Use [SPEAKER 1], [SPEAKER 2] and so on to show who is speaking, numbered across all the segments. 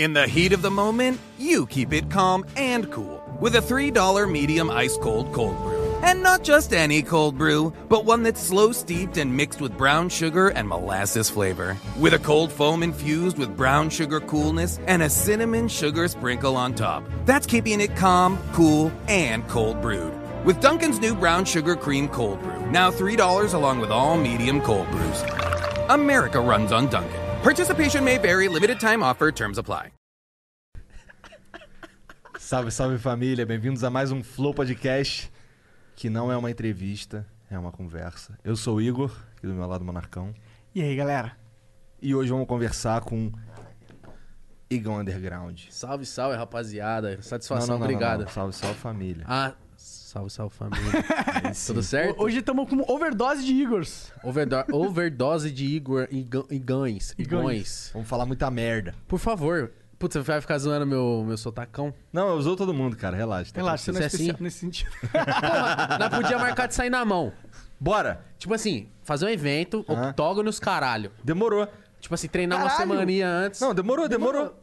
[SPEAKER 1] In the heat of the moment, you keep it calm and cool with a $3 medium ice cold cold brew. And not just any cold brew, but one that's slow steeped and mixed with brown sugar and molasses flavor. With a cold foam infused with brown sugar coolness and a cinnamon sugar sprinkle on top. That's keeping it calm, cool, and cold brewed. With Duncan's new brown sugar cream cold brew, now $3 along with all medium cold brews. America runs on Duncan. Participation may vary, limited time offer, terms apply.
[SPEAKER 2] Salve, salve família, bem-vindos a mais um Flow Podcast, que não é uma entrevista, é uma conversa. Eu sou o Igor, aqui do meu lado Monarcão,
[SPEAKER 3] E aí, galera?
[SPEAKER 2] e hoje vamos conversar com Igor Underground.
[SPEAKER 4] Salve, salve, rapaziada. Satisfação,
[SPEAKER 2] não, não, não,
[SPEAKER 4] obrigado.
[SPEAKER 2] não. Salve, salve família.
[SPEAKER 4] Ah, salve, salve, família. Tudo certo?
[SPEAKER 3] Hoje estamos com overdose de Igors.
[SPEAKER 4] Overdo- overdose de Igor e
[SPEAKER 3] Igões.
[SPEAKER 4] Gões.
[SPEAKER 2] Vamos falar muita merda.
[SPEAKER 4] Por favor. Putz, você vai ficar zoando meu, meu sotacão?
[SPEAKER 2] Não, eu usou todo mundo, cara, relaxa. tá
[SPEAKER 3] Relaxa, você não é
[SPEAKER 4] é
[SPEAKER 3] especial
[SPEAKER 4] assim?
[SPEAKER 3] nesse sentido.
[SPEAKER 4] Porra, nós podia marcar de sair na mão.
[SPEAKER 2] Bora!
[SPEAKER 4] Tipo assim, fazer um evento,
[SPEAKER 2] Aham.
[SPEAKER 4] octógonos caralho.
[SPEAKER 2] Demorou.
[SPEAKER 4] Tipo assim, treinar uma
[SPEAKER 3] Caralho!
[SPEAKER 4] semaninha antes.
[SPEAKER 2] Não, demorou, demorou.
[SPEAKER 3] Demorou.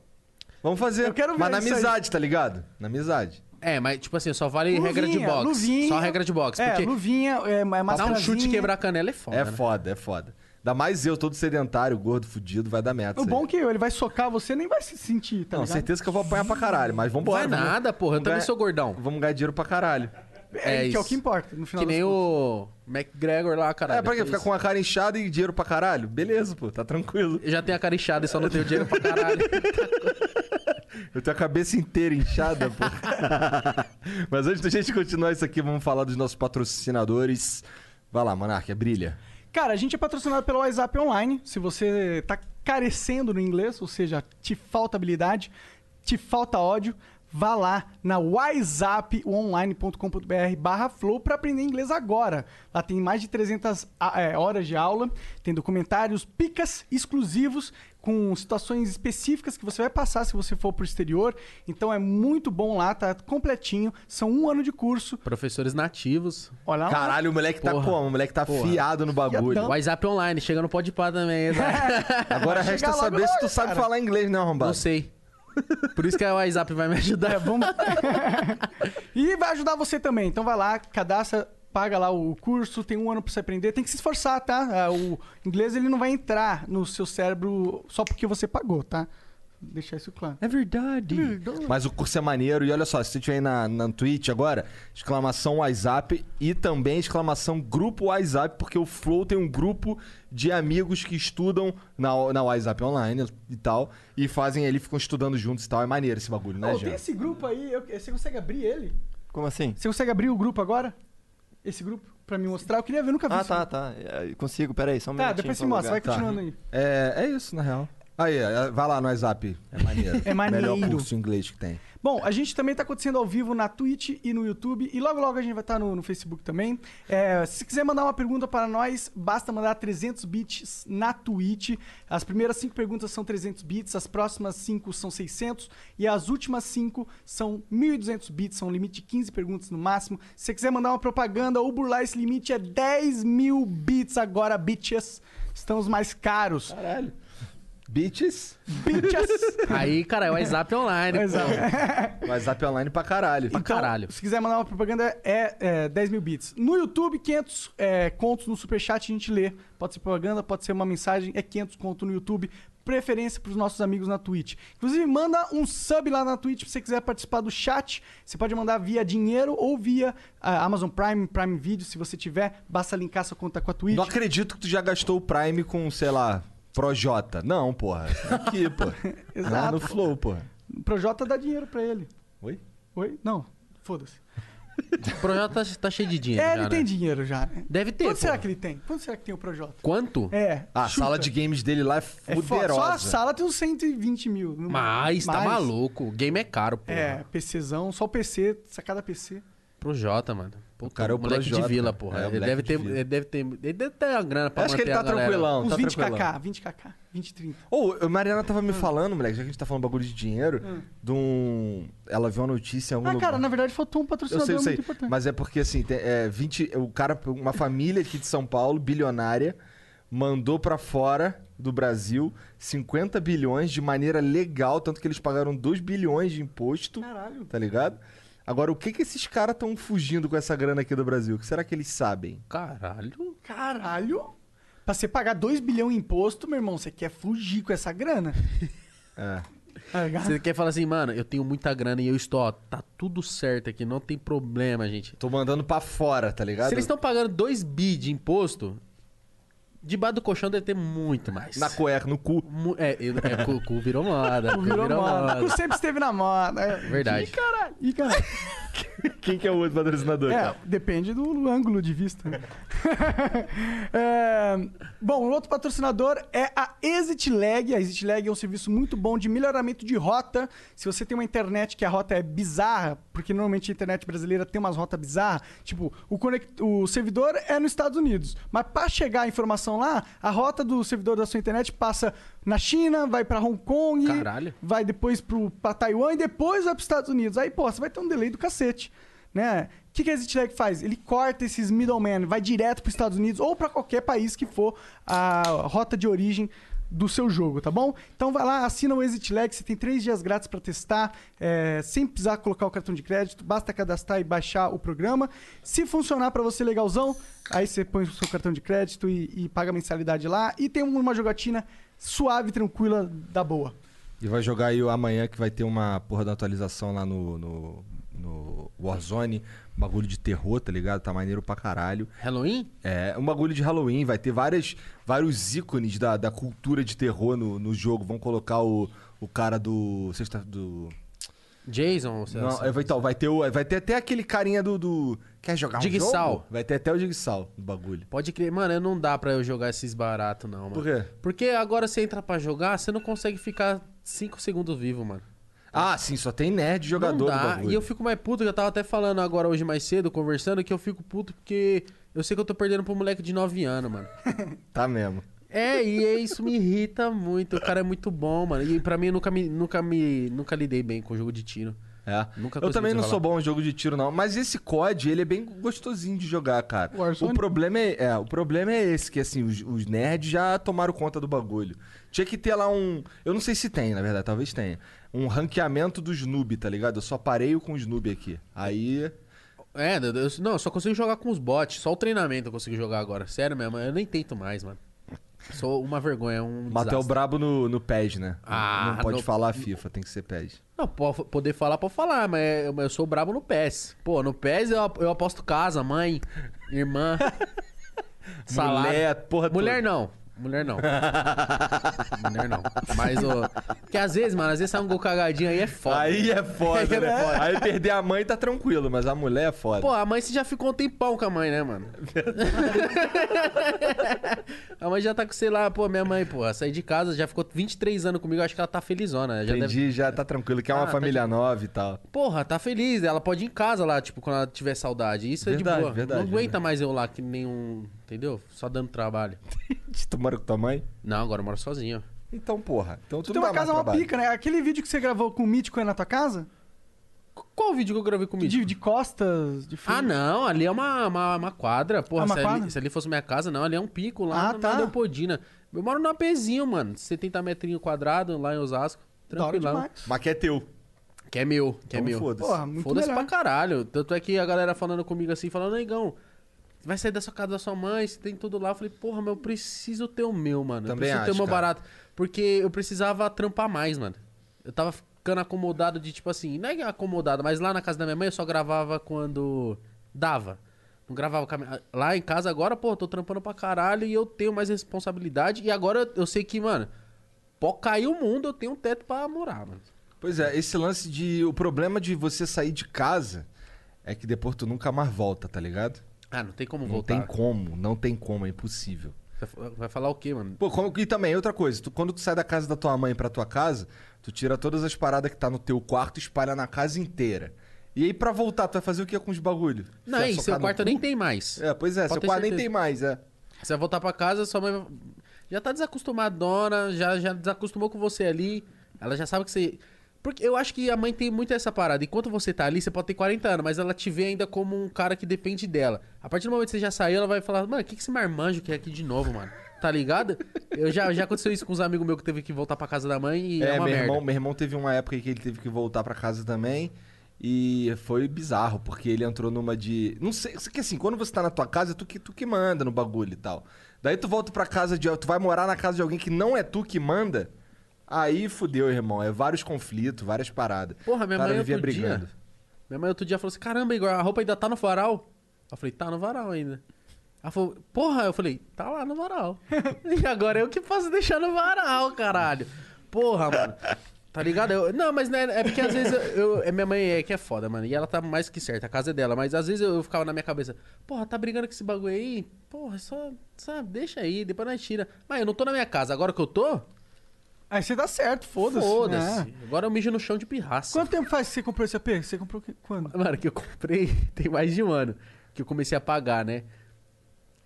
[SPEAKER 2] Vamos fazer.
[SPEAKER 3] Eu quero ver
[SPEAKER 2] Mas na
[SPEAKER 3] isso aí.
[SPEAKER 2] amizade, tá ligado? Na amizade.
[SPEAKER 4] É, mas tipo assim, só vale regra de
[SPEAKER 3] Luvinha,
[SPEAKER 4] boxe.
[SPEAKER 3] luvinha.
[SPEAKER 4] Só regra de boxe.
[SPEAKER 3] É,
[SPEAKER 4] porque
[SPEAKER 3] luvinha, é, é
[SPEAKER 4] dar um chute e quebrar a canela é foda.
[SPEAKER 2] é
[SPEAKER 4] né?
[SPEAKER 2] foda, é foda. Ainda mais eu, todo sedentário, gordo, fudido, vai dar merda.
[SPEAKER 3] O bom
[SPEAKER 2] aí.
[SPEAKER 3] é que ele vai socar você nem vai se sentir, tá
[SPEAKER 2] Não,
[SPEAKER 3] ligado?
[SPEAKER 2] certeza que eu vou apanhar pra caralho, mas
[SPEAKER 4] Não
[SPEAKER 2] vambora.
[SPEAKER 4] vai
[SPEAKER 2] vamos-
[SPEAKER 4] nada, porra. Eu também
[SPEAKER 2] ganhar-
[SPEAKER 4] sou gordão.
[SPEAKER 2] Vamos ganhar dinheiro pra caralho.
[SPEAKER 3] É,
[SPEAKER 4] É
[SPEAKER 3] que é o
[SPEAKER 4] isso.
[SPEAKER 3] que importa, no final
[SPEAKER 4] Que nem
[SPEAKER 3] contas.
[SPEAKER 4] o McGregor lá, caralho.
[SPEAKER 2] é, pra quê?
[SPEAKER 4] Foi
[SPEAKER 2] Ficar
[SPEAKER 4] isso.
[SPEAKER 2] com a cara inchada e dinheiro pra caralho? Beleza, pô, tá tranquilo.
[SPEAKER 4] Eu já tenho a cara inchada e só não tenho dinheiro pra caralho.
[SPEAKER 2] Eu tenho a cabeça inteira inchada, pô. Mas antes da gente continuar isso aqui, vamos falar dos nossos patrocinadores. Vai lá, Monarquia, brilha.
[SPEAKER 3] Cara, a gente é patrocinado pelo WhatsApp Online. Se você tá carecendo no inglês, ou seja, te falta habilidade, te falta ódio, vá lá na whatsapponline.com.br barra flow para aprender inglês agora. Lá tem mais de 300 a- é, horas de aula, tem documentários, picas exclusivos com situações específicas que você vai passar se você for pro exterior. Então é muito bom lá, tá completinho. São um ano de curso.
[SPEAKER 4] Professores nativos.
[SPEAKER 3] Olha lá.
[SPEAKER 2] Caralho, o moleque tá
[SPEAKER 4] Porra.
[SPEAKER 2] como? O moleque tá
[SPEAKER 4] Porra.
[SPEAKER 2] fiado no bagulho.
[SPEAKER 3] Fiadão.
[SPEAKER 4] WhatsApp online, chega no Pode Pá também. né?
[SPEAKER 2] Agora resta
[SPEAKER 3] logo
[SPEAKER 2] saber se tu
[SPEAKER 3] logo,
[SPEAKER 2] sabe
[SPEAKER 3] cara.
[SPEAKER 2] falar inglês, né, arrombado?
[SPEAKER 4] Não sei. Por isso que a WhatsApp vai me ajudar.
[SPEAKER 3] É, vamos... e vai ajudar você também. Então vai lá, cadastra, paga lá o curso, tem um ano pra você aprender. Tem que se esforçar, tá? Ah, O inglês ele não vai entrar no seu cérebro só porque você pagou, tá? Deixar isso claro.
[SPEAKER 4] É verdade.
[SPEAKER 2] Mas o curso é maneiro. E olha só, se você estiver aí na, na Twitch agora, exclamação WhatsApp e também exclamação grupo WhatsApp, porque o Flow tem um grupo de amigos que estudam na, na WhatsApp online e tal, e fazem ali, ficam estudando juntos e tal. É maneiro esse bagulho, né,
[SPEAKER 3] Ô,
[SPEAKER 2] Jean?
[SPEAKER 3] tem esse grupo aí, eu- você consegue abrir ele?
[SPEAKER 5] Como assim?
[SPEAKER 3] Você consegue abrir o grupo agora? Esse grupo? Pra me mostrar? Eu queria ver, eu nunca vi
[SPEAKER 5] Ah,
[SPEAKER 3] isso.
[SPEAKER 5] tá, tá. É, Consigo, peraí, só um
[SPEAKER 3] Tá,
[SPEAKER 5] minutinho.
[SPEAKER 3] depois
[SPEAKER 5] só
[SPEAKER 3] você mostra, vai.
[SPEAKER 2] Tá.
[SPEAKER 3] continuando aí.
[SPEAKER 2] É, é isso, na real. Aí, é, vai lá no WhatsApp. É maneiro.
[SPEAKER 3] É maneiro.
[SPEAKER 2] Melhor curso de inglês que tem.
[SPEAKER 3] Bom, a gente também tá acontecendo ao vivo na Twitch e no YouTube. E logo logo a gente vai estar no, no Facebook também. É, se quiser mandar uma pergunta para nós, basta mandar 300 bits na Twitch. As primeiras cinco perguntas são 300 bits, as próximas cinco são 600 e as últimas cinco são 1.200 bits. São um limite de 15 perguntas no máximo. Se você quiser mandar uma propaganda ou burlar esse limite, é 10 mil bits agora, bitches. Estamos mais caros.
[SPEAKER 2] Caralho. Bitches.
[SPEAKER 3] Bitches!
[SPEAKER 4] Aí, cara, é o WhatsApp online. Pô.
[SPEAKER 3] é.
[SPEAKER 2] WhatsApp online pra caralho.
[SPEAKER 4] Pra caralho.
[SPEAKER 3] Se quiser mandar uma propaganda, é, é 10 mil bits. No YouTube, 500 é, contos no Superchat a gente lê. Pode ser propaganda, pode ser uma mensagem, é 500 conto no YouTube. Preferência pros nossos amigos na Twitch. Inclusive, manda um sub lá na Twitch se você quiser participar do chat. Você pode mandar via dinheiro ou via ah, Amazon Prime, Prime Video, se você tiver. Basta linkar sua conta com a Twitch.
[SPEAKER 2] Não acredito que tu já gastou o Prime com, sei lá, Projota. Não, porra. Aqui, pô.
[SPEAKER 3] Exato.
[SPEAKER 2] Não, no Flow, porra.
[SPEAKER 3] O Projota dá dinheiro pra ele.
[SPEAKER 2] Oi?
[SPEAKER 3] Oi? Não, foda-se.
[SPEAKER 4] O projeto tá, tá cheio de dinheiro.
[SPEAKER 3] É,
[SPEAKER 4] já,
[SPEAKER 3] ele
[SPEAKER 4] né?
[SPEAKER 3] tem dinheiro já, né?
[SPEAKER 4] Deve ter.
[SPEAKER 3] Quanto será
[SPEAKER 4] pô.
[SPEAKER 3] que ele tem? Quanto será que tem o Projota?
[SPEAKER 4] Quanto?
[SPEAKER 3] É.
[SPEAKER 2] Ah, a
[SPEAKER 3] chuta.
[SPEAKER 2] sala de games dele lá é
[SPEAKER 3] É
[SPEAKER 2] fuderosa.
[SPEAKER 3] Só a sala tem uns 120 mil.
[SPEAKER 4] Mas, tá
[SPEAKER 3] Mais.
[SPEAKER 4] maluco. O game é caro, pô.
[SPEAKER 3] É, PCzão, só o PC, sacada PC.
[SPEAKER 4] Projota, mano. Puta,
[SPEAKER 2] O cara é o
[SPEAKER 4] moleque
[SPEAKER 2] Projota.
[SPEAKER 4] de vila, porra.
[SPEAKER 2] É,
[SPEAKER 4] ele, deve
[SPEAKER 2] de
[SPEAKER 4] ter,
[SPEAKER 2] vila.
[SPEAKER 4] ele deve ter. Ele deve ter a grana pra
[SPEAKER 2] Eu acho que ele tá tranquilão,
[SPEAKER 3] Uns
[SPEAKER 2] tá
[SPEAKER 3] 20
[SPEAKER 2] tranquilão.
[SPEAKER 3] kk, 20 kk, 20, 30.
[SPEAKER 2] Ô, a Mariana tava me falando, moleque, já que a gente tá falando bagulho de dinheiro, de um. Ela viu uma notícia em algum
[SPEAKER 3] Ah,
[SPEAKER 2] lugar.
[SPEAKER 3] cara, na verdade faltou um
[SPEAKER 2] Eu
[SPEAKER 3] patrocinador
[SPEAKER 2] sei, eu sei.
[SPEAKER 3] muito importante.
[SPEAKER 2] Mas é porque assim, tem, é, 20, o cara, uma família aqui de São Paulo, bilionária, mandou pra fora do Brasil 50 bilhões de maneira legal, tanto que eles pagaram 2 bilhões de imposto,
[SPEAKER 3] Caralho.
[SPEAKER 2] tá ligado? Agora, o que que esses caras estão fugindo com essa grana aqui do Brasil? O que será que eles sabem?
[SPEAKER 4] Caralho.
[SPEAKER 3] Caralho. Pra você pagar 2 bilhões em imposto, meu irmão, você quer fugir com essa grana?
[SPEAKER 2] É.
[SPEAKER 3] Tá ligado?
[SPEAKER 4] Você quer falar assim, mano, eu tenho muita grana e eu estou, ó, tá tudo certo aqui, não tem problema, gente.
[SPEAKER 2] Tô mandando pra fora, tá ligado?
[SPEAKER 4] Se eles estão pagando 2 bi de imposto, debaixo do colchão deve ter muito mais.
[SPEAKER 2] Na cueca, no cu.
[SPEAKER 4] Mu- É, é, cu, cu virou moda.
[SPEAKER 3] O
[SPEAKER 4] cu
[SPEAKER 3] virou
[SPEAKER 4] virou
[SPEAKER 3] moda.
[SPEAKER 4] moda.
[SPEAKER 3] O sempre esteve na moda. É.
[SPEAKER 4] Verdade.
[SPEAKER 3] Ih, caralho. Ih, caralho.
[SPEAKER 2] Quem que é o outro patrocinador?
[SPEAKER 3] É, depende do ângulo de vista. né? É, bom, o outro patrocinador é a ExitLag. A ExitLag é um serviço muito bom de melhoramento de rota. Se você tem uma internet que a rota é bizarra, porque normalmente a internet brasileira tem umas rotas bizarras, tipo, o, conect... o servidor é nos Estados Unidos, mas para chegar a informação lá, a rota do servidor da sua internet passa na China, vai para Hong Kong,
[SPEAKER 4] Caralho.
[SPEAKER 3] vai depois pro, pra Taiwan e depois vai pros Estados Unidos. Aí, pô, você vai ter um delay do cacete, né? O que, que a ExitLag faz? Ele corta esses middlemen, vai direto pros Estados Unidos ou para qualquer país que for a rota de origem do seu jogo, tá bom? Então vai lá, assina o ExitLag, você tem três dias grátis para testar, é, sem precisar colocar o cartão de crédito, basta cadastrar e baixar o programa. Se funcionar para você legalzão, aí você põe o seu cartão de crédito e, e paga a mensalidade lá e tem uma jogatina suave, tranquila, da boa.
[SPEAKER 2] E vai jogar aí amanhã que vai ter uma porra da atualização lá no, no, no Warzone. Um bagulho de terror, tá ligado? Tá maneiro pra caralho.
[SPEAKER 4] Halloween?
[SPEAKER 2] É, um bagulho de Halloween. Vai ter várias, vários ícones da, da cultura de terror no, no jogo. Vão colocar o, o cara do. Sexta, do
[SPEAKER 4] Jason? sei
[SPEAKER 2] não, é, vai, então, vai, ter o, vai ter até aquele carinha do. do quer jogar um
[SPEAKER 4] Jigsaw.
[SPEAKER 2] jogo? Vai ter até o Jigsaw no bagulho.
[SPEAKER 4] Pode crer. Mano, não dá pra eu jogar esses baratos, não, mano.
[SPEAKER 2] Por quê?
[SPEAKER 4] Porque agora você entra pra jogar, você não consegue ficar 5 segundos vivo, mano.
[SPEAKER 2] Ah, sim, só tem nerd jogador
[SPEAKER 4] não dá. E eu fico mais puto, que eu tava até falando agora hoje mais cedo, conversando, que eu fico puto porque eu sei que eu tô perdendo pro moleque de 9 anos, mano.
[SPEAKER 2] Tá mesmo.
[SPEAKER 4] É, e é isso me irrita muito. O cara é muito bom, mano. E pra mim, eu nunca me, nunca me, nunca lidei bem com jogo de tiro.
[SPEAKER 2] É.
[SPEAKER 4] Nunca
[SPEAKER 2] eu também não sou bom em jogo de tiro, não. Mas esse COD, ele é bem gostosinho de jogar, cara.
[SPEAKER 3] Warzone?
[SPEAKER 2] O problema é, é, o problema é esse, que assim, os, os nerds já tomaram conta do bagulho. Tinha que ter lá um. Eu não sei se tem, na verdade, talvez tenha. Um ranqueamento dos noob, tá ligado? Eu só pareio com os noob aqui. Aí.
[SPEAKER 4] É, eu, eu- não, eu só consigo jogar com os bots. Só o treinamento eu consigo jogar agora. Sério mesmo, eu nem tento mais, mano. Sou uma vergonha, um
[SPEAKER 2] Matou o brabo no, no PES, né?
[SPEAKER 4] Ah,
[SPEAKER 2] não pode
[SPEAKER 4] no-
[SPEAKER 2] falar FIFA, tem que ser PES.
[SPEAKER 4] Não, po- poder falar, pode falar, mas eu, mas eu sou brabo no PES. Pô, no PES eu, eu aposto casa, mãe, irmã, salário.
[SPEAKER 2] Mulher, porra
[SPEAKER 4] Mulher
[SPEAKER 2] toda.
[SPEAKER 4] não. Mulher não. Mulher não. Mas o. Porque às vezes, mano, às vezes sai um gol cagadinho aí é foda.
[SPEAKER 2] Aí é foda,
[SPEAKER 4] Aí é
[SPEAKER 2] né?
[SPEAKER 4] foda.
[SPEAKER 2] Aí perder a mãe tá tranquilo, mas a mulher é foda.
[SPEAKER 4] Pô, a mãe você já ficou um tempão com a mãe, né, mano? a mãe já tá com, sei lá, pô, minha mãe, pô, saí de casa, já ficou 23 anos comigo, acho que ela tá felizona. Já
[SPEAKER 2] Entendi,
[SPEAKER 4] deve...
[SPEAKER 2] já tá tranquilo, que é uma
[SPEAKER 4] Ah, tá
[SPEAKER 2] família nova e tal.
[SPEAKER 4] Porra, tá feliz, ela pode ir em casa lá, tipo, quando ela tiver saudade. Isso é
[SPEAKER 2] Verdade,
[SPEAKER 4] de boa.
[SPEAKER 2] verdade,
[SPEAKER 4] Não aguenta
[SPEAKER 2] verdade.
[SPEAKER 4] mais eu lá que nenhum. Entendeu? Só dando trabalho.
[SPEAKER 2] Tu mora com tua mãe?
[SPEAKER 4] Não, agora eu moro sozinho.
[SPEAKER 2] Então, porra. Então tu
[SPEAKER 3] Tu tem uma casa uma
[SPEAKER 2] trabalho.
[SPEAKER 3] pica, né? Aquele vídeo que você gravou com o Mítico aí na tua casa?
[SPEAKER 4] Qu- Qual o vídeo que eu gravei comigo?
[SPEAKER 3] De, de costas, de
[SPEAKER 4] Ah, não, ali é uma, uma, uma quadra. Porra,
[SPEAKER 3] Ah, uma
[SPEAKER 4] se,
[SPEAKER 3] quadra?
[SPEAKER 4] Ali, se ali fosse minha casa, não, ali é um pico lá
[SPEAKER 3] Ah,
[SPEAKER 4] na,
[SPEAKER 3] tá.
[SPEAKER 4] na Leopoldina. Eu moro num apezinho, mano. 70 metrinhos quadrados lá em Osasco.
[SPEAKER 3] Demais.
[SPEAKER 2] Mas que é teu.
[SPEAKER 4] Que é meu, que é
[SPEAKER 2] Então
[SPEAKER 4] meu.
[SPEAKER 2] foda-se.
[SPEAKER 3] Porra, muito
[SPEAKER 4] Foda-se
[SPEAKER 3] melhor.
[SPEAKER 4] pra caralho. Tanto é que a galera falando comigo assim, falando, negão, vai sair dessa casa da sua mãe, você tem tudo lá. Eu falei, porra, mas eu preciso ter o meu, mano.
[SPEAKER 2] Também
[SPEAKER 4] eu preciso ter o
[SPEAKER 2] acho,
[SPEAKER 4] meu
[SPEAKER 2] cara.
[SPEAKER 4] barato. Porque eu precisava trampar mais, mano. Eu tava ficando acomodado de, tipo assim, não é acomodado, mas lá na casa da minha mãe eu só gravava quando dava. Não gravava. Lá em casa agora, pô, eu tô trampando pra caralho e eu tenho mais responsabilidade. E agora eu- eu sei que, mano, pode cair o mundo, eu tenho um teto pra morar, mano.
[SPEAKER 2] Pois é, esse lance de. O problema de você sair de casa é que depois tu nunca mais volta, tá ligado?
[SPEAKER 4] Ah, não tem como
[SPEAKER 2] Não
[SPEAKER 4] voltar.
[SPEAKER 2] tem como, não tem como, é impossível.
[SPEAKER 4] Vai- falar o quê, mano?
[SPEAKER 2] Pô, como, e também, outra coisa, tu, quando tu sai da casa da tua mãe pra tua casa, tu tira todas as paradas que tá no teu quarto e espalha na casa inteira. E aí, pra voltar, tu vai fazer o que com os bagulho?
[SPEAKER 4] Não, e seu quarto nem tem mais.
[SPEAKER 2] É, pois é,
[SPEAKER 4] Pode
[SPEAKER 2] seu quarto nem
[SPEAKER 4] certeza.
[SPEAKER 2] tem mais, é.
[SPEAKER 4] Você vai voltar pra casa, sua mãe já tá desacostumadona, já, já desacostumou com você ali. Ela já sabe que você. Porque eu acho que a mãe tem muito essa parada. Enquanto você tá ali, você pode ter 40 anos, mas ela te vê ainda como um cara que depende dela. A partir do momento que você já saiu, ela vai falar, mano, o que, que esse marmanjo quer aqui de novo, mano? Tá ligado? Eu já, já aconteceu isso com uns amigos meus que teve que voltar pra casa da mãe e é,
[SPEAKER 2] É,
[SPEAKER 4] uma
[SPEAKER 2] meu
[SPEAKER 4] merda.
[SPEAKER 2] irmão, meu irmão teve uma época que ele teve que voltar pra casa também. E foi bizarro, porque ele entrou numa de. Não sei, que assim, quando você tá na tua casa, é tu que, tu que manda no bagulho e tal. Daí tu volta pra casa de. Tu vai morar na casa de alguém que não é tu que manda. Aí fudeu, irmão. É vários conflitos, várias paradas.
[SPEAKER 4] Porra, minha
[SPEAKER 2] cara
[SPEAKER 4] mãe
[SPEAKER 2] vivia
[SPEAKER 4] outro
[SPEAKER 2] brigando.
[SPEAKER 4] dia... Minha mãe outro dia falou assim, caramba, Igor, a roupa ainda tá no varal? Eu falei, tá no varal ainda. Ela falou, porra, eu falei, tá lá no varal. e agora eu que posso deixar no varal, caralho. Porra, mano. Tá ligado? Eu- não, mas né, é porque às vezes eu, eu- é minha mãe é que é foda, mano. E ela tá mais que certa, a casa é dela. Mas às vezes eu, eu ficava na minha cabeça, porra, tá brigando com esse bagulho aí? Porra, só, sabe, deixa aí, depois nós tira. Mas eu não tô na minha casa, agora que eu tô,
[SPEAKER 3] Aí você dá certo, foda-se.
[SPEAKER 4] foda-se.
[SPEAKER 3] É.
[SPEAKER 4] Agora eu mijo no chão de pirraça.
[SPEAKER 3] Quanto tempo faz que você comprou esse AP? Você comprou que- quando?
[SPEAKER 4] Mano, que eu comprei tem mais de um ano que eu comecei a pagar, né?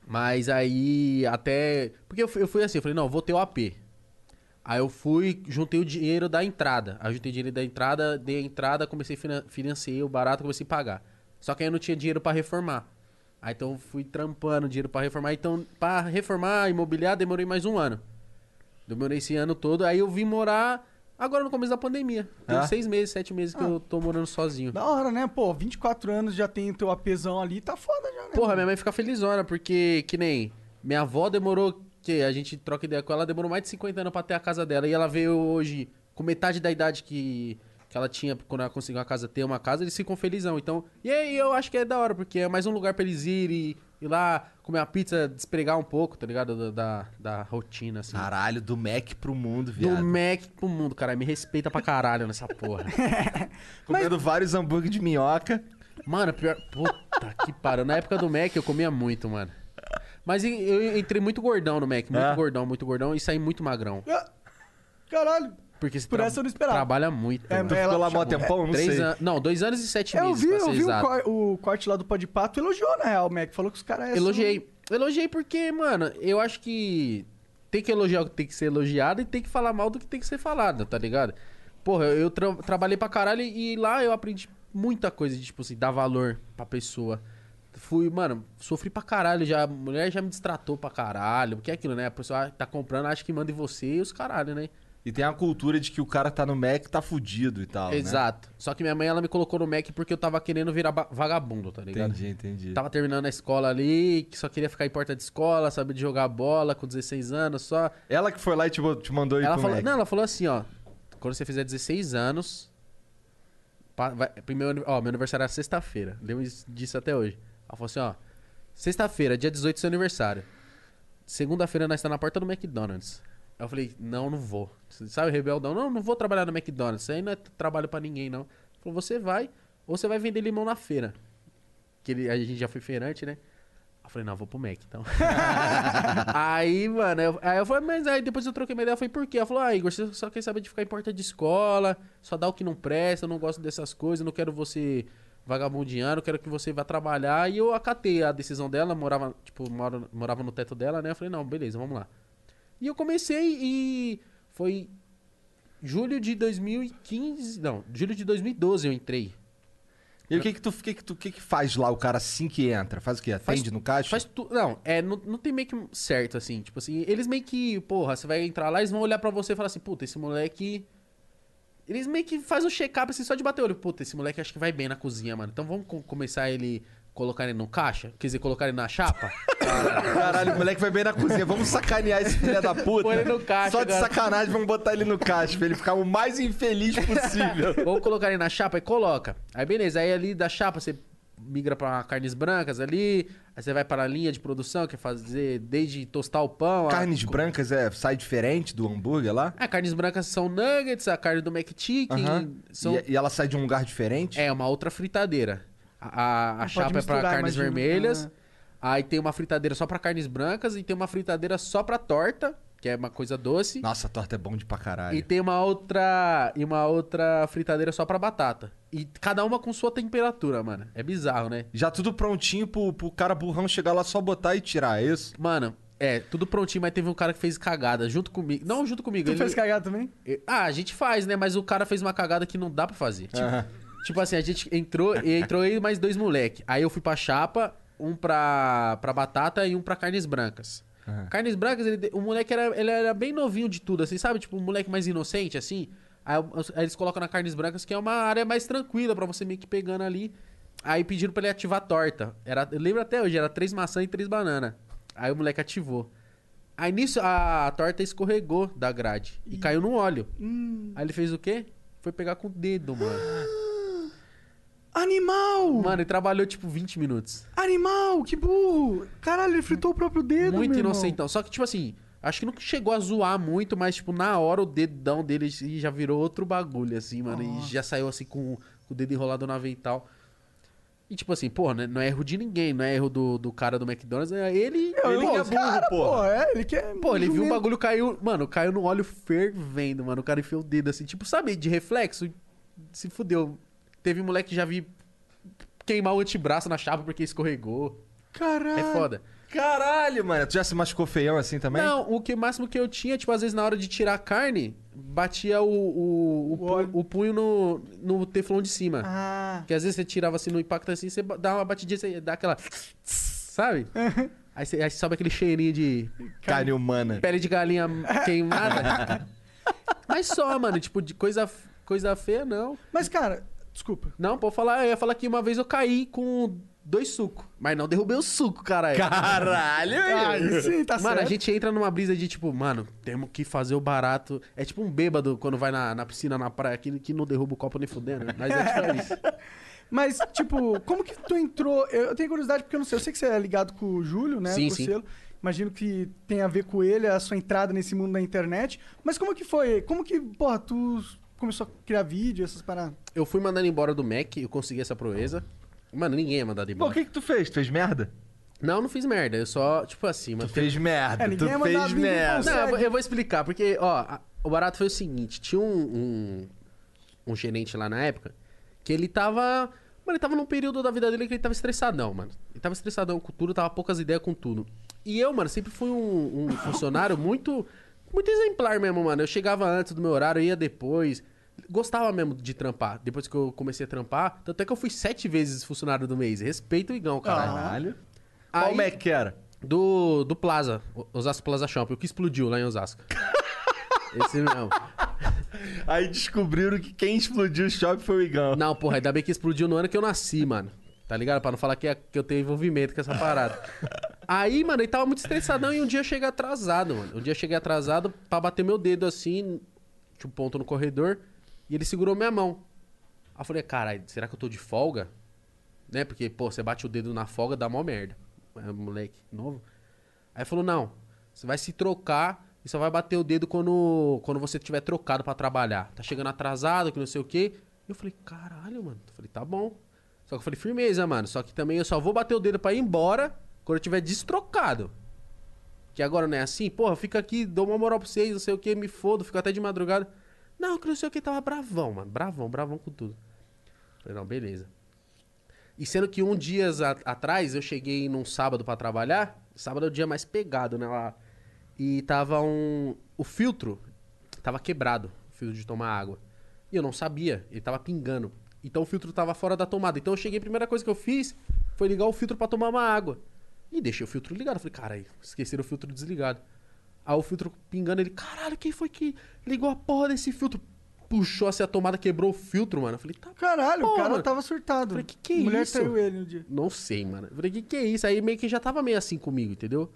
[SPEAKER 4] Mas aí até. Porque eu fui, eu fui assim, eu falei, não, vou ter o AP. Aí eu fui, juntei o dinheiro da entrada. Aí eu juntei o dinheiro da entrada, dei a entrada, comecei a finan- financiei o barato, comecei a pagar. Só que aí eu não tinha dinheiro pra reformar. Aí então eu fui trampando dinheiro pra reformar. Então, pra reformar, imobiliar, demorei mais um ano. Demorei esse ano todo. Aí eu vim morar agora no começo da pandemia. Tem
[SPEAKER 2] Ah.
[SPEAKER 4] seis meses, sete meses que eu tô morando sozinho.
[SPEAKER 3] Da hora, né? Pô, 24 anos já tem teu APzão ali, tá foda já, né?
[SPEAKER 4] Porra, minha mãe fica felizona, porque que nem minha avó demorou, que a gente troca ideia com ela, demorou mais de 50 anos pra ter a casa dela. E ela veio hoje com metade da idade que, que ela tinha quando ela conseguiu uma casa, ter uma casa, eles ficam felizão. Então, e aí eu acho que é da hora, porque é mais um lugar pra eles irem, ir lá, comer uma pizza, despregar um pouco, tá ligado? Da, da, da rotina, assim.
[SPEAKER 2] Caralho, do Mac pro mundo,
[SPEAKER 4] Do
[SPEAKER 2] viado.
[SPEAKER 4] Mac pro mundo, cara. Me respeita pra caralho nessa porra.
[SPEAKER 2] Comendo vários hambúrguer de minhoca.
[SPEAKER 4] Mano, pior. Puta que pariu. Na época do Mac eu comia muito, mano. Mas eu entrei muito gordão no Mac. Muito
[SPEAKER 2] É?
[SPEAKER 4] gordão, muito gordão. E saí muito magrão.
[SPEAKER 3] Ah, Caralho.
[SPEAKER 4] Porque você
[SPEAKER 3] Por essa eu não esperava.
[SPEAKER 4] trabalha muito.
[SPEAKER 3] É,
[SPEAKER 4] mano.
[SPEAKER 2] Tu
[SPEAKER 3] Ela
[SPEAKER 2] ficou lá mó tempão? Não
[SPEAKER 4] Três
[SPEAKER 2] sei.
[SPEAKER 4] anos. Não, dois anos e sete
[SPEAKER 3] Eu
[SPEAKER 4] meses,
[SPEAKER 3] vi,
[SPEAKER 4] pra
[SPEAKER 3] eu
[SPEAKER 4] ser
[SPEAKER 3] vi o,
[SPEAKER 4] exato.
[SPEAKER 3] o corte lá do Podpato, elogiou, na real, o Mac. Falou que os caras...
[SPEAKER 4] Elogiei. Elogiei porque, mano, eu acho que tem que elogiar o que tem que ser elogiado e tem que falar mal do que tem que ser falado, tá ligado? Porra, eu, eu tra- trabalhei pra caralho e lá eu aprendi muita coisa de, tipo assim, dar valor pra pessoa. Fui, mano, sofri pra caralho já. A mulher já me distratou pra caralho. Porque é aquilo, né? A pessoa tá comprando, acha que manda em você e os caralho, né?
[SPEAKER 2] E tem a cultura de que o cara tá no Mac tá fudido e tal, né?
[SPEAKER 4] Exato. Só que minha mãe, ela me colocou no Mac porque eu tava querendo virar vagabundo, tá ligado?
[SPEAKER 2] Entendi, entendi.
[SPEAKER 4] Tava terminando a escola ali, que só queria ficar em porta de escola, saber de jogar bola com 16 anos só.
[SPEAKER 2] Ela que foi lá e te, te mandou ir
[SPEAKER 4] Ela
[SPEAKER 2] pro
[SPEAKER 4] falou,
[SPEAKER 2] Mac.
[SPEAKER 4] não, ela falou assim, ó, quando você fizer 16 anos, vai, primeiro, ó, meu aniversário era sexta-feira, lembro disso até hoje. Ela falou assim, ó, sexta-feira, dia 18 seu aniversário. Segunda-feira nós tá na porta do McDonald's. Aí eu falei, não, não vou. Sabe, rebeldão, não, não vou trabalhar no McDonald's, isso aí não é trabalho pra ninguém, não. Ela falou, você vai, ou você vai vender limão na feira. Que ele, a gente já foi feirante, né? Eu falei, não, vou pro Mac, então. aí, mano, eu, aí eu falei, mas aí depois eu troquei uma ideia, eu falei, por quê? Ela falou, ah, Igor, você só quer saber de ficar em porta de escola, só dá o que não presta, eu não gosto dessas coisas, não quero você vagabundeando, eu quero que você vá trabalhar. E eu acatei a decisão dela, morava, tipo, morava no teto dela, né? Eu falei, não, beleza, vamos lá. E eu comecei e foi julho de 2015, não, julho de 2012 eu entrei.
[SPEAKER 2] E o que que tu, que que tu que que faz lá o cara assim que entra? Faz o quê?
[SPEAKER 4] Faz-
[SPEAKER 2] Atende no caixa?
[SPEAKER 4] Faz tu... Não, é, não, não tem meio que certo, assim. Tipo assim, eles meio que, porra, você vai entrar lá, eles vão olhar pra você e falar assim, puta, esse moleque. Eles meio que fazem um check-up assim, só de bater o olho. Puta, esse moleque acho que vai bem na cozinha, mano. Então vamos co- começar ele. Colocar ele no caixa? Quer dizer, colocar ele na chapa?
[SPEAKER 2] Caralho, o moleque vai bem na cozinha. Vamos sacanear esse filho da puta.
[SPEAKER 4] Põe ele no caixa
[SPEAKER 2] Só de
[SPEAKER 4] agora.
[SPEAKER 2] sacanagem, vamos botar ele no caixa pra ele ficar o mais infeliz possível.
[SPEAKER 4] Vamos colocar ele na chapa e coloca. Aí beleza, aí ali da chapa você migra pra carnes brancas ali. Aí você vai para a linha de produção, que é fazer desde tostar o pão. a-
[SPEAKER 2] Carnes brancas é, sai diferente do hambúrguer lá?
[SPEAKER 4] Ah, carnes brancas são nuggets, a carne do McChicken.
[SPEAKER 2] Aham.
[SPEAKER 4] São...
[SPEAKER 2] E, e ela sai de um lugar diferente?
[SPEAKER 4] É, uma outra fritadeira. A, a- a
[SPEAKER 3] pode
[SPEAKER 4] chapa é pra
[SPEAKER 3] misturar,
[SPEAKER 4] carnes
[SPEAKER 3] imagino.
[SPEAKER 4] vermelhas.
[SPEAKER 3] Ah.
[SPEAKER 4] Aí tem uma fritadeira só pra carnes brancas e tem uma fritadeira só pra torta, que é uma coisa doce.
[SPEAKER 2] Nossa, a torta é bom de pra caralho.
[SPEAKER 4] E tem uma outra e uma outra fritadeira só pra batata. E cada uma com sua temperatura, mano. É bizarro, né?
[SPEAKER 2] Já tudo prontinho pro, pro cara burrão chegar lá só botar e tirar, é isso?
[SPEAKER 4] Mano, é, tudo prontinho, mas teve um cara que fez cagada junto comigo. Não junto comigo.
[SPEAKER 3] Tu
[SPEAKER 4] ele-
[SPEAKER 3] fez cagada também?
[SPEAKER 4] Ah, a gente faz, né? Mas o cara fez uma cagada que não dá pra fazer. Tipo,
[SPEAKER 2] Aham.
[SPEAKER 4] Tipo assim, a gente entrou e entrou aí mais dois moleque. Aí eu fui pra chapa, um pra, pra batata e um pra carnes brancas. Carnes Brancas, ele, o moleque era, ele era bem novinho de tudo, assim, sabe? Tipo, um moleque mais inocente, assim. Aí, aí eles colocam na Carnes Brancas, que é uma área mais tranquila pra você meio que pegando ali. Aí pediram pra ele ativar a torta. Era, eu lembro até hoje, era três maçãs e três bananas. Aí o moleque ativou. Aí nisso a, a torta escorregou da grade e caiu no óleo.
[SPEAKER 3] Hum.
[SPEAKER 4] Aí ele fez o quê? Foi pegar com o dedo, mano.
[SPEAKER 3] Animal!
[SPEAKER 4] Mano, ele trabalhou tipo 20 minutos.
[SPEAKER 3] Animal, que burro! Caralho, ele fritou o próprio dedo,
[SPEAKER 4] Muito inocentão. Só que, tipo assim, acho que não chegou a zoar muito, mas, tipo, na hora o dedão dele já virou outro bagulho, assim, mano. E já saiu assim com, o dedo enrolado no avental. E, tipo assim, pô, né, não é erro de ninguém, não é erro do, do cara do McDonald's, é ele.
[SPEAKER 2] Ele
[SPEAKER 3] pô,
[SPEAKER 2] que é burro,
[SPEAKER 3] cara, pô, é, ele quer...
[SPEAKER 4] Pô, ele viu o bagulho caiu. Mano, caiu no óleo fervendo, mano. O cara enfiou o dedo assim, tipo, sabe, de reflexo? Se fudeu. Teve moleque que já vi queimar o antebraço na chapa porque escorregou.
[SPEAKER 3] Caralho.
[SPEAKER 4] É foda.
[SPEAKER 2] Caralho, mano. Tu já se machucou feião assim também?
[SPEAKER 4] Não, o que máximo que eu tinha, tipo, às vezes na hora de tirar a carne, batia o, o, o, pu- o punho no, no teflon de cima.
[SPEAKER 3] Ah,
[SPEAKER 4] Porque às vezes você tirava assim no impacto assim, você dá uma batidinha, você dá aquela. Sabe? aí, você, aí sobe aquele cheirinho de
[SPEAKER 2] Carne humana.
[SPEAKER 4] pele de galinha queimada. Mas só, mano, tipo, de coisa, coisa feia, não.
[SPEAKER 3] mas cara, desculpa.
[SPEAKER 4] Não, pode falar, eu ia falar que uma vez eu caí com dois sucos. Mas não derrubei o suco, caralho.
[SPEAKER 2] Caralho,
[SPEAKER 3] Ah, sim, tá
[SPEAKER 4] Mano,
[SPEAKER 3] certo.
[SPEAKER 4] a gente entra numa brisa de tipo, mano, temos que fazer o barato. É tipo um bêbado quando vai na, na piscina, na praia, que, que não derruba o copo nem fudendo. Mas é tipo isso.
[SPEAKER 3] Mas, tipo, como que tu entrou? Eu eu tenho curiosidade porque eu não sei. Eu sei que você é ligado com o Júlio, né?
[SPEAKER 4] Sim, sim.
[SPEAKER 3] o selo. Imagino que tem a ver com ele, a sua entrada nesse mundo da internet. Mas como que foi? Como que, porra, tu começou a criar vídeo, essas paradas?
[SPEAKER 4] Eu fui mandando embora do Mac, eu consegui essa proeza. Mano, ninguém é mandado
[SPEAKER 2] Pô,
[SPEAKER 4] embora.
[SPEAKER 2] o que que tu fez? Tu fez merda?
[SPEAKER 4] Não, não fiz merda. Eu só, tipo assim, mano.
[SPEAKER 2] Tu fez merda.
[SPEAKER 3] É,
[SPEAKER 2] tu
[SPEAKER 3] ninguém é mandado,
[SPEAKER 2] fez
[SPEAKER 3] ninguém
[SPEAKER 2] merda.
[SPEAKER 4] Não, eu vou, eu vou explicar, porque, ó, a- o barato foi o seguinte: tinha um, um, um gerente lá na época que ele tava. Mano, ele tava num período da vida dele que ele tava estressadão, mano. Ele tava estressadão com tudo, tava poucas ideias com tudo. E eu, mano, sempre fui um, um funcionário muito. Muito exemplar mesmo, mano. Eu chegava antes do meu horário, ia depois. Gostava mesmo de trampar. Depois que eu comecei a trampar, tanto é que eu fui sete vezes funcionário do mês. Respeito o Igão, caralho.
[SPEAKER 2] Caralho. Qual
[SPEAKER 4] Aí-
[SPEAKER 2] Mac que era?
[SPEAKER 4] Do, do Plaza, Osasco Plaza Shopping, o que explodiu lá em Osasco. Esse mesmo.
[SPEAKER 2] Aí descobriram que quem explodiu o shopping foi o Igão.
[SPEAKER 4] Não, porra, ainda bem que explodiu no ano que eu nasci, mano. Tá ligado? Pra não falar que, é- que eu tenho envolvimento com essa parada. Aí, mano, ele tava muito estressadão e um dia eu cheguei atrasado, mano. Um dia eu cheguei atrasado pra bater meu dedo assim, tinha um ponto no corredor, e ele segurou minha mão. Aí eu falei, caralho, será que eu tô de folga? Né? Porque, pô, você bate o dedo na folga, dá mó merda. É, moleque novo. Aí falou, não, você vai se trocar e só vai bater o dedo quando, quando você tiver trocado pra trabalhar. Tá chegando atrasado, que não sei o quê. Eu falei, caralho, mano. Eu falei, tá bom. Só que eu falei, firmeza, mano. Só que também eu só vou bater o dedo pra ir embora quando eu tiver destrocado. Que agora não é assim, porra, fica aqui, dou uma moral pra vocês, não sei o que, me fodo, fico até de madrugada. Não, que não sei o que, tava bravão, mano. Bravão, bravão com tudo. Falei, não, beleza. E sendo que um dias a- atrás eu cheguei num sábado pra trabalhar, sábado é o dia mais pegado, né, lá. E tava um o filtro tava quebrado, o filtro de tomar água. E eu não sabia, ele tava pingando. Então o filtro tava fora da tomada. Então eu cheguei, a primeira coisa que eu fiz foi ligar o filtro pra tomar uma água. E deixei o filtro ligado. Falei, caralho, esqueceram o filtro desligado. Aí o filtro pingando, ele, caralho, quem foi que ligou a porra desse filtro? Puxou assim a tomada, quebrou o filtro, mano. Eu falei, tá
[SPEAKER 3] Caralho, o
[SPEAKER 4] Pô,
[SPEAKER 3] cara
[SPEAKER 4] mano.
[SPEAKER 3] tava surtado.
[SPEAKER 4] Falei, que que é
[SPEAKER 3] Mulher
[SPEAKER 4] isso?
[SPEAKER 3] traiu ele no dia.
[SPEAKER 4] Não sei, mano. Eu falei, que que é isso? Aí meio que já tava meio assim comigo, entendeu?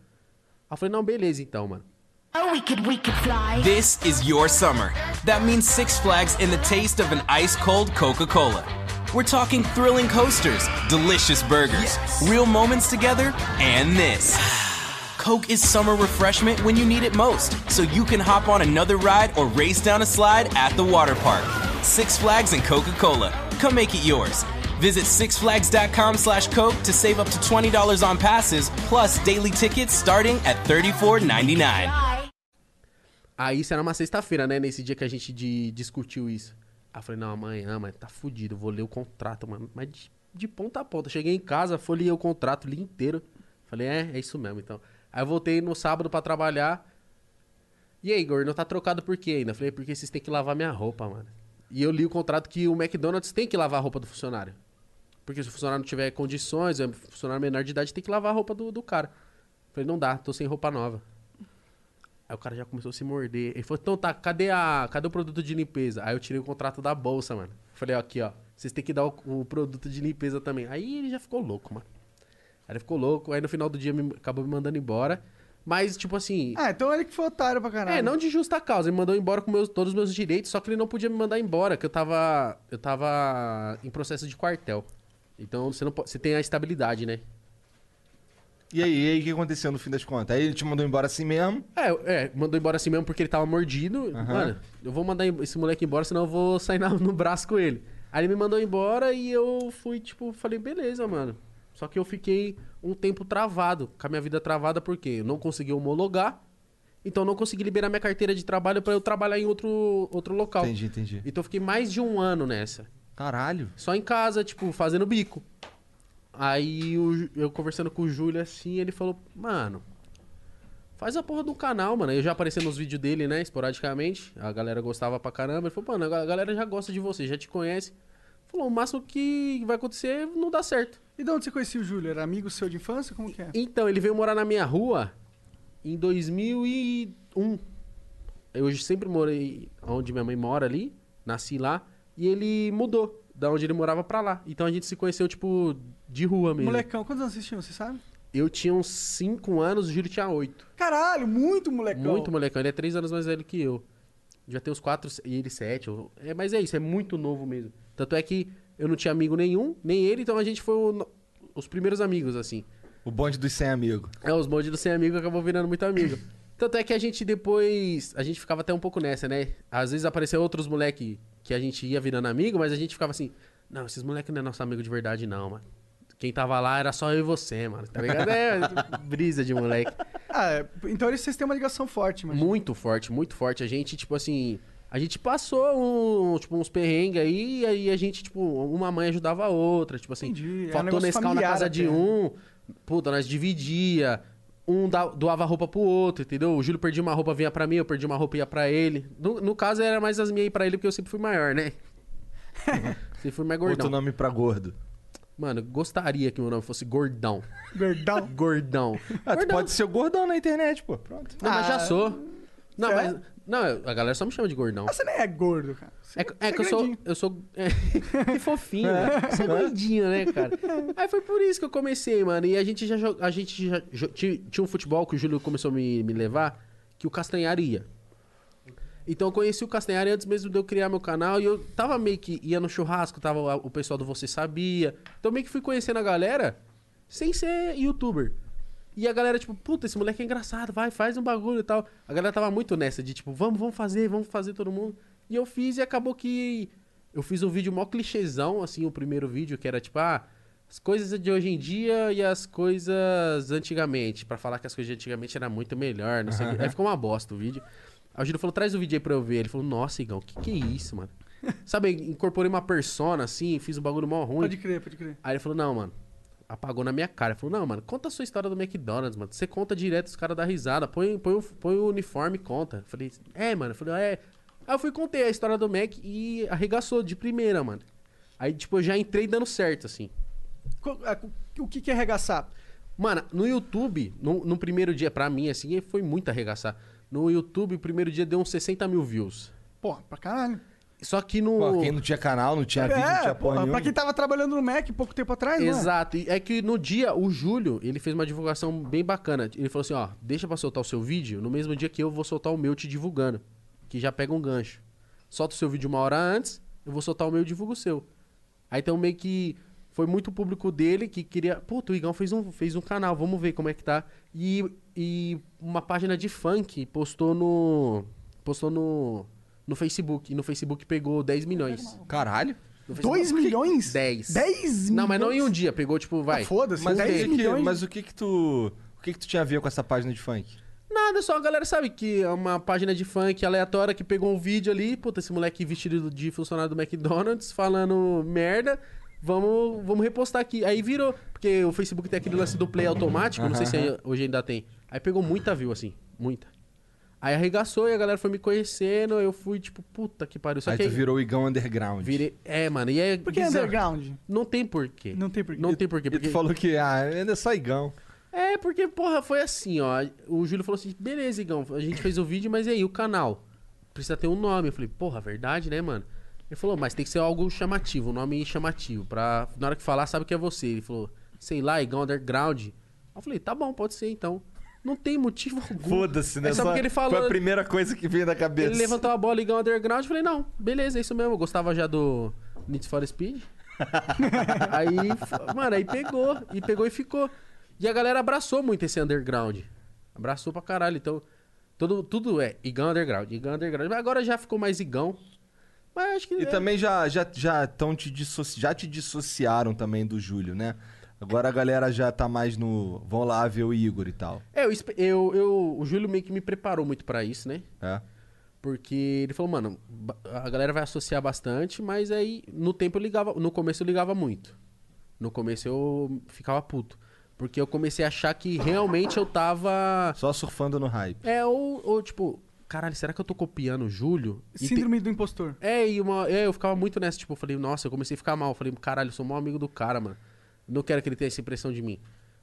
[SPEAKER 4] Aí eu falei, não, beleza então, mano.
[SPEAKER 6] Oh, we could, we could fly.
[SPEAKER 1] This is your summer. That means Six Flags and the taste of an ice cold Coca Cola. We're talking thrilling coasters, delicious burgers, real moments together, and this. Coke is summer refreshment when you need it most, so you can hop on another ride or race down a slide at the water park. Six Flags and Coca Cola. Come make it yours. Visit sixflags.com slash Coke to save up to $20 on passes, plus daily tickets starting at $34.99.
[SPEAKER 6] Fly.
[SPEAKER 4] Aí isso era uma sexta-feira, né? Nesse dia que a gente de- discutiu isso. Aí eu falei, não, amanhã, mas tá fudido, vou ler o contrato, mano. Mas de, de ponta a ponta. Cheguei em casa, folhei o contrato, li inteiro. Falei, é, é isso mesmo, então. Aí eu voltei no sábado pra trabalhar. E aí, Igor, não tá trocado por quê ainda? Falei, porque vocês têm que lavar minha roupa, mano. E eu li o contrato que o McDonald's tem que lavar a roupa do funcionário. Porque se o funcionário não tiver condições, um funcionário menor de idade, tem que lavar a roupa do, do cara. Falei, não dá, tô sem roupa nova. Aí o cara já começou a se morder. Ele falou, então tá, cadê, a, cadê o produto de limpeza? Aí eu tirei o contrato da bolsa, mano. Falei, ó, aqui, ó, vocês têm que dar o, o produto de limpeza também. Aí ele já ficou louco, mano. Aí ele ficou louco, aí no final do dia me, acabou me mandando embora. Mas, tipo assim,
[SPEAKER 3] Ah, então ele que foi otário pra caralho.
[SPEAKER 4] é, não de justa causa. Ele me mandou embora com meus- todos os meus direitos, só que ele não podia me mandar embora, que eu tava. Eu tava em processo de quartel. Então você não pode. Você tem a estabilidade, né?
[SPEAKER 2] E aí, e aí, o que aconteceu no fim das contas? Aí ele te mandou embora assim mesmo?
[SPEAKER 4] É, é, mandou embora assim mesmo porque ele tava mordido.
[SPEAKER 2] Aham.
[SPEAKER 4] Mano, eu vou mandar esse moleque embora, senão eu vou sair na- no braço com ele. Aí ele me mandou embora e eu fui, tipo, falei, beleza, mano. Só que eu fiquei um tempo travado, com a minha vida travada, porque eu não consegui homologar. Então eu não consegui liberar minha carteira de trabalho pra eu trabalhar em outro, outro local.
[SPEAKER 2] Entendi, entendi.
[SPEAKER 4] Então eu fiquei mais de um ano nessa.
[SPEAKER 2] Caralho.
[SPEAKER 4] Só em casa, tipo, fazendo bico. Aí Ju- eu conversando com o Júlio assim, ele falou, mano, faz a porra do canal, mano. Eu já apareci nos vídeos dele, né, esporadicamente. A galera gostava pra caramba. Ele falou, mano, a galera já gosta de você, já te conhece. Falou, o máximo que vai acontecer é não dá certo.
[SPEAKER 3] E de onde você conhecia o Júlio? Era amigo seu de infância? Como que é?
[SPEAKER 4] Então, ele veio morar na minha rua em 2001. Eu sempre morei onde minha mãe mora ali, nasci lá, e ele mudou da onde ele morava pra lá. Então a gente se conheceu, tipo, de rua mesmo.
[SPEAKER 3] Molecão, quantos anos vocês tinham, você sabe?
[SPEAKER 4] Eu tinha uns 5 anos, o Júlio tinha 8.
[SPEAKER 3] Caralho, muito molecão.
[SPEAKER 4] Muito molecão, ele é 3 anos mais velho que eu. Já tem uns 4 e ele 7. É, mas é isso, é muito novo mesmo. Tanto é que eu não tinha amigo nenhum, nem ele, então a gente foi o os primeiros amigos, assim.
[SPEAKER 2] O bonde dos 100 amigos.
[SPEAKER 4] É, os bondes do sem amigo acabou virando muito amigo. Tanto é que a gente depois. A gente ficava até um pouco nessa, né? Às vezes apareciam outros moleque que a gente ia virando amigo, mas a gente ficava assim: Não, esses moleque não é nosso amigo de verdade, não, mano. Quem tava lá era só eu e você, mano. Tá ligado? É, brisa de moleque.
[SPEAKER 3] Ah, é, então eles- vocês têm uma ligação forte, mas.
[SPEAKER 4] Muito forte, muito forte. A gente, tipo assim. A gente passou um, tipo, uns perrengues aí, e aí a gente, tipo, uma mãe ajudava a outra. Tipo assim,
[SPEAKER 3] Entendi. É um
[SPEAKER 4] faltou Nescau na casa de
[SPEAKER 3] até.
[SPEAKER 4] um, puta, nós dividia. Um doava roupa pro outro, entendeu? O Júlio perdia uma roupa, vinha pra mim, eu perdi uma roupa, ia pra ele. No, no caso, era mais as minhas ir pra ele, porque eu sempre fui maior, né? sempre fui mais
[SPEAKER 2] Outro
[SPEAKER 4] gordão.
[SPEAKER 2] nome pra gordo.
[SPEAKER 4] Mano, gostaria que meu nome fosse Gordão.
[SPEAKER 3] Gordão.
[SPEAKER 4] Gordão.
[SPEAKER 2] Ah, tu
[SPEAKER 4] Gordão.
[SPEAKER 2] pode ser o gordão na internet, pô. Pronto.
[SPEAKER 4] Não, mas
[SPEAKER 3] Ah,
[SPEAKER 4] já sou. Não,
[SPEAKER 3] é?
[SPEAKER 4] mas... Não, a galera só me chama de Gordão.
[SPEAKER 3] Mas você nem é gordo, cara. Você,
[SPEAKER 4] É, é que eu sou. Eu sou. É, que fofinho, né? Eu sou gordinho, né, cara? Aí foi por isso que eu comecei, mano. E a gente já A gente já. Tinha um futebol que o Júlio começou a me, me levar, que o Castanhari ia. Então eu conheci o Castanhari antes mesmo de eu criar meu canal. E eu tava meio que. ia no churrasco, tava o pessoal do Você Sabia. Então meio que fui conhecendo a galera sem ser youtuber. E a galera, tipo, puta, esse moleque é engraçado, vai, faz um bagulho e tal. A galera tava muito nessa de, tipo, vamos, vamos fazer, vamos fazer todo mundo. E eu fiz e acabou que eu fiz um vídeo mó clichêzão, assim, o primeiro vídeo, que era tipo, ah, as coisas de hoje em dia e as coisas antigamente. Pra falar que as coisas de antigamente era muito melhor, não sei o quê. Aí ficou uma bosta o vídeo. Aí o Júlio falou, traz o vídeo aí pra eu ver. Ele falou, nossa, Igão, que que é isso, mano? Sabe, incorporei uma persona, assim, fiz um bagulho mó ruim.
[SPEAKER 3] Pode crer, pode crer.
[SPEAKER 4] Aí ele falou, não, mano. Apagou na minha cara. Falou, não, mano, conta a sua história do McDonald's, mano. Você conta direto, os caras dão risada. Põe, põe, o, põe o uniforme e conta. Falei, é, mano. Falei, é. Aí eu fui contei a história do Mac e arregaçou de primeira, mano. Aí, tipo, eu já entrei dando certo, assim.
[SPEAKER 3] Ah, O que que é arregaçar?
[SPEAKER 4] Mano, no YouTube, no, no primeiro dia, pra mim, assim, foi muito arregaçar. No YouTube, o primeiro dia deu uns 60 mil views.
[SPEAKER 3] Pô, pra caralho.
[SPEAKER 4] Só que no.
[SPEAKER 2] Pô, quem não tinha canal, não tinha vídeo, não
[SPEAKER 3] É,
[SPEAKER 2] tinha
[SPEAKER 3] pô,
[SPEAKER 2] porra
[SPEAKER 3] pra quem tava trabalhando no Mac pouco tempo atrás, não é?
[SPEAKER 4] Exato. E é que no dia, o Júlio, ele fez uma divulgação bem bacana. Ele falou assim, ó, deixa pra soltar o seu vídeo no mesmo dia que eu vou soltar o meu te divulgando. Que já pega um gancho. Solta o seu vídeo uma hora antes, eu vou soltar o meu e divulgo o seu. Aí então meio que foi muito o público dele que queria... Pô, o Igão fez um, fez um canal, vamos ver como é que tá. E, e uma página de funk postou no... Postou no... No Facebook. E no Facebook pegou 10 milhões.
[SPEAKER 2] Caralho.
[SPEAKER 4] No
[SPEAKER 3] 2
[SPEAKER 4] Facebook,
[SPEAKER 3] milhões?
[SPEAKER 4] 10.
[SPEAKER 3] 10 milhões?
[SPEAKER 4] Não, mas não em um dia. Pegou, tipo, vai.
[SPEAKER 3] Ah, Foda-se,
[SPEAKER 2] Mas,
[SPEAKER 3] 10
[SPEAKER 2] o que
[SPEAKER 3] milhões.
[SPEAKER 2] mas o que que tu... O que que tu tinha a ver com essa página de funk?
[SPEAKER 4] Nada, só a galera sabe que é uma página de funk aleatória que pegou um vídeo ali, puta, esse moleque vestido de funcionário do McDonald's falando merda, vamos, vamos repostar aqui. Aí virou, porque o Facebook tem aquele lance do play automático, não sei se hoje ainda tem. Aí pegou muita view, assim, muita. Aí arregaçou e a galera foi me conhecendo, eu fui tipo, puta que pariu. Só
[SPEAKER 2] Aí
[SPEAKER 4] que
[SPEAKER 2] tu
[SPEAKER 4] aí
[SPEAKER 2] virou o Igão Underground.
[SPEAKER 4] virei... É, mano, e é
[SPEAKER 3] Por que
[SPEAKER 4] bizarro.
[SPEAKER 3] underground?
[SPEAKER 4] Não tem porquê.
[SPEAKER 3] Não tem porquê.
[SPEAKER 4] Não tem porquê,
[SPEAKER 2] E
[SPEAKER 4] porque...
[SPEAKER 2] tu falou que, ah, ainda é só Igão.
[SPEAKER 4] É, porque, porra, foi assim, ó. O Júlio falou assim: beleza, Igão, a gente fez o vídeo, mas e aí, o canal? Precisa ter um nome. Eu falei, porra, verdade, né, mano? Ele falou, mas tem que ser algo chamativo, um nome chamativo. Pra, na hora que falar, sabe que é você. Ele falou, sei lá, Igão Underground. Eu falei, tá bom, pode ser então. Não tem motivo algum.
[SPEAKER 2] Foda-se, né?
[SPEAKER 4] É só
[SPEAKER 2] Só
[SPEAKER 4] porque ele falou.
[SPEAKER 2] Foi a primeira coisa que veio da cabeça.
[SPEAKER 4] Ele levantou a bola, Igão Underground. Eu falei, não, beleza, é isso mesmo. Eu gostava já do Need for Speed. aí, mano, aí pegou. E pegou e ficou. E a galera abraçou muito esse underground. Abraçou pra caralho. Então, tudo, tudo é Igão Underground, Igão Underground. Mas agora já ficou mais Igão. Mas acho que.
[SPEAKER 2] E
[SPEAKER 4] é-
[SPEAKER 2] também já já já tão te dissoci... já te dissociaram também do Júlio, né? Agora a galera já tá mais no vão lá ver o Igor e tal.
[SPEAKER 4] É, eu, eu, eu- o Júlio meio que me preparou muito pra isso, né?
[SPEAKER 2] É.
[SPEAKER 4] Porque ele falou, mano, a galera vai associar bastante, mas aí no tempo eu ligava, no começo eu ligava muito. No começo eu ficava puto. Porque eu comecei a achar que realmente eu tava.
[SPEAKER 2] Só surfando no hype.
[SPEAKER 4] É, ou, ou tipo, caralho, será que eu tô copiando o Júlio? E te-
[SPEAKER 3] Síndrome do impostor.
[SPEAKER 4] É, e uma, é, eu ficava muito nessa, tipo, eu falei, nossa, eu comecei a ficar mal. Eu falei, caralho, eu sou o maior amigo do cara, mano. Não quero que ele tenha essa impressão de mim.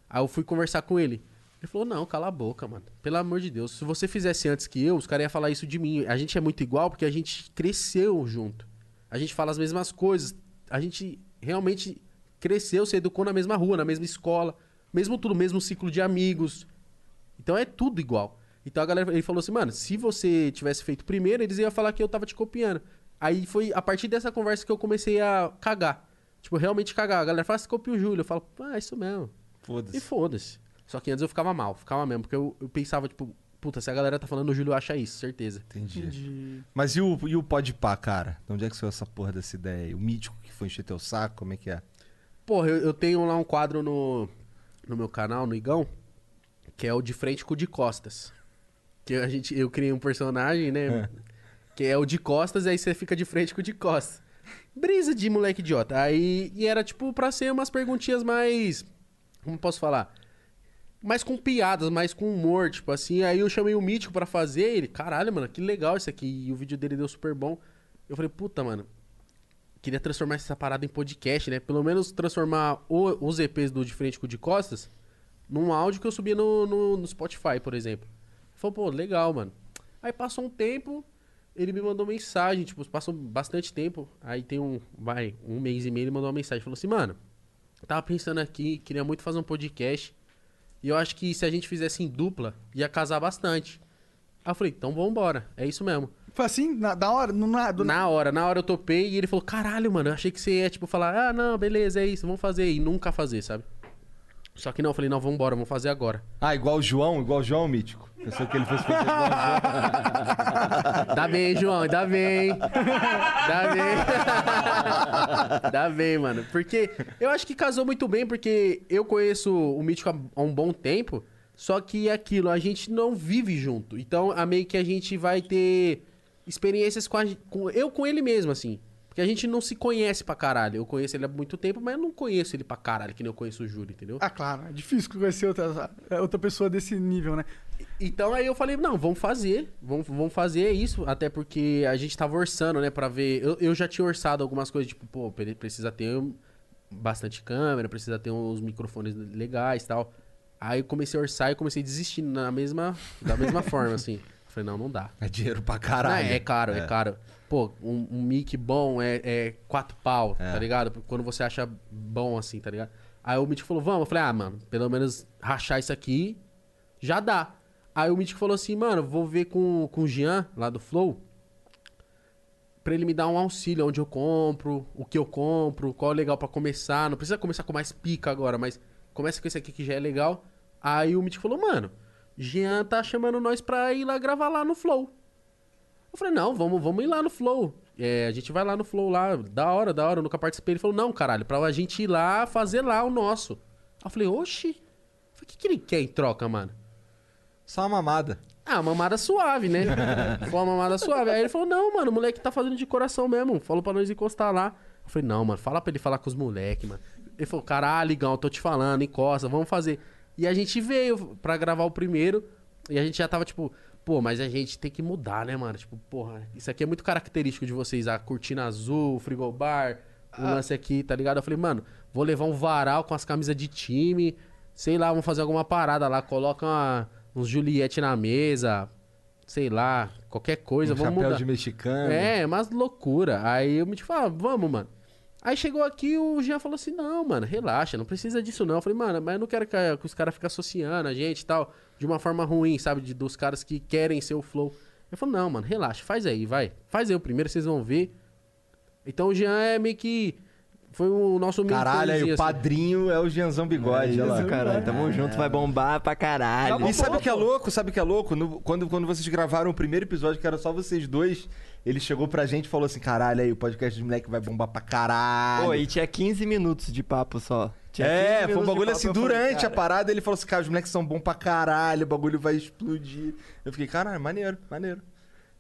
[SPEAKER 4] Aí eu fui conversar com ele. Ele falou, não, cala a boca, mano. Pelo amor de Deus. Se você fizesse antes que eu, os caras iam falar isso de mim. A gente é muito igual porque a gente cresceu junto. A gente fala as mesmas coisas. A gente realmente cresceu, se educou na mesma rua, na mesma escola. Mesmo tudo, mesmo ciclo de amigos. Então é tudo igual. Então a galera ele falou assim, mano, se você tivesse feito primeiro, eles iam falar que eu tava te copiando. Aí foi a partir dessa conversa que eu comecei a cagar. Tipo, realmente cagar. A galera fala, você copia o Júlio. Eu falo, ah, é isso mesmo. E
[SPEAKER 2] Foda-se.
[SPEAKER 4] foda-se. Só que antes eu ficava mal, ficava mesmo. Porque eu, eu pensava, tipo, puta, se a galera tá falando, o Júlio acha isso, certeza.
[SPEAKER 2] Entendi.
[SPEAKER 3] De...
[SPEAKER 2] Mas e o, e o Podpah, cara? De onde é que saiu essa porra dessa ideia aí? O mítico que foi encher teu saco, como é que é?
[SPEAKER 4] Porra, eu, eu tenho lá um quadro no, no meu canal, no Igão, que é o de frente com o de costas. Que a gente, eu criei um personagem, né? Que é o de costas, aí você fica de frente com o de costas. Brisa de moleque idiota. Aí, e era tipo pra ser umas perguntinhas mais. Como posso falar? Mais com piadas, mais com humor, tipo assim. Aí eu chamei o Mítico pra fazer. Ele, caralho, mano, que legal isso aqui. E o vídeo dele deu super bom. Eu falei, puta, mano. Queria transformar essa parada em podcast, né? Pelo menos transformar o- os EPs do De Frente com o de Costas num áudio que eu subia no, no, no Spotify, por exemplo. Falei, pô, legal, mano. Aí passou um tempo, ele me mandou mensagem, tipo, passou bastante tempo. Aí tem um, vai, um mês e meio, ele mandou uma mensagem. Falou assim, mano, tava pensando aqui, queria muito fazer um podcast. E eu acho que se a gente fizesse em dupla, ia casar bastante. Aí eu falei, então vambora, é isso mesmo.
[SPEAKER 3] Foi assim, na, da hora? No, na, do...
[SPEAKER 4] Na hora, na hora eu topei e ele falou, caralho, mano, eu achei que você ia, tipo, falar, ah, não, beleza, é isso, vamos fazer. E nunca fazer, sabe? Só que não, eu falei, não, vambora, vamos fazer agora.
[SPEAKER 2] Ah, igual o João, igual o João Mítico. Pensou que ele fosse fazer igual o João.
[SPEAKER 4] Dá bem, João, dá bem. Dá bem. dá bem, mano. Porque eu acho que casou muito bem, porque eu conheço o Mítico há- um bom tempo, só que é aquilo, a gente não vive junto. Então, a meio que a gente vai ter experiências com, a, com eu com ele mesmo, assim. Porque a gente não se conhece pra caralho. Eu conheço ele há muito tempo, mas eu não conheço ele pra caralho, que nem eu conheço o Júlio, entendeu?
[SPEAKER 3] Ah, claro. É difícil conhecer outra, outra pessoa desse nível, né?
[SPEAKER 4] Então aí eu falei, não, vamos fazer, vamos, vamos fazer isso, até porque a gente tava orçando, né, pra ver. Eu, eu já tinha orçado algumas coisas, tipo, pô, pre- precisa ter bastante câmera, precisa ter uns microfones legais e tal. Aí eu comecei a orçar e comecei a desistir na mesma, da mesma forma, assim. Falei, não, não dá.
[SPEAKER 2] É dinheiro pra
[SPEAKER 4] Não,
[SPEAKER 2] caralho.
[SPEAKER 4] é caro, é, caro. Pô, um, um mic bom é, é quatro pau,
[SPEAKER 2] É.
[SPEAKER 4] tá ligado? Quando você acha bom assim, tá ligado? Aí o Mítico falou, vamos. Eu falei, ah, mano, pelo menos rachar isso aqui já dá. Aí o Mítico falou assim, mano, vou ver com, com o Jean, lá do Flow, pra ele me dar um auxílio onde eu compro, o que eu compro, qual é legal pra começar. Não precisa começar com mais pica agora, mas começa com esse aqui que já é legal. Aí o Mítico falou, mano, Jean tá chamando nós pra ir lá gravar lá no Flow. Eu falei, não, vamos, vamos ir lá no Flow. É, a gente vai lá no Flow lá, da hora, da hora, eu nunca participei. Ele falou, não, caralho, pra gente ir lá fazer lá o nosso. Aí eu falei, oxi. O que, que ele quer em troca, mano?
[SPEAKER 2] Só uma mamada.
[SPEAKER 4] Ah, uma mamada suave, né? Foi uma mamada suave. Aí ele falou, não, mano, o moleque tá fazendo de coração mesmo. Falou pra nós encostar lá. Eu falei, não, mano, fala pra ele falar com os moleques, mano. Ele falou, caralho, ligão, tô te falando, encosta, vamos fazer. E a gente veio pra gravar o primeiro. E a gente já tava tipo, pô, mas a gente tem que mudar, né, mano? Tipo, porra, isso aqui é muito característico de vocês. A cortina azul, o frigobar, o lance aqui, tá ligado? Eu falei, mano, vou levar um varal com as camisas de time. sei lá, vamos fazer alguma parada lá, coloca uma- uns Juliette na mesa, sei lá, qualquer coisa,
[SPEAKER 2] um
[SPEAKER 4] vamos
[SPEAKER 2] chapéu
[SPEAKER 4] mudar.
[SPEAKER 2] de mexicano.
[SPEAKER 4] É, mas loucura. Aí eu me tipo, ah, vamos, mano. Aí chegou aqui o Jean falou assim: não, mano, relaxa, não precisa disso não. Eu falei, mano, mas eu não quero que, que os caras fiquem associando a gente e tal, de uma forma ruim, sabe? De, dos caras que querem ser o flow. Eu falei, não, mano, relaxa, faz aí, vai. Faz aí o primeiro, vocês vão ver. Então o Jean é meio que. Foi o nosso
[SPEAKER 2] Caralho, aí o
[SPEAKER 4] assim.
[SPEAKER 2] padrinho é o Gianzão Bigode, olha lá.
[SPEAKER 5] Isso, caralho. Tamo junto, vai bombar pra caralho.
[SPEAKER 2] E sabe o que é louco? Sabe o que é louco? No- quando, quando vocês gravaram o primeiro episódio, que era só vocês dois, ele chegou pra gente e falou assim: caralho, aí o podcast dos moleque vai bombar pra caralho.
[SPEAKER 5] Pô, e tinha 15 minutos de papo só. Tinha 15
[SPEAKER 2] É, foi um bagulho assim,
[SPEAKER 5] falei,
[SPEAKER 2] durante a parada ele falou assim, cara, os moleques são bons pra caralho, o bagulho vai explodir. Eu fiquei, caralho, maneiro, maneiro.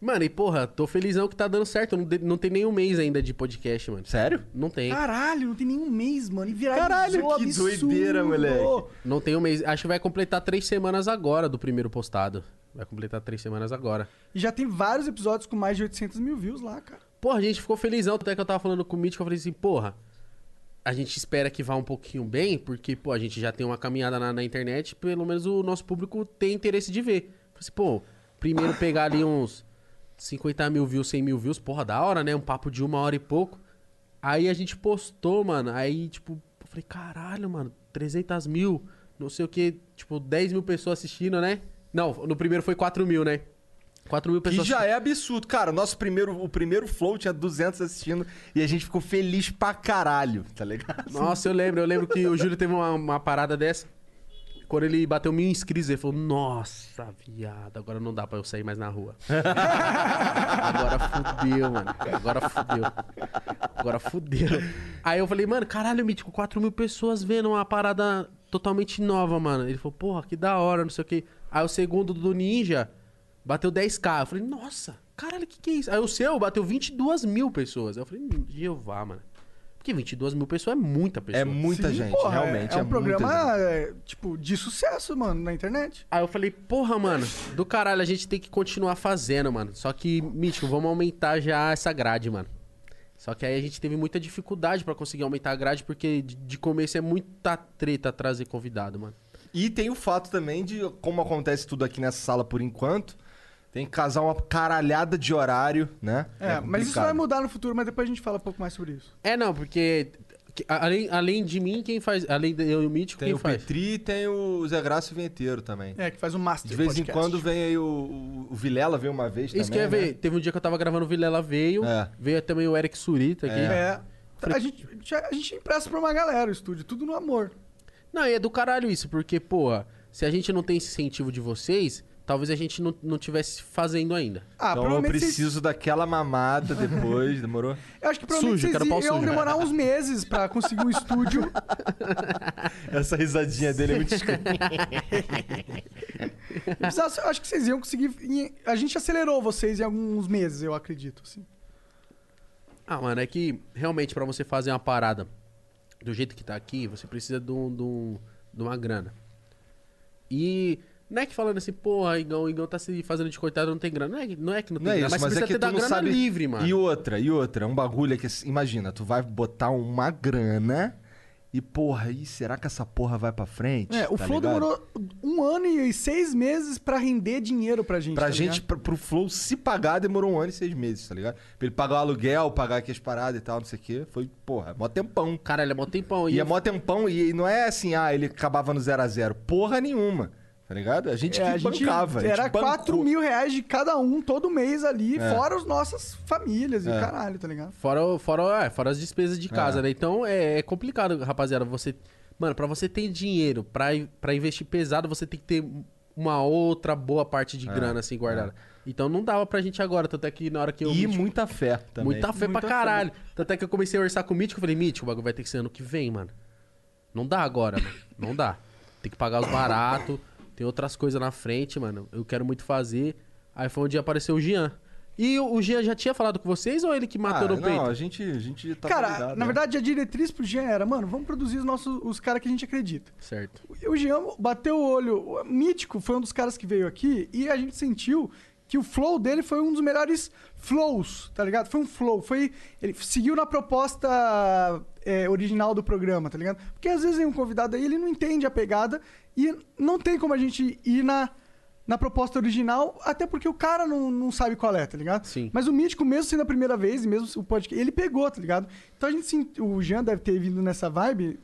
[SPEAKER 4] Mano, e porra, tô felizão que tá dando certo. Não, de- não tem nem um mês ainda de podcast, mano.
[SPEAKER 2] Sério?
[SPEAKER 4] Não tem.
[SPEAKER 3] Caralho, não tem nenhum mês, mano. E viralizou
[SPEAKER 2] Caralho, que
[SPEAKER 3] absurdo.
[SPEAKER 2] doideira, moleque.
[SPEAKER 4] Não tem um mês. Acho que vai completar três semanas agora do primeiro postado. Vai completar três semanas agora.
[SPEAKER 3] E já tem vários episódios com mais de 800 mil views lá, cara.
[SPEAKER 4] Porra, a gente ficou felizão. Até que eu tava falando com o Mítico, eu falei assim, porra, a gente espera que vá um pouquinho bem, porque, pô, a gente já tem uma caminhada na, na internet, pelo menos o nosso público tem interesse de ver. Falei assim, pô, primeiro pegar ali uns 50 mil views, 100 mil views, porra, da hora, né? Um papo de uma hora e pouco. Aí a gente postou, mano, aí, tipo, eu falei, caralho, mano, 300 mil, não sei o que, tipo, 10 mil pessoas assistindo, né? Não, no primeiro foi 4 mil, né? 4 mil
[SPEAKER 2] Que
[SPEAKER 4] pessoas
[SPEAKER 2] já é absurdo. Cara, o nosso primeiro, o primeiro flow tinha 200 assistindo e a gente ficou feliz pra caralho, tá ligado?
[SPEAKER 4] Nossa, eu lembro, eu lembro que o Júlio teve uma, uma parada dessa. Quando ele bateu mil inscritos, ele falou: Nossa, viado, agora não dá pra eu sair mais na rua. agora fudeu, mano. Agora fudeu. Agora fudeu. Aí eu falei, mano, caralho, Mítico, 4 mil pessoas vendo uma parada totalmente nova, mano. Ele falou, porra, que da hora, não sei o quê. Aí o segundo do Ninja bateu 10k. Eu falei, nossa, caralho, que que é isso? Aí o seu bateu 22 mil pessoas. Eu falei, Jeová, mano. Porque 22 mil pessoas é muita pessoa.
[SPEAKER 2] É muita
[SPEAKER 3] Sim,
[SPEAKER 2] gente,
[SPEAKER 3] porra,
[SPEAKER 2] realmente.
[SPEAKER 3] É,
[SPEAKER 2] É,
[SPEAKER 3] um
[SPEAKER 2] muita gente.
[SPEAKER 3] programa, é, tipo, de sucesso, mano, na internet.
[SPEAKER 4] Aí eu falei, porra, mano, do caralho, a gente tem que continuar fazendo, mano. Só que, Mítico, vamos aumentar já essa grade, mano. Só que aí a gente teve muita dificuldade pra conseguir aumentar a grade, porque de, de começo é muita treta trazer convidado, mano.
[SPEAKER 2] E tem o fato também de, como acontece tudo aqui nessa sala por enquanto, tem que casar uma caralhada de horário, né?
[SPEAKER 3] É, mas isso vai mudar no futuro, mas depois a gente fala um pouco mais sobre isso.
[SPEAKER 4] É, não, porque que- além, além de mim, quem faz. Além de eu e o Mítico,
[SPEAKER 2] Tem
[SPEAKER 4] quem
[SPEAKER 2] o
[SPEAKER 4] faz?
[SPEAKER 2] Petri e tem o Zé Graça e o Venteiro também.
[SPEAKER 3] É, que faz um master
[SPEAKER 2] De vez em
[SPEAKER 3] podcast.
[SPEAKER 2] quando vem aí o, o, o Vilela, veio uma vez
[SPEAKER 4] Isso que
[SPEAKER 2] também,
[SPEAKER 4] eu ia ver.
[SPEAKER 2] né?
[SPEAKER 4] Teve um dia que eu tava gravando o Vilela veio.
[SPEAKER 2] É.
[SPEAKER 4] Veio também o Eric Surita aqui.
[SPEAKER 3] É. A gente, a gente empresta pra uma galera o estúdio, tudo no amor.
[SPEAKER 4] Não, e é do caralho isso, porque, pô, se a gente não tem esse incentivo de vocês, talvez a gente não, não tivesse fazendo ainda.
[SPEAKER 3] Ah,
[SPEAKER 2] Então eu
[SPEAKER 3] vocês-
[SPEAKER 2] preciso daquela mamada depois, demorou?
[SPEAKER 3] Eu acho que provavelmente
[SPEAKER 4] Sujo, quero
[SPEAKER 3] vocês
[SPEAKER 4] pau
[SPEAKER 3] iam
[SPEAKER 4] sujo.
[SPEAKER 3] demorar uns meses pra conseguir um estúdio.
[SPEAKER 2] Essa risadinha dele é muito escrota.
[SPEAKER 3] Eu acho que vocês iam conseguir. A gente acelerou vocês em alguns meses, eu acredito. Assim.
[SPEAKER 4] Ah, mano, é que realmente pra você fazer uma parada do jeito que tá aqui, você precisa de, um, de, um- de uma grana. E não é que falando assim, porra, Igão, o Igão tá se fazendo de coitado, não tem grana. Não é, que- não é que não tem
[SPEAKER 2] Não é
[SPEAKER 4] grana,
[SPEAKER 2] isso,
[SPEAKER 4] mas,
[SPEAKER 2] mas
[SPEAKER 4] você
[SPEAKER 2] é que
[SPEAKER 4] precisa ter
[SPEAKER 2] tu
[SPEAKER 4] da grana
[SPEAKER 2] sabe...
[SPEAKER 4] livre, mano.
[SPEAKER 2] E outra, e outra, um bagulho é que, imagina, tu vai botar uma grana e, porra, e será que essa porra vai pra frente?
[SPEAKER 3] É, o
[SPEAKER 2] Tá
[SPEAKER 3] Flow
[SPEAKER 2] ligado?
[SPEAKER 3] demorou um ano e seis meses pra render dinheiro pra gente.
[SPEAKER 2] Pra
[SPEAKER 3] tá
[SPEAKER 2] gente,
[SPEAKER 3] ligado?
[SPEAKER 2] pra, pro Flow se pagar, demorou um ano e seis meses, tá ligado? Pra ele pagar o aluguel, pagar aqui as paradas e tal, não sei o quê. Foi, porra, mó tempão.
[SPEAKER 4] Caralho, é mó tempão.
[SPEAKER 2] E
[SPEAKER 4] E
[SPEAKER 2] é mó tempão, e não é assim, ah, ele acabava no zero a zero Porra nenhuma, tá ligado? A gente
[SPEAKER 3] É,
[SPEAKER 2] que
[SPEAKER 3] a gente
[SPEAKER 2] bancava. a gente
[SPEAKER 3] era
[SPEAKER 2] bancou.
[SPEAKER 3] 4 mil reais de cada um todo mês ali,
[SPEAKER 2] É.
[SPEAKER 3] fora as nossas famílias e
[SPEAKER 2] É.
[SPEAKER 3] o caralho, tá ligado?
[SPEAKER 4] Fora, fora, é, fora as despesas de casa,
[SPEAKER 2] É.
[SPEAKER 4] né? Então é, é complicado, rapaziada. Você. Mano, pra você ter dinheiro pra, pra investir pesado, você tem que ter uma outra boa parte de
[SPEAKER 2] É,
[SPEAKER 4] grana assim guardada. Então não dava pra gente agora, tanto é que na hora que eu.
[SPEAKER 2] E
[SPEAKER 4] Mítico-
[SPEAKER 2] muita fé também.
[SPEAKER 4] Muita fé
[SPEAKER 3] Muita
[SPEAKER 4] pra
[SPEAKER 3] fé.
[SPEAKER 4] caralho. Tanto é que eu comecei a orçar com o Mítico, eu falei, Mítico, o bagulho vai ter que ser ano que vem, mano. Não dá agora, mano. Não dá. Tem que pagar os baratos, tem outras coisas na frente, mano. Eu quero muito fazer. Aí foi onde apareceu o Jean. E o Jean já tinha falado com vocês ou ele que matou
[SPEAKER 2] Ah,
[SPEAKER 4] no
[SPEAKER 2] não,
[SPEAKER 4] peito?
[SPEAKER 2] a gente, a gente tá
[SPEAKER 3] Cara, na
[SPEAKER 2] né?
[SPEAKER 3] verdade, a diretriz pro Jean era, mano, vamos produzir os nossos os caras que a gente acredita.
[SPEAKER 4] Certo.
[SPEAKER 3] O Jean bateu o olho. O Mítico foi um dos caras que veio aqui e a gente sentiu que o flow dele foi um dos melhores flows, tá ligado? Foi um flow, foi ele seguiu na proposta é, original do programa, tá ligado? Porque às vezes vem um convidado aí, ele não entende a pegada e não tem como a gente ir na na proposta original, até porque o cara não, não sabe qual é, tá ligado?
[SPEAKER 4] Sim.
[SPEAKER 3] Mas o Mítico, mesmo sendo a primeira vez, e mesmo o podcast, ele pegou, tá ligado? Então a gente sent- o Jean deve ter vindo nessa vibe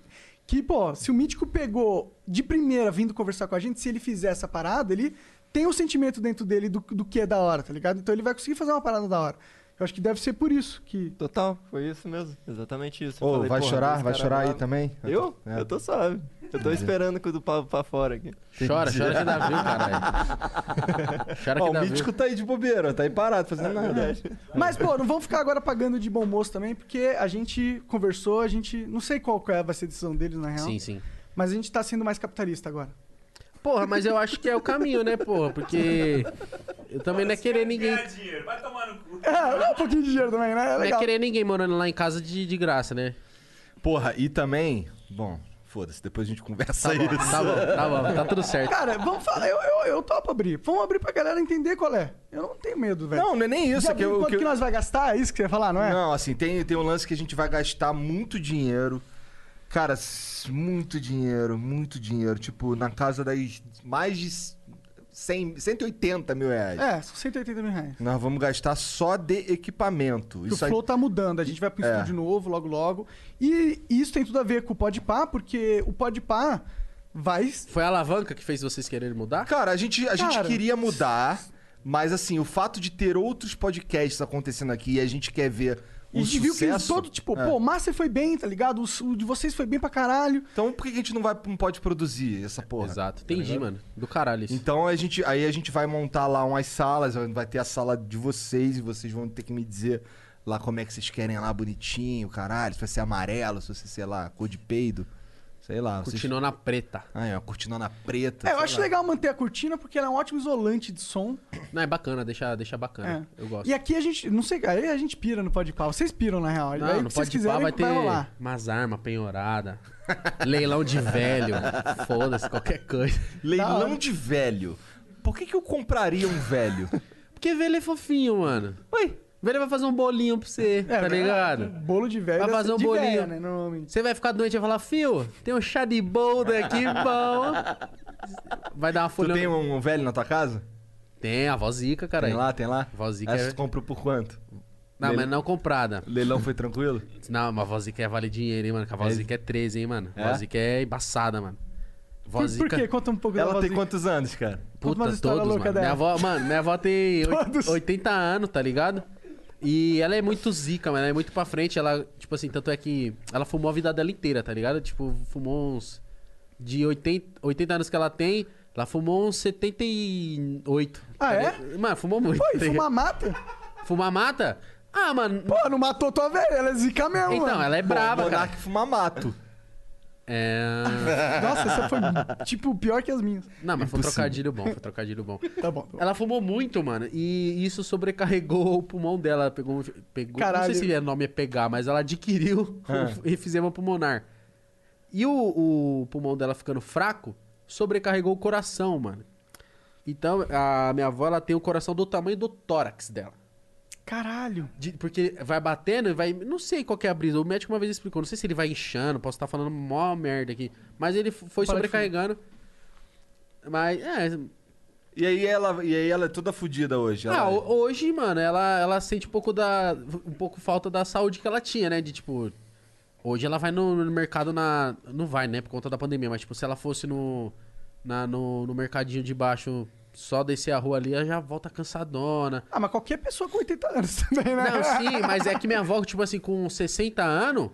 [SPEAKER 3] que, pô, se o Mítico pegou de primeira vindo conversar com a gente, se ele fizer essa parada, ele tem o sentimento dentro dele do, do que é da hora, tá ligado? Então ele vai conseguir fazer uma parada da hora. Eu acho que deve ser por isso que.
[SPEAKER 5] Total, foi isso mesmo. Exatamente isso.
[SPEAKER 2] Ô,
[SPEAKER 5] falei,
[SPEAKER 2] vai chorar? Vai chorar aí
[SPEAKER 5] bravo.
[SPEAKER 2] também?
[SPEAKER 5] Eu?
[SPEAKER 2] É.
[SPEAKER 5] Eu tô suave. Eu tô esperando com o do pau pra fora aqui.
[SPEAKER 4] Chora, chora que dá view, caralho. Chora
[SPEAKER 2] Ó,
[SPEAKER 4] que
[SPEAKER 2] o
[SPEAKER 4] dá
[SPEAKER 2] Mítico tá aí de bobeira, tá aí parado, fazendo nada.
[SPEAKER 3] Mas, pô, não vamos ficar agora pagando de bom moço também, porque a gente conversou, a gente. Não sei qual que é, vai ser a decisão deles, na real.
[SPEAKER 4] Sim, sim.
[SPEAKER 3] Mas a gente tá sendo mais capitalista agora.
[SPEAKER 4] Porra, mas eu acho que é o caminho, né, porra? Porque eu também não é querer ninguém.
[SPEAKER 7] dinheiro, vai tomar no cu.
[SPEAKER 3] É, dá um pouquinho de dinheiro também, né? É
[SPEAKER 4] Não é
[SPEAKER 3] legal.
[SPEAKER 4] querer ninguém morando lá em casa de, de graça, né?
[SPEAKER 2] Porra, e também. Bom, foda-se, depois a gente conversa
[SPEAKER 4] Tá bom,
[SPEAKER 2] isso.
[SPEAKER 4] tá bom, tá bom, tá tudo certo.
[SPEAKER 3] Cara, vamos falar, eu, eu, eu topo abrir. Vamos abrir pra galera entender qual é. Eu não tenho medo, velho.
[SPEAKER 2] Não, não é nem isso.
[SPEAKER 3] Já
[SPEAKER 2] é que eu,
[SPEAKER 3] quanto
[SPEAKER 2] que
[SPEAKER 3] que,
[SPEAKER 2] eu-
[SPEAKER 3] nós vai gastar? É isso que você ia falar, não é?
[SPEAKER 2] Não, assim, tem, tem um lance que a gente vai gastar muito dinheiro. Cara, muito dinheiro, muito dinheiro. Tipo, na casa das mais de 100, 180 mil reais.
[SPEAKER 3] É, são 180 mil reais.
[SPEAKER 2] Nós vamos gastar só de equipamento.
[SPEAKER 3] Porque
[SPEAKER 2] Isso
[SPEAKER 3] o
[SPEAKER 2] aí,
[SPEAKER 3] Flow tá mudando, a gente vai pro
[SPEAKER 2] É.
[SPEAKER 3] estúdio novo logo logo. E isso tem tudo a ver com o Podpah, porque o Podpah vai...
[SPEAKER 4] Foi a alavanca que fez vocês quererem mudar?
[SPEAKER 2] Cara, a gente, a gente
[SPEAKER 3] Cara.
[SPEAKER 2] queria mudar, mas assim, o fato de ter outros podcasts acontecendo aqui e a gente quer ver
[SPEAKER 3] E a gente viu que eles todo, tipo,
[SPEAKER 2] É.
[SPEAKER 3] pô, o Márcio foi bem, tá ligado? O, o de vocês foi bem pra caralho.
[SPEAKER 2] Então por que a gente não, vai, não pode produzir essa porra?
[SPEAKER 4] Exato, entendi, mano. Do caralho isso.
[SPEAKER 2] Então a gente, aí a gente vai montar lá umas salas, vai ter a sala de vocês e vocês vão ter que me dizer lá como é que vocês querem lá bonitinho, caralho, se vai ser amarelo, se vai ser, sei lá, cor de peido, sei lá. Vocês...
[SPEAKER 4] Cortinona preta.
[SPEAKER 2] Ah, é, uma cortinona preta.
[SPEAKER 3] É, eu acho
[SPEAKER 2] lá.
[SPEAKER 3] legal manter a cortina porque ela é um ótimo isolante de som.
[SPEAKER 4] Não, é bacana, deixa, deixa bacana.
[SPEAKER 3] É.
[SPEAKER 4] Eu gosto.
[SPEAKER 3] E aqui a gente, não sei, aí a gente pira no Podpah. Vocês piram, na real.
[SPEAKER 4] Não,
[SPEAKER 3] aí,
[SPEAKER 4] não
[SPEAKER 3] se vocês
[SPEAKER 4] pode pá,
[SPEAKER 3] quiserem,
[SPEAKER 4] vai ter umas armas penhoradas. leilão de velho. Foda-se, qualquer coisa.
[SPEAKER 2] Leilão de velho. Por que, que eu compraria um velho?
[SPEAKER 4] Porque velho é fofinho, mano. Oi, velho vai fazer um bolinho pra você,
[SPEAKER 3] É,
[SPEAKER 4] tá ligado?
[SPEAKER 3] Bolo de velho.
[SPEAKER 4] Vai
[SPEAKER 3] é
[SPEAKER 4] fazer um
[SPEAKER 3] de
[SPEAKER 4] bolinho.
[SPEAKER 3] véia, né, normalmente.
[SPEAKER 4] Você vai ficar doente e vai falar, fio, tem um chá de bolda aqui bom. Vai dar uma
[SPEAKER 2] tu
[SPEAKER 4] folha.
[SPEAKER 2] tem um, um velho na tua casa?
[SPEAKER 4] Tem, a vozica, cara.
[SPEAKER 2] Tem lá, tem lá?
[SPEAKER 4] Vozica
[SPEAKER 2] Essa
[SPEAKER 4] é...
[SPEAKER 2] tu comprou por quanto?
[SPEAKER 4] Não,
[SPEAKER 2] Leilão-
[SPEAKER 4] mas não comprada.
[SPEAKER 2] Leilão foi tranquilo?
[SPEAKER 4] Não, mas a vozica é vale dinheiro, hein, mano. Que a vozica é 13, hein, mano. A
[SPEAKER 2] É?
[SPEAKER 4] vozica é embaçada, mano. Vozica...
[SPEAKER 3] por quê? Conta um pouco da
[SPEAKER 2] Ela tem quantos anos, cara?
[SPEAKER 4] Puta, todos, mano. Minha
[SPEAKER 3] dela.
[SPEAKER 4] avó, mano, minha avó tem oit-
[SPEAKER 3] Todos.
[SPEAKER 4] 80 anos, tá ligado? E ela é muito zica, mano. Ela é muito pra frente. Ela, tipo assim, tanto é que ela fumou a vida dela inteira, tá ligado? Tipo, fumou uns. De 80, 80 anos que ela tem, ela fumou uns 78.
[SPEAKER 3] Ah,
[SPEAKER 4] tá
[SPEAKER 3] é?
[SPEAKER 4] ligado? Mano, fumou muito.
[SPEAKER 3] Pô, e
[SPEAKER 4] tá
[SPEAKER 3] fumar mata?
[SPEAKER 4] Fumar mata? Ah, mano.
[SPEAKER 3] Pô, não matou tua velha, ela é zica mesmo,
[SPEAKER 4] então,
[SPEAKER 3] mano.
[SPEAKER 4] ela é braba, cara.
[SPEAKER 2] Monark fuma mato.
[SPEAKER 4] É.
[SPEAKER 3] Nossa, essa foi, tipo, pior que as minhas.
[SPEAKER 4] Não, mas foi
[SPEAKER 2] Impossível.
[SPEAKER 4] trocadilho bom, foi trocadilho bom.
[SPEAKER 3] Tá bom, tá bom.
[SPEAKER 4] Ela fumou muito, mano, e isso sobrecarregou o pulmão dela. Ela Pegou, pegou não
[SPEAKER 3] Caralho.
[SPEAKER 4] sei se o nome é pegar, mas ela adquiriu o enfisema pulmonar. E o, o pulmão dela ficando fraco, sobrecarregou o coração, mano. Então, a minha avó, ela tem o coração do tamanho do tórax dela.
[SPEAKER 3] Caralho.
[SPEAKER 4] De- porque vai batendo e vai. Não sei qual que é a brisa. O médico uma vez explicou. Não sei se ele vai inchando, posso estar falando mó merda aqui. Mas ele foi
[SPEAKER 3] Para
[SPEAKER 4] sobrecarregando. Mas, é.
[SPEAKER 2] E aí ela, e aí ela é toda fodida hoje.
[SPEAKER 4] Ah,
[SPEAKER 2] Ela...
[SPEAKER 4] ho- hoje, mano, ela, ela sente um pouco da. Um pouco falta da saúde que ela tinha, né? De tipo. Hoje ela vai no, no mercado na. Não vai, né? Por conta da pandemia, mas tipo, se ela fosse no. Na, no, no mercadinho de baixo, só descer a rua ali, ela já volta cansadona.
[SPEAKER 3] Ah, mas qualquer pessoa com 80 anos também, né?
[SPEAKER 4] Não, sim, mas é que minha avó, tipo assim, com 60 anos.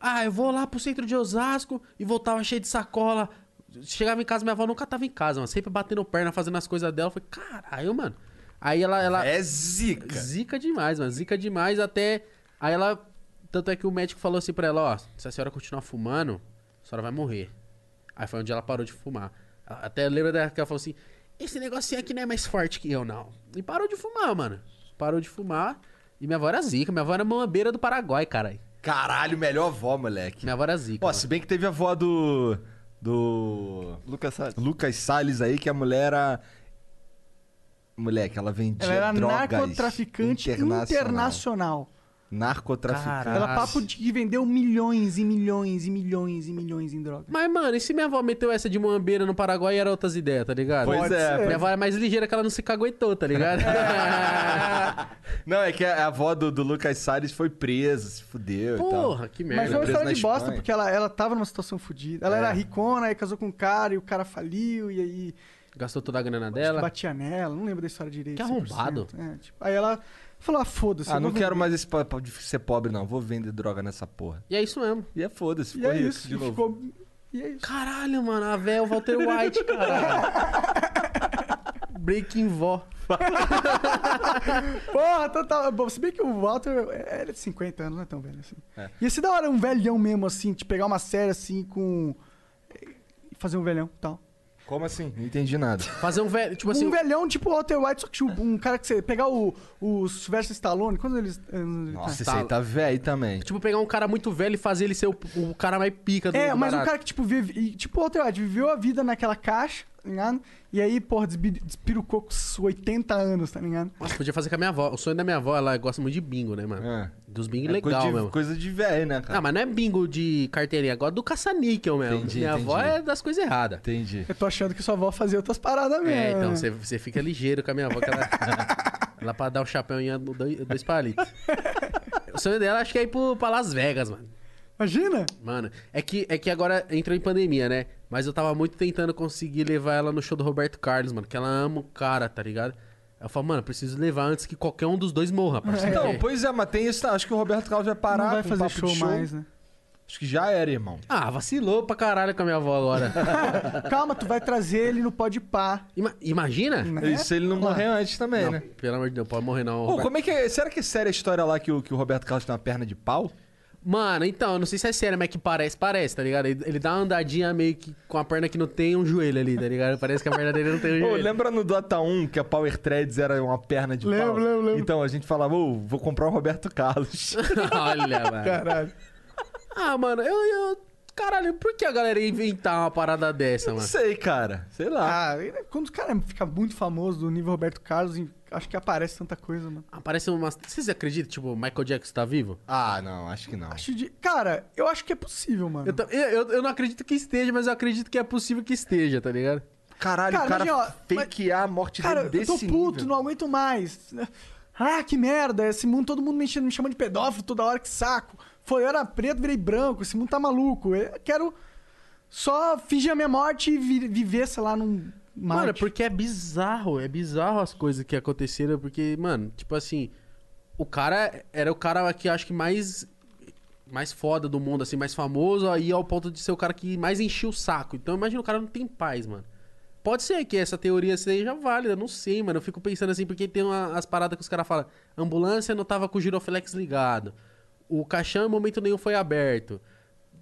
[SPEAKER 4] Ah, eu vou lá pro centro de Osasco e voltava cheio de sacola. Chegava em casa, minha avó nunca tava em casa, mano. Sempre batendo perna, fazendo as coisas dela. Eu falei, caralho, mano. Aí ela. ela
[SPEAKER 2] É zica.
[SPEAKER 4] Zica demais, mano. Zica demais até. Aí ela. Tanto é que o médico falou assim pra ela: ó, se a senhora continuar fumando, a senhora vai morrer. Aí foi onde ela parou de fumar. Até lembra dela que ela falou assim: esse negocinho aqui não é mais forte que eu, não. E parou de fumar, mano. Parou de fumar. E minha avó era zica. Minha avó era mambeira do Paraguai, caralho.
[SPEAKER 2] Caralho, melhor avó, moleque.
[SPEAKER 4] Minha avó era zica.
[SPEAKER 2] Ó,
[SPEAKER 4] mano.
[SPEAKER 2] se bem que teve a avó do. Do.
[SPEAKER 5] Lucas Salles.
[SPEAKER 2] Lucas Salles aí, que a mulher era. Moleque, ela vendia
[SPEAKER 3] Ela era
[SPEAKER 2] drogas
[SPEAKER 3] narcotraficante
[SPEAKER 2] internacional.
[SPEAKER 3] internacional.
[SPEAKER 2] Narcotraficante.
[SPEAKER 3] Ela papo de que vendeu milhões e milhões e milhões e milhões em droga.
[SPEAKER 4] Mas, mano, e se minha avó meteu essa de Moambeira no Paraguai era outras ideias, tá ligado?
[SPEAKER 2] Pois
[SPEAKER 3] Pode
[SPEAKER 2] é.
[SPEAKER 3] ser.
[SPEAKER 4] Minha avó é mais ligeira que ela não se caguetou, tá ligado?
[SPEAKER 2] Não, é que a a avó do, do Lucas Salles foi presa, se fudeu e tal.
[SPEAKER 4] Porra, que merda.
[SPEAKER 3] Mas foi uma história de bosta, porque ela, ela tava numa situação fodida. Ela
[SPEAKER 2] É.
[SPEAKER 3] era ricona, aí casou com um cara e o cara faliu, e aí
[SPEAKER 4] Gastou toda a grana
[SPEAKER 3] acho que
[SPEAKER 4] dela.
[SPEAKER 3] batia nela, não lembro da história direito.
[SPEAKER 4] Que
[SPEAKER 3] 100%.
[SPEAKER 4] arrombado.
[SPEAKER 3] É, tipo, aí ela falou, ah, foda-se.
[SPEAKER 2] Ah, não quero mais esse papo de ser pobre, não. Vou vender droga nessa porra.
[SPEAKER 4] E é isso mesmo.
[SPEAKER 2] E é foda-se,
[SPEAKER 3] E
[SPEAKER 2] ficou
[SPEAKER 3] é
[SPEAKER 2] rico
[SPEAKER 3] isso,
[SPEAKER 2] de
[SPEAKER 3] e
[SPEAKER 2] novo.
[SPEAKER 3] ficou... E é isso.
[SPEAKER 4] Caralho, mano, a véia é o Walter White, caralho. Breaking vó.
[SPEAKER 3] Porra, total. Bom, se bem que o Walter é ele é de 50 anos, não é tão velho assim.
[SPEAKER 2] É.
[SPEAKER 3] Ia ser da hora um velhão mesmo, assim, de pegar uma série assim com. e fazer um velhão e tal.
[SPEAKER 2] Como assim? Não entendi nada.
[SPEAKER 4] Fazer um velho, tipo assim...
[SPEAKER 3] um velhão tipo o Walter White, só que tipo, um cara que você. Pegar o, o Sylvester Stallone, quantos eles. tá?
[SPEAKER 2] Nossa, esse aí tá velho também.
[SPEAKER 4] Tipo, pegar um cara muito velho e fazer ele ser o, o cara mais pica do
[SPEAKER 3] É, mas um
[SPEAKER 4] barato.
[SPEAKER 3] cara que, tipo, vive. Tipo, o Walter White viveu a vida naquela caixa, tá ligado? E aí, porra, despirucou com os 80 anos, tá ligado?
[SPEAKER 4] Nossa, podia fazer com a minha avó. O sonho da minha avó, ela gosta muito de bingo, né, mano?
[SPEAKER 2] É.
[SPEAKER 4] Dos bingo
[SPEAKER 2] É
[SPEAKER 4] legal
[SPEAKER 2] coisa de,
[SPEAKER 4] mesmo.
[SPEAKER 2] Coisa de velho, né, cara?
[SPEAKER 4] Ah, mas não é bingo de carteirinha, agora é do caça-níquel mesmo.
[SPEAKER 2] Entendi,
[SPEAKER 4] minha
[SPEAKER 2] entendi.
[SPEAKER 4] avó é das coisas erradas.
[SPEAKER 2] Entendi.
[SPEAKER 3] Eu tô achando que sua avó fazia outras paradas mesmo.
[SPEAKER 4] É, então você, você fica ligeiro com a minha avó, que ela, ela pra dar o chapéu em dois, dois palitos. O sonho dela acho que é ir pro, pra Las Vegas, mano.
[SPEAKER 3] Imagina?
[SPEAKER 4] Mano, é que, é que agora entrou em pandemia, né? Mas eu tava muito tentando conseguir levar ela no show do Roberto Carlos, mano, que ela ama o cara, tá ligado? Eu falo, mano, eu preciso levar antes que qualquer um dos dois morra, parceiro.
[SPEAKER 2] Então,
[SPEAKER 4] Porque-
[SPEAKER 2] pois é, mas tem isso. Acho que o Roberto Carlos vai parar
[SPEAKER 3] não vai
[SPEAKER 2] com
[SPEAKER 3] fazer
[SPEAKER 2] papo
[SPEAKER 3] show,
[SPEAKER 2] de
[SPEAKER 3] mais, né?
[SPEAKER 2] Acho que já era, irmão.
[SPEAKER 4] Ah, vacilou pra caralho com a minha avó agora.
[SPEAKER 3] Calma, tu vai trazer ele no pode pá.
[SPEAKER 4] Ima- imagina?
[SPEAKER 3] Né?
[SPEAKER 2] Isso se ele não morrer antes também,
[SPEAKER 4] Não,
[SPEAKER 2] né?
[SPEAKER 4] pelo amor de Deus, pode morrer não.
[SPEAKER 2] Pô, como é que é? Será que é séria a história lá que o, que o Roberto Carlos tem uma perna de pau?
[SPEAKER 4] Mano, então, eu não sei se é sério, mas que parece, parece, tá ligado? Ele, ele dá uma andadinha meio que com a perna que não tem um joelho ali, tá ligado? Parece que a perna dele não tem um
[SPEAKER 2] Ô,
[SPEAKER 4] joelho.
[SPEAKER 2] lembra no Dota 1 que a Power Threads era uma perna de
[SPEAKER 3] Lembro,
[SPEAKER 2] pau?
[SPEAKER 3] lembro, lembro.
[SPEAKER 2] Então a gente falava, ô, vou comprar o Roberto Carlos.
[SPEAKER 4] Olha, mano.
[SPEAKER 3] Caralho.
[SPEAKER 4] Ah, mano, eu, eu. Caralho, por que a galera ia inventar uma parada dessa,
[SPEAKER 2] Não
[SPEAKER 4] mano?
[SPEAKER 2] sei, cara. Sei lá.
[SPEAKER 3] Ah, quando o cara fica muito famoso do nível Roberto Carlos, acho que aparece tanta coisa, mano.
[SPEAKER 4] Aparece umas. Vocês acreditam, tipo, Michael Jackson tá vivo?
[SPEAKER 2] Ah, não, acho que não.
[SPEAKER 3] Acho de... Cara, eu acho que é possível, mano.
[SPEAKER 4] Eu, eu, eu- eu não acredito que esteja, mas eu acredito que é possível que esteja, tá ligado?
[SPEAKER 2] Caralho,
[SPEAKER 3] Cara,
[SPEAKER 2] o cara
[SPEAKER 3] imagina,
[SPEAKER 2] fakear a morte
[SPEAKER 3] Cara,
[SPEAKER 2] dele
[SPEAKER 3] eu tô
[SPEAKER 2] desse
[SPEAKER 3] puto,
[SPEAKER 2] nível.
[SPEAKER 3] não aguento mais. Ah, que merda, esse mundo, todo mundo me, enche- me chama de pedófilo toda hora, que saco. Foi, eu era preto, virei branco, esse mundo tá maluco. Eu quero só fingir a minha morte e vi- viver, sei lá, num
[SPEAKER 4] Mano, é porque é bizarro, é bizarro as coisas que aconteceram, porque, mano, tipo assim, o cara era o cara que acho que mais mais foda do mundo, assim, mais famoso, aí ao ponto de ser o cara que mais enchia o saco. Então imagina o cara não tem paz, mano. Pode ser que essa teoria seja válida, não sei, mano. Eu fico pensando assim, porque tem uma- as paradas que os caras falam. Ambulância não tava com o giroflex ligado. O caixão em momento nenhum foi aberto.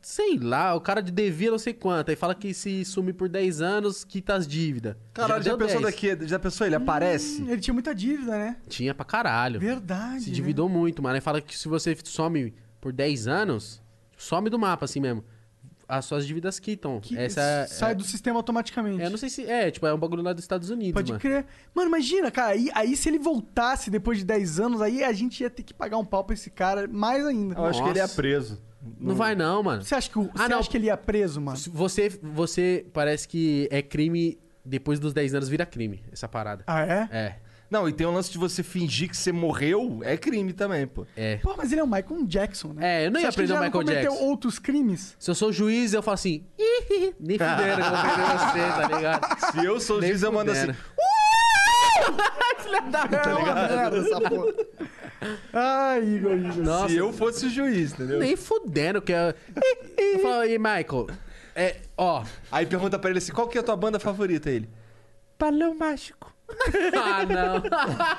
[SPEAKER 4] Sei lá, o cara de devia não sei quanto. Aí fala que se sumir por 10 anos, quita as dívidas.
[SPEAKER 2] Caralho, já,
[SPEAKER 4] deu
[SPEAKER 2] pensou
[SPEAKER 4] 10.
[SPEAKER 2] daqui? Já pensou? Ele aparece?
[SPEAKER 3] Hum, Ele tinha muita dívida, né?
[SPEAKER 4] Tinha pra caralho.
[SPEAKER 3] Verdade.
[SPEAKER 4] Se
[SPEAKER 3] né?
[SPEAKER 4] dividou muito, mano. Aí fala que se você some por 10 anos, some do mapa assim mesmo. As suas dívidas quitam.
[SPEAKER 3] Que
[SPEAKER 4] Essa
[SPEAKER 3] sai
[SPEAKER 4] é,
[SPEAKER 3] do sistema automaticamente.
[SPEAKER 4] é, eu não sei se. É, tipo, é um bagulho lá dos Estados Unidos,
[SPEAKER 3] Pode
[SPEAKER 4] mano.
[SPEAKER 3] crer. Mano, imagina, cara. Aí, aí se ele voltasse depois de 10 anos, aí a gente ia ter que pagar um pau pra esse cara mais ainda.
[SPEAKER 2] Eu acho que ele é
[SPEAKER 4] Nossa.
[SPEAKER 2] preso.
[SPEAKER 4] Não vai não, mano.
[SPEAKER 3] Você acha que, o,
[SPEAKER 4] Ah,
[SPEAKER 3] você
[SPEAKER 4] não.
[SPEAKER 3] acha que ele ia preso, mano?
[SPEAKER 4] Você, você parece que é crime depois dos 10 anos vira crime, essa parada.
[SPEAKER 3] Ah, é?
[SPEAKER 4] É,
[SPEAKER 2] Não, e tem o lance de você fingir que você morreu, é crime também, pô.
[SPEAKER 4] é.
[SPEAKER 3] Pô, mas ele é o Michael Jackson, né?
[SPEAKER 4] É, eu não ia
[SPEAKER 3] acha que ele
[SPEAKER 4] prender o Michael
[SPEAKER 3] cometeu
[SPEAKER 4] Jackson.
[SPEAKER 3] outros crimes?
[SPEAKER 4] Se eu sou juiz, eu falo assim, "Ih, nem fuderam que eu vou prender você, tá ligado?
[SPEAKER 2] Se eu sou
[SPEAKER 4] Nem
[SPEAKER 2] juiz, eu mando assim.
[SPEAKER 4] fudendo.
[SPEAKER 3] É uma merda essa porra. Ai, Igor, Igor.
[SPEAKER 4] Nossa,
[SPEAKER 2] Se eu fosse o juiz, entendeu?
[SPEAKER 4] nem fudendo que eu... Eu falo, e Michael, é, ó...
[SPEAKER 2] Aí pergunta pra ele assim: qual que é a tua banda favorita? Ele. Balão mágico.
[SPEAKER 4] Ah, não.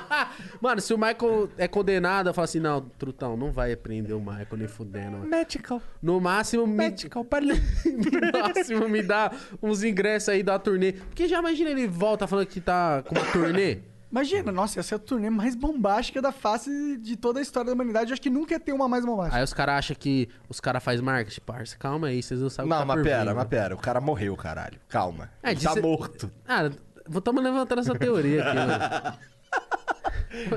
[SPEAKER 4] Mano, se o Michael é condenado, eu falo assim, não, Trutão, não vai prender o Michael nem fudendo. mano.
[SPEAKER 2] Magical.
[SPEAKER 4] No máximo, me...
[SPEAKER 2] Magical, balão.
[SPEAKER 4] no máximo me dá uns ingressos aí da turnê. Porque já imagina ele volta falando que tá com uma turnê?
[SPEAKER 3] Imagina, nossa, essa é a turnê mais bombástica da face de toda a história da humanidade. Eu acho que nunca ia ter uma mais bombástica.
[SPEAKER 4] Aí os caras acham que os caras fazem marketing. Parça, calma aí, vocês não sabem o
[SPEAKER 2] Não,
[SPEAKER 4] que tá
[SPEAKER 2] mas
[SPEAKER 4] por
[SPEAKER 2] pera, mas pera. O cara morreu, caralho. Calma.
[SPEAKER 4] É,
[SPEAKER 2] Ele tá
[SPEAKER 4] disse-
[SPEAKER 2] morto.
[SPEAKER 4] Ah, Estamos levantando essa teoria aqui, mano.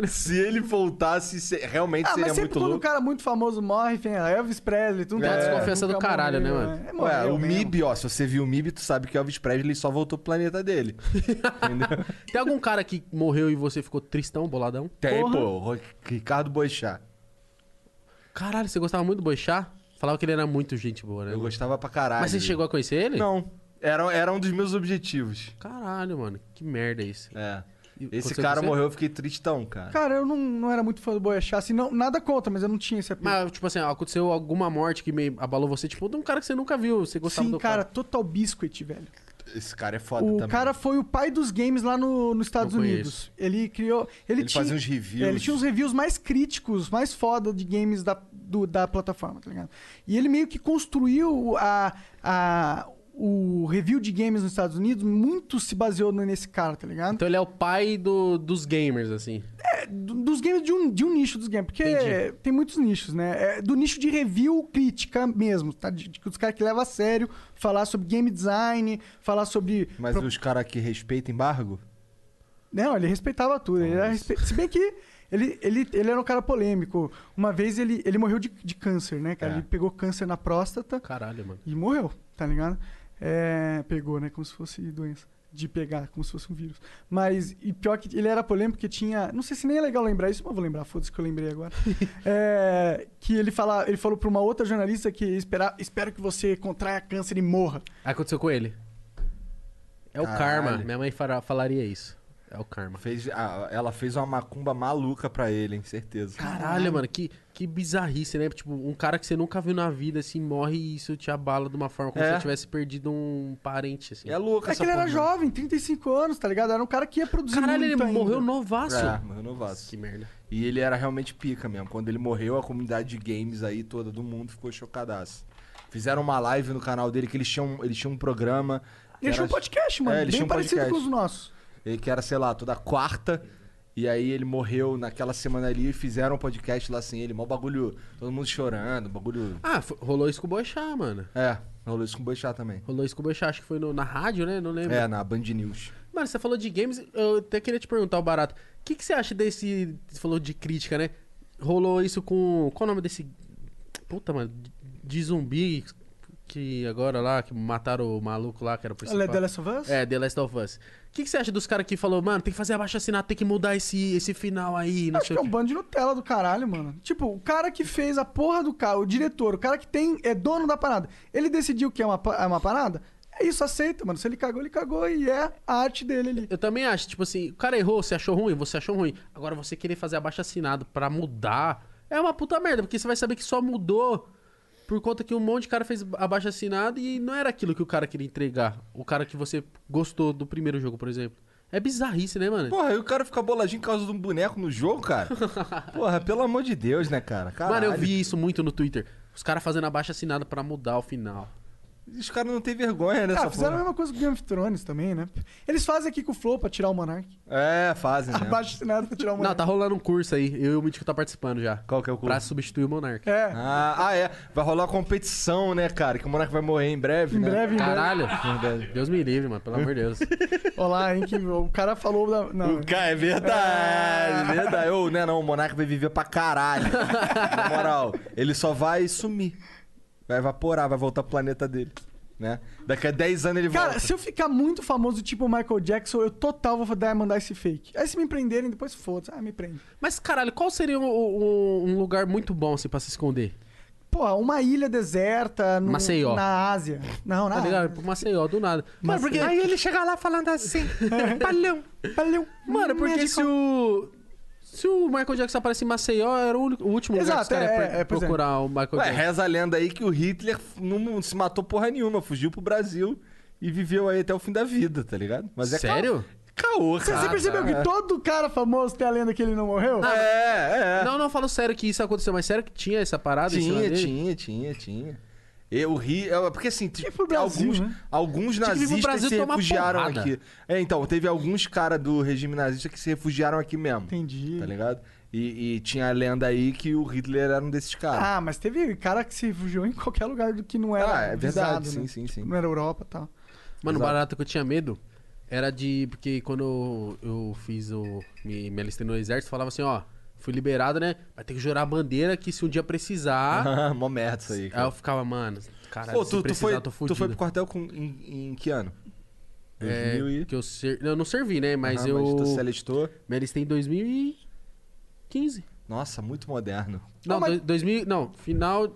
[SPEAKER 2] Se ele voltasse, se- realmente
[SPEAKER 3] Ah,
[SPEAKER 2] seria
[SPEAKER 3] mas sempre
[SPEAKER 2] muito
[SPEAKER 3] quando um
[SPEAKER 2] louco.
[SPEAKER 3] cara muito famoso morre, tem a Elvis Presley, tudo
[SPEAKER 4] É
[SPEAKER 3] que-
[SPEAKER 4] desconfiança
[SPEAKER 3] nunca
[SPEAKER 4] do caralho, né,
[SPEAKER 3] morreu,
[SPEAKER 4] mano?
[SPEAKER 3] é.
[SPEAKER 2] Ué,
[SPEAKER 3] Morreu
[SPEAKER 2] o
[SPEAKER 3] mesmo.
[SPEAKER 2] MIB, ó, se você viu o MIB, tu sabe que Elvis Presley só voltou pro planeta dele. Entendeu?
[SPEAKER 4] Tem algum cara que morreu e você ficou tristão, boladão?
[SPEAKER 2] Tem,
[SPEAKER 3] Porra.
[SPEAKER 2] pô, o Ro- Ricardo Boechat.
[SPEAKER 4] Caralho, você gostava muito do Boixá? Falava que ele era muito gente boa, né?
[SPEAKER 2] Eu gostava pra caralho.
[SPEAKER 4] Mas você chegou a conhecer ele?
[SPEAKER 2] Não, era, era um dos meus objetivos.
[SPEAKER 4] Caralho, mano. Que merda isso.
[SPEAKER 2] É. Esse cara morreu, eu fiquei tristão, cara.
[SPEAKER 3] Cara, eu não, não era muito fã do Boechat, assim, não, nada contra, mas eu não tinha esse apelo.
[SPEAKER 4] Mas, tipo assim, aconteceu alguma morte que meio abalou você, tipo, de um cara que você nunca viu, você gostava
[SPEAKER 3] Sim,
[SPEAKER 4] do
[SPEAKER 3] cara, Total Biscuit, velho.
[SPEAKER 2] Esse cara é foda
[SPEAKER 3] O
[SPEAKER 2] também.
[SPEAKER 3] cara foi o pai dos games lá no, nos Estados
[SPEAKER 4] Não
[SPEAKER 3] Unidos. Ele criou. Ele,
[SPEAKER 2] Ele
[SPEAKER 3] tinha,
[SPEAKER 2] fazia uns reviews.
[SPEAKER 3] Ele tinha os reviews mais críticos, mais foda de games da, do- da plataforma, tá ligado? E ele meio que construiu a, a, o review de games nos Estados Unidos muito se baseou nesse cara, tá ligado?
[SPEAKER 4] Então ele é o pai do- dos gamers, assim.
[SPEAKER 3] É, do- dos games de um, de um nicho dos games, porque
[SPEAKER 4] Entendi.
[SPEAKER 3] tem muitos nichos, né? É do nicho de review crítica mesmo, tá? De, de, os caras que levam a sério, falar sobre game design, falar sobre.
[SPEAKER 2] Mas
[SPEAKER 3] pro-
[SPEAKER 2] os caras que respeitam embargo?
[SPEAKER 3] Não, ele respeitava tudo. Ele respe... Se bem que ele, ele, ele era um cara polêmico. Uma vez ele, ele morreu de, de câncer, né, cara?
[SPEAKER 2] É.
[SPEAKER 3] Ele pegou câncer na próstata
[SPEAKER 4] Caralho, mano.
[SPEAKER 3] e morreu, tá ligado? É, pegou, né? Como se fosse doença. De pegar, como se fosse um vírus. Mas, e pior que ele era polêmico porque tinha. Não sei se nem é legal lembrar isso, mas vou lembrar, foda-se que eu lembrei agora. É, que ele, fala, ele falou pra uma outra jornalista que espera, espero que você contraia câncer e morra.
[SPEAKER 4] Aconteceu com ele. É o
[SPEAKER 2] Caralho.
[SPEAKER 4] karma. Minha mãe falaria isso. É o karma.
[SPEAKER 2] Fez, ah, ela fez uma macumba maluca pra ele, hein? Certeza.
[SPEAKER 4] Caralho, mano, que, que bizarrice, né? Tipo, um cara que você nunca viu na vida, assim, morre e isso te abala de uma forma como
[SPEAKER 2] É.
[SPEAKER 4] se você tivesse perdido um parente, assim.
[SPEAKER 2] É louco
[SPEAKER 3] É que ele era
[SPEAKER 2] porra.
[SPEAKER 3] jovem, 35 anos, tá ligado? Era um cara que ia produzir
[SPEAKER 4] Caralho, ele
[SPEAKER 3] muito ainda.
[SPEAKER 4] morreu novaço.
[SPEAKER 2] É, morreu novaço.
[SPEAKER 4] Que merda.
[SPEAKER 2] E ele era realmente pica mesmo. Quando ele morreu, a comunidade de games aí toda do mundo ficou chocadaço. Fizeram uma live no canal dele que eles tinham, eles tinham um programa. que
[SPEAKER 3] Ele tinha um
[SPEAKER 2] era-
[SPEAKER 3] podcast, mano.
[SPEAKER 2] É, eles
[SPEAKER 3] bem
[SPEAKER 2] tinham um
[SPEAKER 3] parecido
[SPEAKER 2] podcast.
[SPEAKER 3] com os nossos.
[SPEAKER 2] Ele que era, sei lá, toda quarta. E aí ele morreu naquela semana ali e fizeram um podcast lá sem ele. Mó bagulho, todo mundo chorando, bagulho.
[SPEAKER 4] Ah, rolou isso com o Boixá, mano.
[SPEAKER 2] É, rolou isso com o Boixá também.
[SPEAKER 4] Rolou isso com o Boixá, acho que foi no- na rádio, né? Não lembro.
[SPEAKER 2] É, na Band News.
[SPEAKER 4] Mano, você falou de games, eu até queria te perguntar, o Barato. O que, que você acha desse. Você falou de crítica, né? Rolou isso com. Qual o nome desse. Puta, mano. De zumbi que agora lá, que mataram o maluco lá, que era o
[SPEAKER 3] Olha,
[SPEAKER 4] principal.
[SPEAKER 3] The Last of Us?
[SPEAKER 4] É, The Last of Us. O que, que você acha dos caras que falou, mano, tem que fazer abaixo assinado, tem que mudar esse, esse final aí, não
[SPEAKER 3] Acho
[SPEAKER 4] sei
[SPEAKER 3] que é
[SPEAKER 4] o
[SPEAKER 3] um bando de Nutella do caralho, mano. Tipo, o cara que fez a porra do carro, o diretor, o cara que tem, é dono da parada, ele decidiu que é uma, é uma parada? É isso, aceita, mano. Se ele cagou, ele cagou e é a arte dele ali.
[SPEAKER 4] Eu também acho, tipo assim, o cara errou, você achou ruim, você achou ruim. Agora você querer fazer abaixo assinado pra mudar é uma puta merda, porque você vai saber que só mudou por conta que um monte de cara fez abaixo assinado e não era aquilo que o cara queria entregar. O cara que você gostou do primeiro jogo, por exemplo. É bizarrice, né, mano?
[SPEAKER 2] Porra, aí o cara fica boladinho por causa de um boneco no jogo, cara? Porra, pelo amor de Deus, né, cara? Caralho.
[SPEAKER 4] Mano, eu vi isso muito no Twitter. Os caras fazendo abaixo assinado pra mudar o final.
[SPEAKER 2] Os caras não têm vergonha nessa
[SPEAKER 3] Ah, fizeram a
[SPEAKER 2] porra.
[SPEAKER 3] mesma coisa com Game of Thrones também, né? Eles fazem aqui com o Flow pra tirar o Monark.
[SPEAKER 2] É, fazem, né?
[SPEAKER 3] Abaixo assinado pra tirar o
[SPEAKER 4] Não,
[SPEAKER 3] Monark.
[SPEAKER 4] tá rolando um curso aí. Eu e o Mítico tá participando já.
[SPEAKER 2] Qual que é o curso?
[SPEAKER 4] Pra substituir o Monark.
[SPEAKER 3] É,
[SPEAKER 2] Ah, ah, é. Vai rolar uma competição, né, cara? Que o Monark vai morrer em breve,
[SPEAKER 3] em
[SPEAKER 2] né?
[SPEAKER 3] breve, em breve.
[SPEAKER 4] Caralho. Deus me livre, mano. Pelo amor de Deus.
[SPEAKER 3] Olha lá, hein, que o cara falou da... Não,
[SPEAKER 2] O cara, é verdade, é verdade. Ô, né, não, o Monark vai viver pra caralho. Na moral, ele só vai sumir. Vai evaporar, vai voltar pro planeta dele, né? Daqui a 10 anos ele
[SPEAKER 3] Cara,
[SPEAKER 2] volta.
[SPEAKER 3] se eu ficar muito famoso, tipo o Michael Jackson, eu total vou dar mandar esse fake. Aí se me prenderem, depois foda-se. Ah, me prende.
[SPEAKER 4] Mas, caralho, qual seria um, um- um lugar muito bom, assim, pra se esconder?
[SPEAKER 3] Pô, uma ilha deserta no,
[SPEAKER 4] Maceió.
[SPEAKER 3] na Ásia. Não, na
[SPEAKER 4] Tá ligado?
[SPEAKER 3] Ásia.
[SPEAKER 4] Pro Maceió, do nada. Mano, porque...
[SPEAKER 2] Aí ele chega lá falando assim, palhão.
[SPEAKER 3] Valeu.
[SPEAKER 4] Mano, porque
[SPEAKER 3] Médico.
[SPEAKER 4] se o... Se o Michael Jackson aparece em Maceió, era o, único- o último lugar
[SPEAKER 3] Exato,
[SPEAKER 4] que os caras
[SPEAKER 3] é, é, é.
[SPEAKER 4] procurar o Michael
[SPEAKER 2] Ué,
[SPEAKER 4] Jackson.
[SPEAKER 2] reza a lenda aí que o Hitler não se matou porra nenhuma, fugiu pro Brasil e viveu aí até o fim da vida, tá ligado? Mas é
[SPEAKER 4] Sério?
[SPEAKER 2] Caô,
[SPEAKER 3] Você,
[SPEAKER 2] cara.
[SPEAKER 3] você percebeu que todo cara famoso tem a lenda que ele não morreu?
[SPEAKER 2] É, é.
[SPEAKER 4] Não, não, falo sério que isso aconteceu, mas sério que tinha essa parada em cima
[SPEAKER 2] Tinha,
[SPEAKER 4] dele?
[SPEAKER 2] tinha, tinha, tinha. Eu ri, é, porque assim,
[SPEAKER 3] pro Brasil,
[SPEAKER 2] alguns,
[SPEAKER 3] né?
[SPEAKER 2] alguns
[SPEAKER 4] Tinha que vir pro
[SPEAKER 2] nazistas
[SPEAKER 4] Brasil
[SPEAKER 2] se
[SPEAKER 4] tomar
[SPEAKER 2] refugiaram
[SPEAKER 4] porrada.
[SPEAKER 2] aqui. É, então, teve alguns caras do regime nazista que se refugiaram aqui mesmo.
[SPEAKER 3] Entendi.
[SPEAKER 2] Tá ligado? E, e tinha a lenda aí que o Hitler era um desses caras.
[SPEAKER 3] Ah, mas teve cara que se refugiou em qualquer lugar do que não era
[SPEAKER 2] Ah, é
[SPEAKER 3] visado,
[SPEAKER 2] verdade,
[SPEAKER 3] né?
[SPEAKER 2] sim, sim, sim.
[SPEAKER 3] Não era Europa e tal.
[SPEAKER 4] Mano, o
[SPEAKER 2] Exato.
[SPEAKER 4] barato que eu tinha medo Era de. Porque quando eu, eu fiz o. Me, me alistei no exército, falava assim, ó. Fui liberado, né? Vai ter que jurar a bandeira que se um dia precisar.
[SPEAKER 2] Mó merda isso aí.
[SPEAKER 4] Aí
[SPEAKER 2] Cara.
[SPEAKER 4] eu ficava, mano, caralho,
[SPEAKER 2] Pô,
[SPEAKER 4] se
[SPEAKER 2] tu, tu, foi,
[SPEAKER 4] eu tô
[SPEAKER 2] tu foi pro quartel com, em, em que ano?
[SPEAKER 4] É,
[SPEAKER 2] 2000 e...
[SPEAKER 4] que eu, ser... eu não servi, né? Mas
[SPEAKER 2] Aham,
[SPEAKER 4] eu
[SPEAKER 2] tu se alistou.
[SPEAKER 4] me alistei em 2015.
[SPEAKER 2] Nossa, muito moderno.
[SPEAKER 4] Não,
[SPEAKER 3] mas-
[SPEAKER 4] dois- 2000, não, final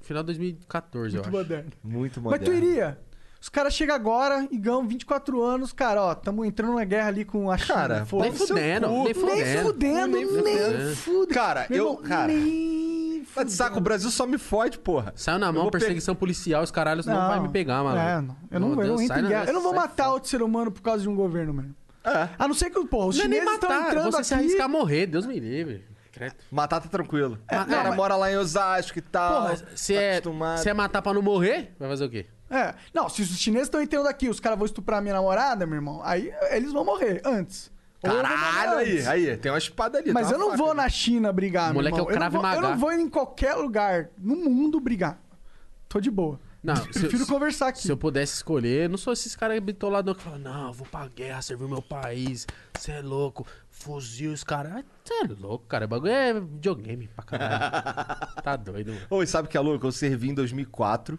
[SPEAKER 4] final de 2014, eu
[SPEAKER 3] Muito
[SPEAKER 4] acho.
[SPEAKER 3] moderno.
[SPEAKER 2] Muito
[SPEAKER 3] Mas
[SPEAKER 2] moderno.
[SPEAKER 3] tu iria? Os caras chegam agora e ganham 24 anos, cara, ó, tamo entrando numa guerra ali com a China.
[SPEAKER 2] Cara,
[SPEAKER 4] Nem fudendo, nem
[SPEAKER 3] Nem
[SPEAKER 4] fudendo.
[SPEAKER 3] fudendo,
[SPEAKER 2] Nem fudendo.
[SPEAKER 3] fudendo.
[SPEAKER 2] Cara, eu. Cara,
[SPEAKER 3] nem
[SPEAKER 2] tá de saco, o Brasil só me fode, porra.
[SPEAKER 4] Saiu na mão, perseguição policial, os caralhos não, vai me pegar, mano.
[SPEAKER 3] É, não. Eu não,
[SPEAKER 4] Meu
[SPEAKER 3] eu não
[SPEAKER 4] Deus,
[SPEAKER 3] guerra. Eu não vou matar
[SPEAKER 4] fora.
[SPEAKER 3] outro ser humano por causa de um governo, mano.
[SPEAKER 2] É.
[SPEAKER 3] A não ser que, pô, os
[SPEAKER 4] Não é nem
[SPEAKER 3] chineses estão
[SPEAKER 4] matar,
[SPEAKER 3] entrando
[SPEAKER 4] você
[SPEAKER 3] aqui...
[SPEAKER 4] se arriscar a morrer, Deus me livre. Credo.
[SPEAKER 2] Matar tá tranquilo.
[SPEAKER 4] É,
[SPEAKER 2] o cara
[SPEAKER 3] não, mas-
[SPEAKER 2] mora lá em Osasco e tal.
[SPEAKER 4] Porra, se
[SPEAKER 2] tá
[SPEAKER 4] é, se é matar pra não morrer, vai fazer o quê?
[SPEAKER 3] É. Não, se os chineses estão entrando aqui os caras vão estuprar minha namorada, meu irmão, aí eles vão morrer antes. Eu
[SPEAKER 2] Caralho, aí, aí, tem uma espada ali.
[SPEAKER 3] Mas
[SPEAKER 2] tem
[SPEAKER 3] eu não
[SPEAKER 2] faca
[SPEAKER 3] vou
[SPEAKER 2] ali.
[SPEAKER 3] na China brigar,
[SPEAKER 4] Moleque
[SPEAKER 3] meu irmão.
[SPEAKER 4] é o
[SPEAKER 3] eu, não vou, eu não vou em qualquer lugar no mundo brigar. Tô de boa.
[SPEAKER 4] Não, se,
[SPEAKER 3] Prefiro
[SPEAKER 4] se-
[SPEAKER 3] conversar aqui.
[SPEAKER 4] se eu pudesse escolher, eu não sou esses caras bitolador que falam, não, eu vou pra guerra, servir o meu país, você é louco, fuzil os caras. Você é louco, cara, o bagulho é videogame pra caralho. tá doido, mano.
[SPEAKER 2] Ô, e sabe o que é louco? Eu servi em 2004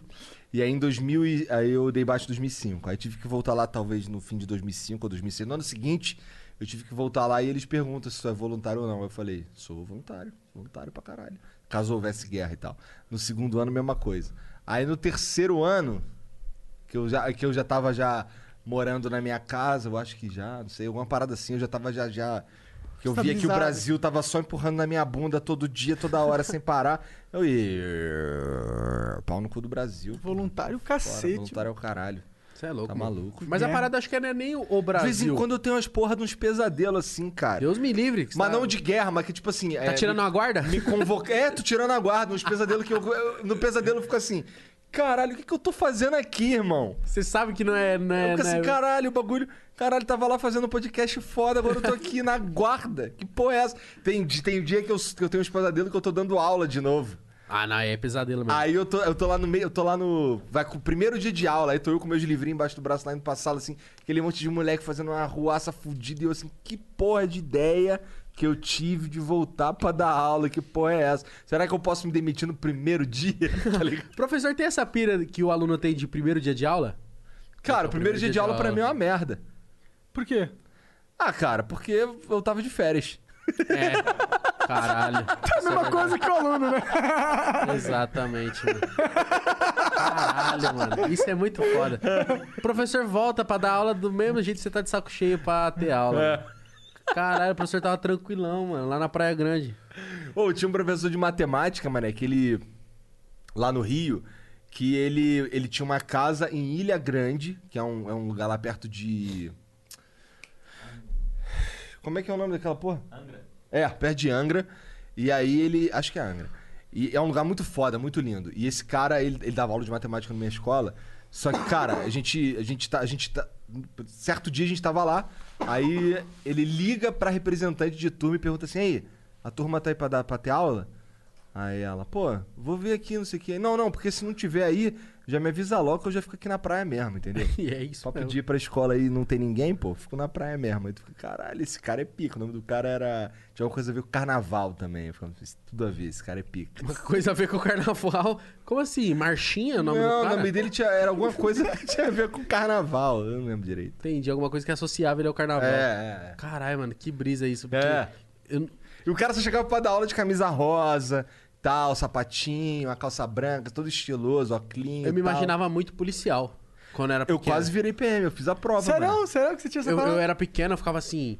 [SPEAKER 2] e aí em 2000 e- aí eu dei baixo em 2005. Aí tive que voltar lá talvez no fim de 2005 ou 2006. No ano seguinte, eu tive que voltar lá e eles perguntam se tu é voluntário ou não. Eu falei, sou voluntário, voluntário pra caralho. Caso houvesse guerra e tal. No segundo ano, mesma coisa. Aí no terceiro ano, que eu já, que eu já tava já morando na minha casa, eu acho que já, não sei, alguma parada assim, eu já tava já, já que eu via que o. Brasil tava só empurrando na minha bunda todo dia, toda hora, sem parar. Eu ia. Pau no cu do Brasil.
[SPEAKER 3] Voluntário
[SPEAKER 2] Fora,
[SPEAKER 3] cacete.
[SPEAKER 2] voluntário é o caralho.
[SPEAKER 4] Você é louco.
[SPEAKER 2] Tá
[SPEAKER 4] mano.
[SPEAKER 2] maluco.
[SPEAKER 4] Mas a
[SPEAKER 3] Guerra.
[SPEAKER 4] parada acho que não é nem o o
[SPEAKER 2] De
[SPEAKER 4] Brasil.
[SPEAKER 2] vez em quando eu tenho umas porra de uns pesadelos assim, cara.
[SPEAKER 4] Deus me livre.
[SPEAKER 2] Mas
[SPEAKER 4] tá-
[SPEAKER 2] não de guerra, mas que tipo assim.
[SPEAKER 4] Tá tirando uma guarda?
[SPEAKER 2] Me convoca. É, tô tirando a guarda. Uns pesadelos que eu, eu- No pesadelo eu fico assim. Caralho, o que, que eu tô fazendo aqui, irmão?
[SPEAKER 4] Você sabe que não é. Não
[SPEAKER 2] Eu
[SPEAKER 4] é,
[SPEAKER 2] fico
[SPEAKER 4] não
[SPEAKER 2] assim,
[SPEAKER 4] é-
[SPEAKER 2] caralho, o bagulho. Caralho, tava lá fazendo um podcast foda, agora eu tô aqui na guarda. Que porra é essa? Tem, tem dia que eu, que eu tenho uns pesadelos que eu tô dando aula de novo.
[SPEAKER 4] Ah, não, é pesadelo mesmo.
[SPEAKER 2] Aí eu tô, eu tô lá no meio, eu tô lá no. Vai com o primeiro dia de aula, aí tô eu com meus livrinhos embaixo do braço lá indo pra sala, assim, aquele monte de moleque fazendo uma ruaça fudida, e eu assim, que porra de ideia que eu tive de voltar pra dar aula, que porra é essa? Será que eu posso me demitir no primeiro dia? Tá ligado?
[SPEAKER 4] Professor, tem essa pira que o aluno tem de primeiro dia de aula?
[SPEAKER 2] Cara, o primeiro dia de aula pra mim é uma merda.
[SPEAKER 3] Por quê?
[SPEAKER 2] Ah, cara, porque eu tava de férias.
[SPEAKER 4] É. Caralho.
[SPEAKER 3] É a mesma coisa que o aluno, né?
[SPEAKER 4] Exatamente, mano. Caralho, mano. Isso é muito foda. O professor volta pra dar aula do mesmo jeito que você tá de saco cheio pra ter aula.
[SPEAKER 2] É.
[SPEAKER 4] mano. Caralho, o professor tava tranquilão, mano, lá na Praia Grande.
[SPEAKER 2] Ô, tinha um professor de matemática, mané, que ele. Lá no Rio, que ele, ele tinha uma casa em Ilha Grande, que é um, é um lugar lá perto de. Como é que é o nome daquela porra? Angra. É, perto de Angra. E aí ele. Acho que é Angra. E é um lugar muito foda, muito lindo. E esse cara, ele, ele dava aula de matemática na minha escola. Só que, cara, a gente, a gente tá. A gente tá certo dia a gente tava lá. Aí ele liga pra representante de turma e pergunta assim: Ei, a turma tá aí pra, dar, pra ter aula? Aí ela, pô, vou ver aqui, não sei o que. Não, não, porque se não tiver aí, já me avisa logo que eu já fico aqui na praia mesmo, entendeu?
[SPEAKER 4] E é isso
[SPEAKER 2] Só pedir pra escola aí não tem ninguém, pô, fico na praia mesmo. Aí tu fica, caralho, esse cara é pica. O nome do cara era. Tinha alguma coisa a ver com carnaval também. Eu "Isso tudo a ver, esse cara é pica.
[SPEAKER 4] Uma coisa a ver com o carnaval. Como assim? Marchinha é o nome
[SPEAKER 2] não,
[SPEAKER 4] do
[SPEAKER 2] o
[SPEAKER 4] cara?
[SPEAKER 2] nome dele tinha, era alguma coisa que tinha a ver com carnaval. Eu não lembro direito.
[SPEAKER 4] Entendi, alguma coisa que é associável ao carnaval.
[SPEAKER 2] É, é.
[SPEAKER 4] Caralho, mano, que brisa isso. Porque
[SPEAKER 2] É.
[SPEAKER 4] eu-
[SPEAKER 2] E o cara só chegava pra dar aula de camisa rosa, tal, sapatinho, a calça branca, todo estiloso, óculos.
[SPEAKER 4] eu me imaginava muito policial quando era
[SPEAKER 2] Eu
[SPEAKER 4] pequeno.
[SPEAKER 2] quase virei PM, eu fiz a prova. mano.
[SPEAKER 3] Será? Será que você tinha essa
[SPEAKER 4] Eu, eu era pequeno, eu ficava assim.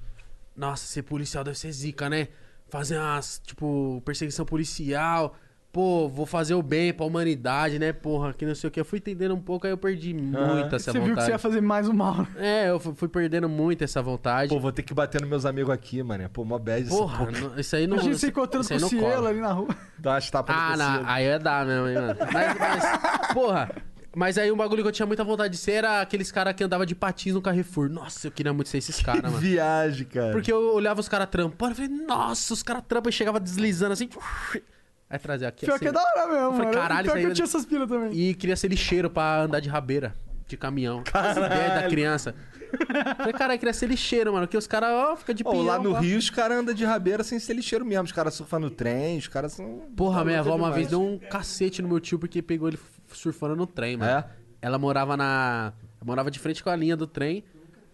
[SPEAKER 4] Nossa, ser policial deve ser zica, né? Fazer umas, tipo, perseguição policial. Pô, vou fazer o bem pra humanidade, né? Porra, que não sei o que. Eu fui entendendo um pouco, aí eu perdi muito essa
[SPEAKER 3] Você viu que
[SPEAKER 4] vontade.
[SPEAKER 3] você ia fazer mais um mal.
[SPEAKER 4] É, eu fu- fui perdendo muito essa vontade.
[SPEAKER 2] Pô, vou ter que bater nos meus amigos aqui, mano. Pô, mó bad essa
[SPEAKER 4] Porra, não- isso aí não.
[SPEAKER 3] Imagina você
[SPEAKER 4] isso
[SPEAKER 3] encontrando com o
[SPEAKER 4] não
[SPEAKER 3] Cielo
[SPEAKER 4] cola.
[SPEAKER 3] ali na rua.
[SPEAKER 2] Dá umas tapas
[SPEAKER 4] Ah,
[SPEAKER 2] no
[SPEAKER 4] não, aí ia dar mesmo, hein, mano. Mas, mas, porra. Mas aí um bagulho que eu tinha muita vontade de ser era aqueles caras que andavam de patins no Carrefour. Nossa, eu queria muito ser esses caras, mano.
[SPEAKER 2] Viagem, cara.
[SPEAKER 4] Porque eu olhava os caras trampando e falei, nossa, os caras trampam e chegava deslizando assim. Aí trazia aqui
[SPEAKER 3] Pior
[SPEAKER 4] assim.
[SPEAKER 3] que é da hora mesmo,
[SPEAKER 4] Eu falei,
[SPEAKER 3] mano.
[SPEAKER 4] caralho,
[SPEAKER 3] Pior que eu tinha essas pilas também.
[SPEAKER 4] E queria ser lixeiro pra andar de rabeira. de caminhão. Essa ideia da criança. Falei, cara, eu queria ser lixeiro, mano. Que os caras, ó, fica de pinhão.
[SPEAKER 2] lá no. Rio, os caras andam de rabeira sem ser lixeiro mesmo. Os caras surfam no trem, os caras são.
[SPEAKER 4] Porra, minha avó uma vez deu um cacete no meu tio porque pegou ele surfando no trem, mano.
[SPEAKER 2] É?
[SPEAKER 4] Ela morava na. ela morava de frente com a linha do trem.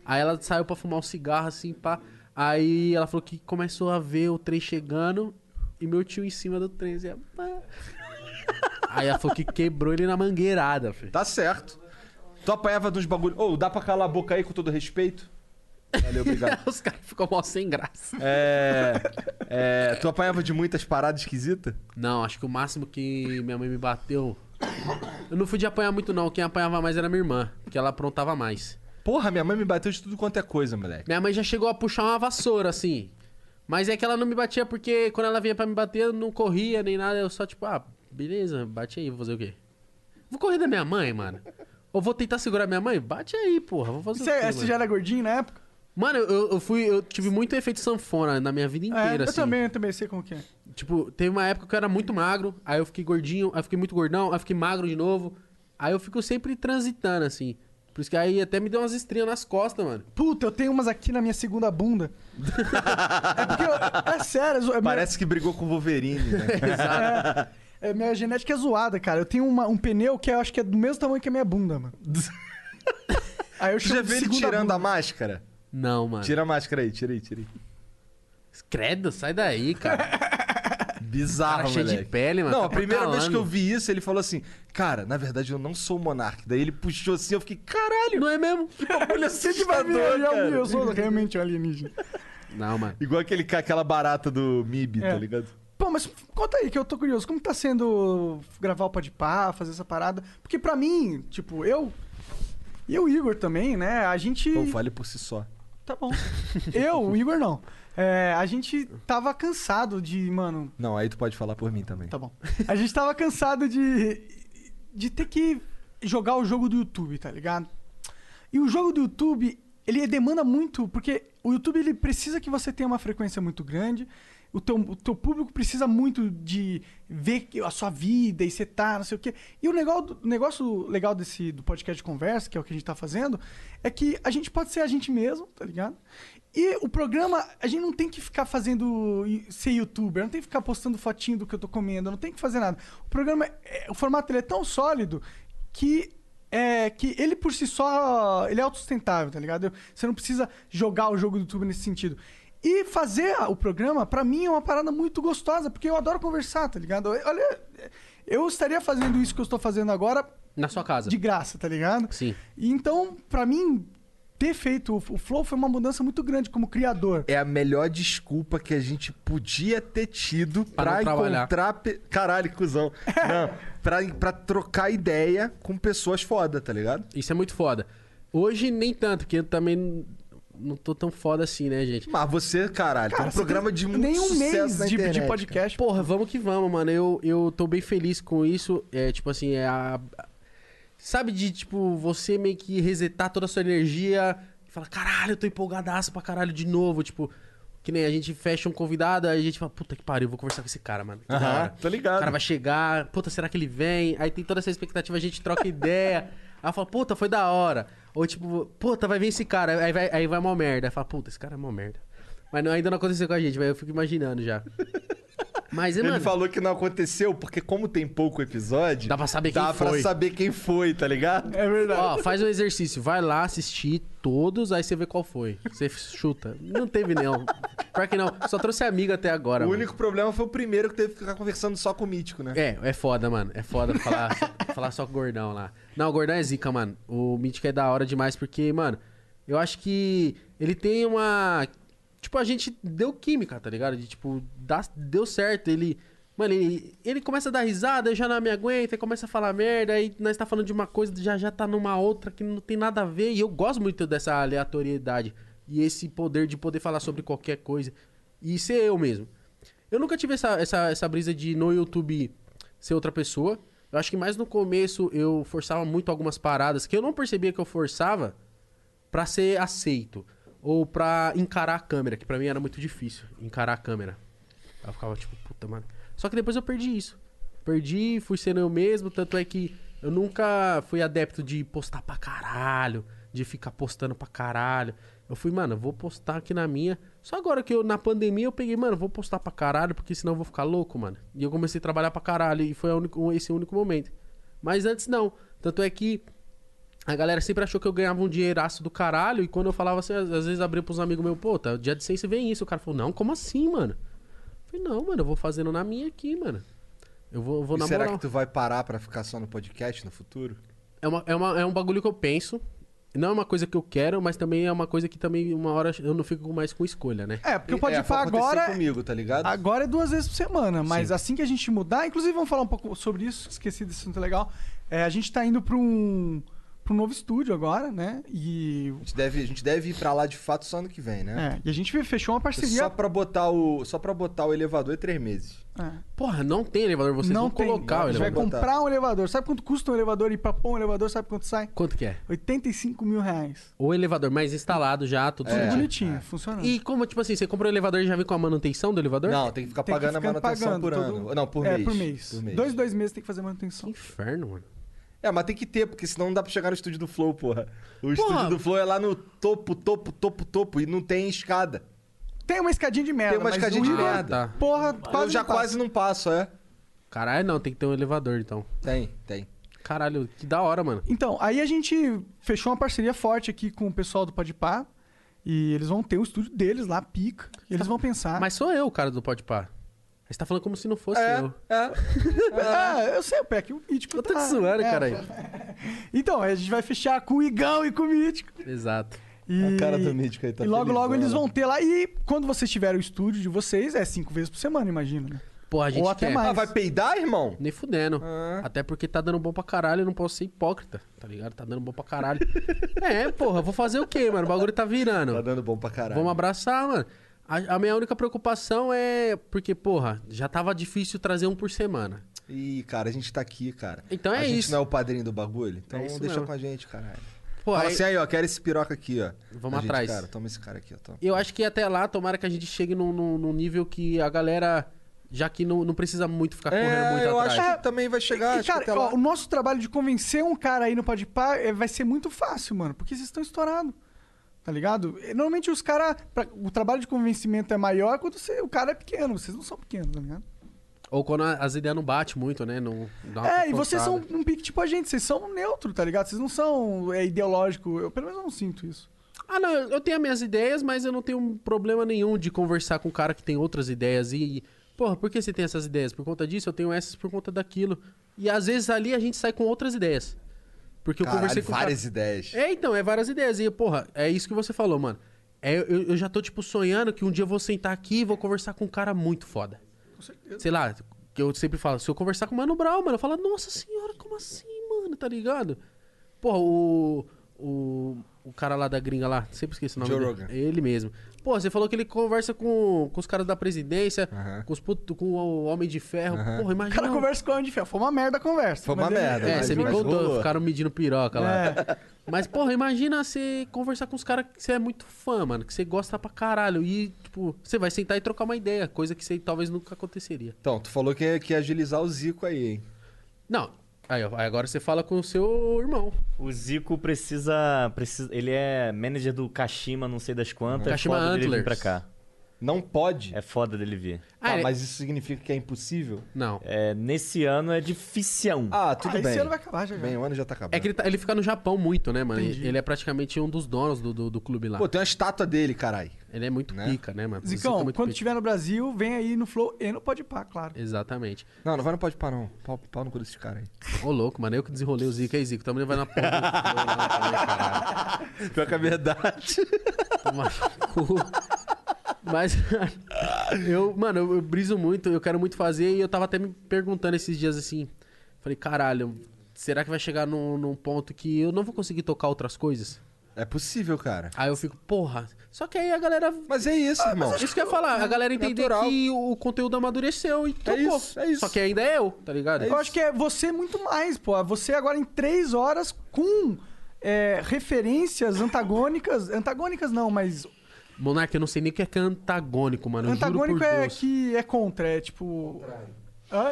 [SPEAKER 4] Aí ela saiu pra fumar um cigarro assim, pá. Aí ela falou que começou a ver o trem chegando e meu tio em cima do trem. Assim, pá. Aí ela falou que quebrou ele na mangueirada, filho.
[SPEAKER 2] Tá certo. Tu apanhava dos bagulho. Ô, dá pra calar a boca aí com todo respeito? Valeu, obrigado.
[SPEAKER 4] Os caras ficam mal sem graça.
[SPEAKER 2] É. é, tu apanhava de muitas paradas esquisitas?
[SPEAKER 4] Não, acho que o máximo que minha mãe me bateu. Eu não fui de apanhar muito, não. Quem apanhava mais era minha irmã, que ela aprontava mais.
[SPEAKER 2] Porra, minha mãe me bateu de tudo quanto é coisa, moleque.
[SPEAKER 4] Minha mãe já chegou a puxar uma vassoura, assim. Mas é que ela não me batia porque quando ela vinha pra me bater, eu não corria nem nada. Eu só, tipo, ah, beleza, bate aí, vou fazer o quê? Vou correr da minha mãe, mano. Ou vou tentar segurar minha mãe? Bate aí, porra. Vou fazer
[SPEAKER 3] Você,
[SPEAKER 4] o quê,
[SPEAKER 3] você já era gordinho na época?
[SPEAKER 4] Mano, eu, eu fui. Eu tive muito efeito sanfona na minha vida
[SPEAKER 3] É,
[SPEAKER 4] inteira,
[SPEAKER 3] eu
[SPEAKER 4] assim.
[SPEAKER 3] também, eu também sei como que é.
[SPEAKER 4] Tipo, teve uma época que eu era muito magro, aí eu fiquei gordinho, aí eu fiquei muito gordão, aí eu fiquei magro de novo. Aí eu fico sempre transitando, assim. Por isso que aí até me deu umas estrinhas nas costas, mano.
[SPEAKER 3] Puta, eu tenho umas aqui na minha segunda bunda. é porque eu, é sério, é minha-
[SPEAKER 2] Parece que brigou com o Wolverine, né?
[SPEAKER 4] Exato.
[SPEAKER 3] é, minha genética é zoada, cara. Eu tenho uma- um pneu que eu acho que é do mesmo tamanho que a minha bunda, mano. Aí eu chamo
[SPEAKER 2] já ele tirando
[SPEAKER 3] bunda.
[SPEAKER 2] a máscara?
[SPEAKER 4] Não, mano.
[SPEAKER 2] Tira a máscara aí, tira aí, tira aí.
[SPEAKER 4] Credo, sai daí, cara.
[SPEAKER 2] Bizarro,
[SPEAKER 4] Cara cheio de pele, mano.
[SPEAKER 2] Não,
[SPEAKER 4] tá
[SPEAKER 2] a primeira vez que eu vi isso, ele falou assim: Cara, na verdade eu não sou o monarca. Daí ele puxou assim, eu fiquei, caralho,
[SPEAKER 4] Não é mesmo?
[SPEAKER 2] que bagulho
[SPEAKER 3] Você que vai ver,
[SPEAKER 2] assustador,
[SPEAKER 3] eu,
[SPEAKER 2] cara.
[SPEAKER 3] eu sou realmente um alienígena.
[SPEAKER 4] Não, mano.
[SPEAKER 2] Igual aquele, aquela barata do MIB,
[SPEAKER 3] É.
[SPEAKER 2] tá ligado?
[SPEAKER 3] Pô, mas conta aí que eu tô curioso. Como tá sendo gravar o Podpah, fazer essa parada? Porque pra mim, tipo, eu... E o Igor também, né? A gente...
[SPEAKER 2] Pô, fale por si só.
[SPEAKER 3] Tá bom. eu, o Igor não. É, a gente tava cansado de, mano...
[SPEAKER 2] Não, aí tu pode falar por mim também.
[SPEAKER 3] Tá bom. A gente tava cansado de... De ter que jogar o jogo do YouTube, tá ligado? E o jogo do YouTube, ele demanda muito, porque o YouTube ele precisa que você tenha uma frequência muito grande. O teu, o teu público precisa muito de ver a sua vida e você tá, não sei o quê. E o do- o negócio legal desse do podcast de conversa, que é o que a gente tá fazendo, é que a gente pode ser a gente mesmo, tá ligado? E o programa, a gente não tem que ficar fazendo ser youtuber, não tem que ficar postando fotinho do que eu tô comendo, não tem que fazer nada. O programa, é- o formato ele é tão sólido que é que ele por si só, ele é autossustentável, tá ligado? Você não precisa jogar o jogo do YouTube nesse sentido. E fazer o programa, pra mim, é uma parada muito gostosa, porque eu adoro conversar, tá ligado? Olha, eu estaria fazendo isso que eu estou fazendo agora
[SPEAKER 4] Na sua casa.
[SPEAKER 3] de graça, tá ligado?
[SPEAKER 4] Sim.
[SPEAKER 3] E então, pra mim, ter feito o Flow foi uma mudança muito grande como criador.
[SPEAKER 2] É a melhor desculpa que a gente podia ter tido
[SPEAKER 4] trabalhar.
[SPEAKER 2] encontrar. pe- Caralho, cuzão. Não, pra, pra trocar ideia com pessoas foda, tá ligado?
[SPEAKER 4] Isso é muito foda. Hoje nem tanto, porque eu também não tô tão foda assim, né, gente?
[SPEAKER 2] Mas você, caralho, tem um
[SPEAKER 3] você
[SPEAKER 2] programa
[SPEAKER 3] tem
[SPEAKER 2] de muito
[SPEAKER 3] nem um
[SPEAKER 2] sucesso
[SPEAKER 3] mês
[SPEAKER 2] na
[SPEAKER 3] de, de
[SPEAKER 2] internet,
[SPEAKER 3] podcast.
[SPEAKER 4] Porra, vamos que vamos, mano. Eu, eu tô bem feliz com isso. É tipo assim, é a. Sabe de, tipo, você meio que resetar toda a sua energia e falar, caralho, eu tô empolgadaço pra caralho de novo. Tipo, que nem a gente fecha um convidado, aí a gente fala, puta que pariu, vou conversar com esse cara, mano. Que
[SPEAKER 2] Aham, tô ligado.
[SPEAKER 4] O cara vai chegar, puta, será que ele vem? Aí tem toda essa expectativa, a gente troca ideia. Aí fala, puta, foi da hora. Ou tipo, puta, vai vir esse cara. Aí vai, aí vai uma merda. Aí fala, puta, esse cara é uma merda. Mas não- ainda não aconteceu com a gente, mas eu fico imaginando já. Mas,
[SPEAKER 2] Ele
[SPEAKER 4] mano,
[SPEAKER 2] falou que não aconteceu porque, como tem pouco episódio,
[SPEAKER 4] Dá pra saber quem
[SPEAKER 2] dá pra
[SPEAKER 4] foi.
[SPEAKER 2] saber quem foi, tá ligado?
[SPEAKER 3] É verdade.
[SPEAKER 4] ó, faz um exercício. Vai lá assistir todos, aí você vê qual foi. Você chuta. Não teve, não. Pior que não. Só trouxe amigo até agora,
[SPEAKER 2] o
[SPEAKER 4] mano.
[SPEAKER 2] único problema foi o primeiro que teve que ficar conversando só com o Mítico, né?
[SPEAKER 4] É, é foda, mano. É foda falar, falar só com o gordão lá. Não, o gordão é zica, mano. O Mítico é da hora demais, porque, mano, eu acho que ele tem uma. Tipo, a gente deu química, tá ligado? De, tipo, dá, deu certo. Ele. Mano, ele, ele começa a dar risada, eu já não me aguento, aí começa a falar merda, aí nós tá falando de uma coisa, já já tá numa outra que não tem nada a ver. E eu gosto muito dessa aleatoriedade e esse poder de poder falar sobre qualquer coisa e ser eu mesmo. Eu nunca tive essa, essa, essa brisa de no YouTube ser outra pessoa. Eu acho que mais no começo eu forçava muito algumas paradas que eu não percebia que eu forçava pra ser aceito. Ou pra encarar a câmera, que pra mim era muito difícil encarar a câmera. Eu ficava tipo, puta, mano. Só que depois eu perdi isso. Perdi, fui sendo eu mesmo, tanto é que eu nunca fui adepto de postar pra caralho, de ficar postando pra caralho. Eu fui, mano, vou postar aqui na minha. Só agora que eu, na pandemia, eu peguei, mano, vou postar pra caralho, porque senão eu vou ficar louco, mano. E eu comecei a trabalhar pra caralho, e foi único- esse o único momento. Mas antes não. Tanto é que a galera sempre achou que eu ganhava um dinheiraço do caralho, e quando eu falava assim, às vezes abria pros amigos meus, pô, tá, dia de ciência vem isso. O cara falou, não, como assim, mano? Eu falei, não, mano, eu vou fazendo na minha aqui, mano. Eu vou, eu vou
[SPEAKER 2] E
[SPEAKER 4] na
[SPEAKER 2] será que tu vai parar pra ficar só no podcast no futuro?
[SPEAKER 4] É, uma, é, uma- é um bagulho que eu penso. Não é uma coisa que eu quero, mas também é uma coisa que também uma hora eu não fico mais com escolha, né?
[SPEAKER 3] É, porque o Pode
[SPEAKER 2] é,
[SPEAKER 3] Pá
[SPEAKER 2] acontecer
[SPEAKER 3] agora.
[SPEAKER 2] comigo, tá ligado?
[SPEAKER 3] Agora é duas vezes por semana, mas assim que a gente mudar, inclusive vamos falar um pouco sobre isso, esqueci desse assunto legal. É, a gente tá indo pra um, pra um novo estúdio agora, né? E,
[SPEAKER 2] A gente, deve, a gente deve ir pra lá de fato só ano que vem, né?
[SPEAKER 3] é, e a gente fechou uma parceria.
[SPEAKER 2] Só pra botar o só para botar o elevador é três meses.
[SPEAKER 3] É.
[SPEAKER 4] Porra, não tem elevador, vocês
[SPEAKER 3] não
[SPEAKER 4] vão
[SPEAKER 3] tem.
[SPEAKER 4] colocar o
[SPEAKER 3] a gente vai
[SPEAKER 4] elevador.
[SPEAKER 3] comprar um elevador. Sabe quanto custa um elevador? E pra pôr um elevador, sabe quanto sai?
[SPEAKER 4] Quanto que é?
[SPEAKER 3] 85 mil reais.
[SPEAKER 4] O elevador mais instalado já, tudo
[SPEAKER 3] Tudo
[SPEAKER 2] É,
[SPEAKER 3] bonitinho, funcionando.
[SPEAKER 4] E como, tipo assim, você comprou o elevador e já vem com a manutenção do elevador?
[SPEAKER 2] Não, tem que ficar
[SPEAKER 3] Tem que
[SPEAKER 2] pagando a
[SPEAKER 3] ficar
[SPEAKER 2] manutenção
[SPEAKER 3] pagando
[SPEAKER 2] por
[SPEAKER 3] todo-
[SPEAKER 2] ano. Não, por
[SPEAKER 3] é,
[SPEAKER 2] mês.
[SPEAKER 3] por mês.
[SPEAKER 2] Por mês.
[SPEAKER 3] Dois, dois meses tem que fazer
[SPEAKER 4] Que
[SPEAKER 3] manutenção.
[SPEAKER 4] inferno, mano.
[SPEAKER 2] É, mas tem que ter, porque senão não dá pra chegar no estúdio do Flow, porra. O
[SPEAKER 4] Porra.
[SPEAKER 2] estúdio do Flow é lá no topo, topo, topo, topo, e não tem escada.
[SPEAKER 3] Tem uma escadinha de merda.
[SPEAKER 2] Tem uma
[SPEAKER 3] mas
[SPEAKER 2] escadinha de merda.
[SPEAKER 4] Tá.
[SPEAKER 3] Porra, quase
[SPEAKER 2] eu já
[SPEAKER 3] não passa.
[SPEAKER 2] quase não passo, é?
[SPEAKER 4] Caralho, não, tem que ter um elevador, então.
[SPEAKER 2] Tem, tem.
[SPEAKER 4] Caralho, que da hora, mano.
[SPEAKER 3] Então, aí a gente fechou uma parceria forte aqui com o pessoal do Podpah. E eles vão ter o estúdio deles lá, pica. E eles vão pensar.
[SPEAKER 4] Mas sou eu o cara do Pode Você tá falando como se não fosse
[SPEAKER 2] É,
[SPEAKER 4] eu.
[SPEAKER 2] é.
[SPEAKER 3] Ah, eu sei, o Peck, o Mítico
[SPEAKER 4] Eu tô
[SPEAKER 3] tá...
[SPEAKER 4] te zoando,
[SPEAKER 3] é.
[SPEAKER 4] caralho.
[SPEAKER 3] Então, a gente vai fechar com o Igão e com o Mítico.
[SPEAKER 4] Exato.
[SPEAKER 3] E...
[SPEAKER 2] A cara do Mítico aí tá
[SPEAKER 3] E logo,
[SPEAKER 2] felizão,
[SPEAKER 3] logo eles
[SPEAKER 2] né?
[SPEAKER 3] vão ter lá. E quando vocês tiverem o estúdio de vocês, é cinco vezes por semana, imagino, né?
[SPEAKER 4] Pô, a gente
[SPEAKER 3] Ou até
[SPEAKER 4] quer.
[SPEAKER 3] mais.
[SPEAKER 2] Ah, vai peidar, irmão?
[SPEAKER 4] Nem fudendo.
[SPEAKER 2] Ah.
[SPEAKER 4] Até porque tá dando bom pra caralho, eu não posso ser hipócrita, tá ligado? Tá dando bom pra caralho. é, porra, vou fazer o quê, mano? O bagulho tá virando.
[SPEAKER 2] Tá dando bom pra caralho.
[SPEAKER 4] Vamos abraçar, mano. A, a minha única preocupação é porque, porra, já tava difícil trazer um por semana.
[SPEAKER 2] Ih, cara, a gente tá aqui, cara.
[SPEAKER 4] Então é
[SPEAKER 2] a gente
[SPEAKER 4] isso.
[SPEAKER 2] não é o padrinho do bagulho? Então
[SPEAKER 4] É isso
[SPEAKER 2] deixa
[SPEAKER 4] mesmo.
[SPEAKER 2] com a gente, caralho.
[SPEAKER 4] Pô,
[SPEAKER 2] Fala
[SPEAKER 4] aí-
[SPEAKER 2] assim aí, ó, quero esse piroca aqui, ó.
[SPEAKER 4] Vamos
[SPEAKER 2] A gente,
[SPEAKER 4] atrás.
[SPEAKER 2] Cara, toma esse cara aqui, ó. Toma.
[SPEAKER 4] Eu acho que até lá, tomara que a gente chegue num, num- num nível que a galera, já que não, não precisa muito ficar correndo muito
[SPEAKER 2] É, eu
[SPEAKER 4] atrás.
[SPEAKER 2] acho que também vai chegar,
[SPEAKER 3] E,
[SPEAKER 2] acho que
[SPEAKER 3] cara,
[SPEAKER 2] até
[SPEAKER 3] ó,
[SPEAKER 2] lá.
[SPEAKER 3] o nosso trabalho de convencer um cara aí no Podpah é, vai ser muito fácil, mano. Porque vocês estão estourados. Tá ligado? Normalmente os caras... O trabalho de convencimento é maior quando você- o cara é pequeno. Vocês não são pequenos, tá ligado?
[SPEAKER 4] Ou quando a- as ideias não batem muito, né? Não, uma
[SPEAKER 3] É, e vocês são um pique tipo a gente. Vocês são neutro, tá ligado? Vocês não são é, ideológico. Eu pelo menos não sinto isso.
[SPEAKER 4] Ah, não, eu tenho as minhas ideias, mas eu não tenho problema nenhum de conversar com um cara que tem outras ideias e... Porra, por que você tem essas ideias? Por conta disso, eu tenho essas por conta daquilo. E às vezes ali a gente sai com outras ideias. Porque eu
[SPEAKER 2] Caralho,
[SPEAKER 4] conversei com o cara-
[SPEAKER 2] várias ideias.
[SPEAKER 4] É, então, é várias ideias. E, porra, é isso que você falou, mano. É, eu, eu já tô, tipo, sonhando que um dia eu vou sentar aqui e vou conversar com um cara muito foda. Com certeza. Sei lá, que eu sempre falo, se eu conversar com o Mano Brown, mano, eu falo, nossa senhora, como assim, mano, tá ligado? Porra, o. O, o cara lá da gringa lá, sempre esqueci o nome
[SPEAKER 2] Joe
[SPEAKER 4] dele.
[SPEAKER 2] Rogan.
[SPEAKER 4] Ele mesmo. Pô, você falou que ele conversa com, com os caras da presidência,
[SPEAKER 2] Aham.
[SPEAKER 4] com, os puto, com o Homem de Ferro.
[SPEAKER 2] Aham.
[SPEAKER 4] Porra,
[SPEAKER 3] O
[SPEAKER 4] imagina.
[SPEAKER 3] cara conversa com o Homem de Ferro. Foi uma merda a conversa.
[SPEAKER 2] Foi uma merda,
[SPEAKER 4] É, você me contou,
[SPEAKER 2] rolou.
[SPEAKER 4] ficaram medindo piroca lá.
[SPEAKER 3] É.
[SPEAKER 4] Mas, porra, imagina você conversar com os caras que você é muito fã, mano, que você gosta pra caralho. E, tipo, você vai sentar e trocar uma ideia, coisa que você talvez nunca aconteceria.
[SPEAKER 2] Então, tu falou que ia, que ia agilizar o Zico aí, hein?
[SPEAKER 4] Não. Aí, ó, agora você fala com o seu irmão.
[SPEAKER 7] O Zico precisa, precisa. Ele é manager do Kashima, não sei das quantas. É
[SPEAKER 4] Kashima
[SPEAKER 7] foda dele vir
[SPEAKER 4] Antlers.
[SPEAKER 7] pra cá.
[SPEAKER 2] Não pode.
[SPEAKER 7] É foda dele vir.
[SPEAKER 4] Ah,
[SPEAKER 2] Tá,
[SPEAKER 4] ele-
[SPEAKER 2] mas isso significa que é impossível?
[SPEAKER 4] Não.
[SPEAKER 7] É, nesse ano é dificião.
[SPEAKER 2] Ah, tudo
[SPEAKER 3] Ah,
[SPEAKER 2] bem.
[SPEAKER 3] esse ano vai acabar já. já.
[SPEAKER 2] Bem, o ano já tá acabando.
[SPEAKER 4] É que ele, tá- ele fica no Japão muito, né, mano?
[SPEAKER 3] Entendi.
[SPEAKER 4] Ele é praticamente um dos donos do, do, do clube lá.
[SPEAKER 2] Pô, tem uma estátua dele, caralho.
[SPEAKER 4] Ele é muito
[SPEAKER 2] Né?
[SPEAKER 4] pica, né, mano? O
[SPEAKER 3] Zicão,
[SPEAKER 4] é muito
[SPEAKER 3] quando
[SPEAKER 4] pica.
[SPEAKER 3] estiver no Brasil, vem aí no Flow e no Podpah, claro.
[SPEAKER 4] Exatamente.
[SPEAKER 2] Não, não vai no Pode Pá, não. Pau, pau no cu desse cara aí.
[SPEAKER 4] Ô, louco, mano. Eu que desenrolei o Zico aí, Zico. Também vai na porra do flow lá também, caralho.
[SPEAKER 2] Pior que é verdade.
[SPEAKER 4] Tomar no cu. Mas, eu, mano, eu, eu briso muito, eu quero muito fazer e eu tava até me perguntando esses dias assim. Falei, caralho, será que vai chegar num, num ponto que eu não vou conseguir tocar outras coisas?
[SPEAKER 2] É possível, cara.
[SPEAKER 4] Aí eu fico, porra. Só que aí a galera.
[SPEAKER 2] Mas é isso, irmão.
[SPEAKER 4] Isso que eu ia falar, a galera entender
[SPEAKER 2] Natural.
[SPEAKER 4] que o conteúdo amadureceu e tocou.
[SPEAKER 2] isso, é isso.
[SPEAKER 4] Só que ainda é eu, tá ligado?
[SPEAKER 3] Eu acho que é você muito mais, pô. Você agora em três horas com é, referências antagônicas. Antagônicas não, mas.
[SPEAKER 4] Monark, eu não sei nem o que é que é antagônico, mano. eu juro
[SPEAKER 3] antagônico
[SPEAKER 4] por
[SPEAKER 3] é
[SPEAKER 4] Deus.
[SPEAKER 3] que é contra, é tipo.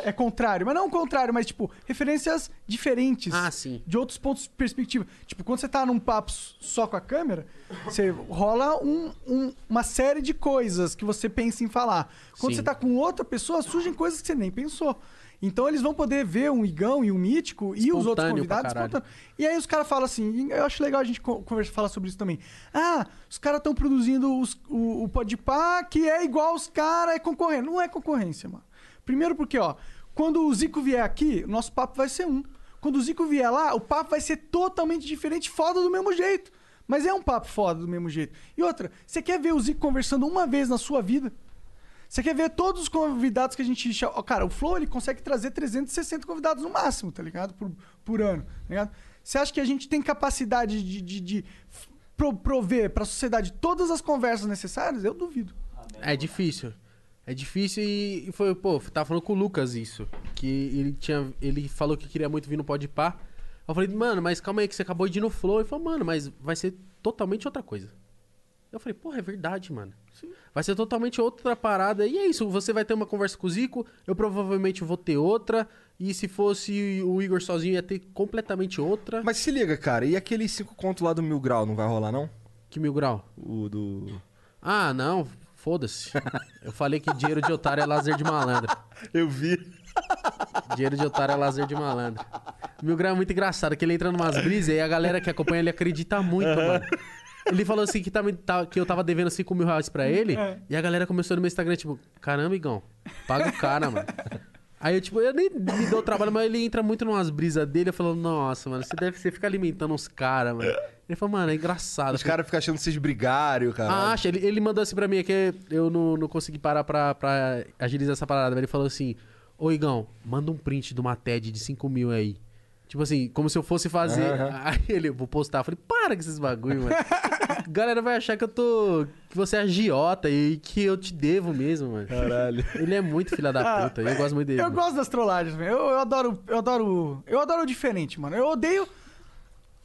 [SPEAKER 3] É contrário, mas não o contrário, mas tipo, referências diferentes.
[SPEAKER 4] Ah, sim.
[SPEAKER 3] De outros pontos de perspectiva. Tipo, quando você tá num papo só com a câmera, você rola um- um- uma série de coisas que você pensa em falar. Quando
[SPEAKER 4] Sim.
[SPEAKER 3] você tá com outra pessoa, surgem coisas que você nem pensou. Então eles vão poder ver um Igão e um Mítico e os outros convidados. E aí os caras falam assim, e eu acho legal a gente co- conversa, falar sobre isso também. Ah, os caras estão produzindo os- o, o Podpah que é igual os caras, é concorrência. Não é concorrência, mano. Primeiro porque, ó, quando o Zico vier aqui, o nosso papo vai ser um. Quando o Zico vier lá, o papo vai ser totalmente diferente, foda do mesmo jeito. Mas é um papo foda do mesmo jeito. E outra, você quer ver o Zico conversando uma vez na sua vida? Você quer ver todos os convidados que a gente chama. Cara, o Flow ele consegue trazer 360 convidados no máximo, tá ligado? Por, por ano, tá ligado? Você acha que a gente tem capacidade de, de, de prover pra sociedade todas as conversas necessárias? Eu duvido.
[SPEAKER 4] É difícil. É difícil e, e foi, pô, tava falando com o Lucas isso. Que ele tinha. Ele falou que queria muito vir no Podpah. Eu falei, mano, mas calma aí, que você acabou de ir no Flow. Ele falou, mano, mas vai ser totalmente outra coisa. Eu falei, porra, é verdade, mano. Vai ser totalmente outra parada. E é isso, você vai ter uma conversa com o Zico, eu provavelmente vou ter outra. E se fosse o Igor sozinho, ia ter completamente outra.
[SPEAKER 2] Mas se liga, cara, e aqueles 5 conto lá do Mil Grau não vai rolar, não?
[SPEAKER 4] Que mil grau?
[SPEAKER 2] O do.
[SPEAKER 4] Ah, não, foda-se. Eu falei que dinheiro de otário é lazer de malandro.
[SPEAKER 2] Eu vi.
[SPEAKER 4] Dinheiro de otário é lazer de malandro. Mil Grau é muito engraçado, que ele entra numas brisas e a galera que acompanha ele acredita muito, mano. Ele falou assim que, tava, tá- que eu tava devendo 5 mil reais pra ele.
[SPEAKER 3] É.
[SPEAKER 4] E a galera começou no meu Instagram, tipo, caramba, Igão, paga o cara, mano. Aí eu, tipo, eu nem me dou trabalho, mas ele entra muito numas brisas dele. Eu falo, nossa, mano, você deve você fica alimentando uns caras, mano. Ele falou, mano, é engraçado.
[SPEAKER 2] Os caras ficam achando vocês brigaram, cara.
[SPEAKER 4] Ah, acha. Ele, ele mandou assim pra mim, é que eu não, não consegui parar pra, pra agilizar essa parada. Mas ele falou assim: Ô Igão, manda um print de uma TED de 5 mil aí. Tipo assim, como se eu fosse fazer. Aí ele, vou postar. Eu falei, para com esses bagulho, mano. A galera vai achar que eu tô. que você é agiota e que eu te devo mesmo, mano.
[SPEAKER 2] Caralho.
[SPEAKER 4] Ele é muito filha da puta. Eu gosto muito dele.
[SPEAKER 3] Eu
[SPEAKER 4] mano.
[SPEAKER 3] gosto das trollagens, velho. Eu, eu adoro, eu adoro, eu adoro o diferente, mano. Eu odeio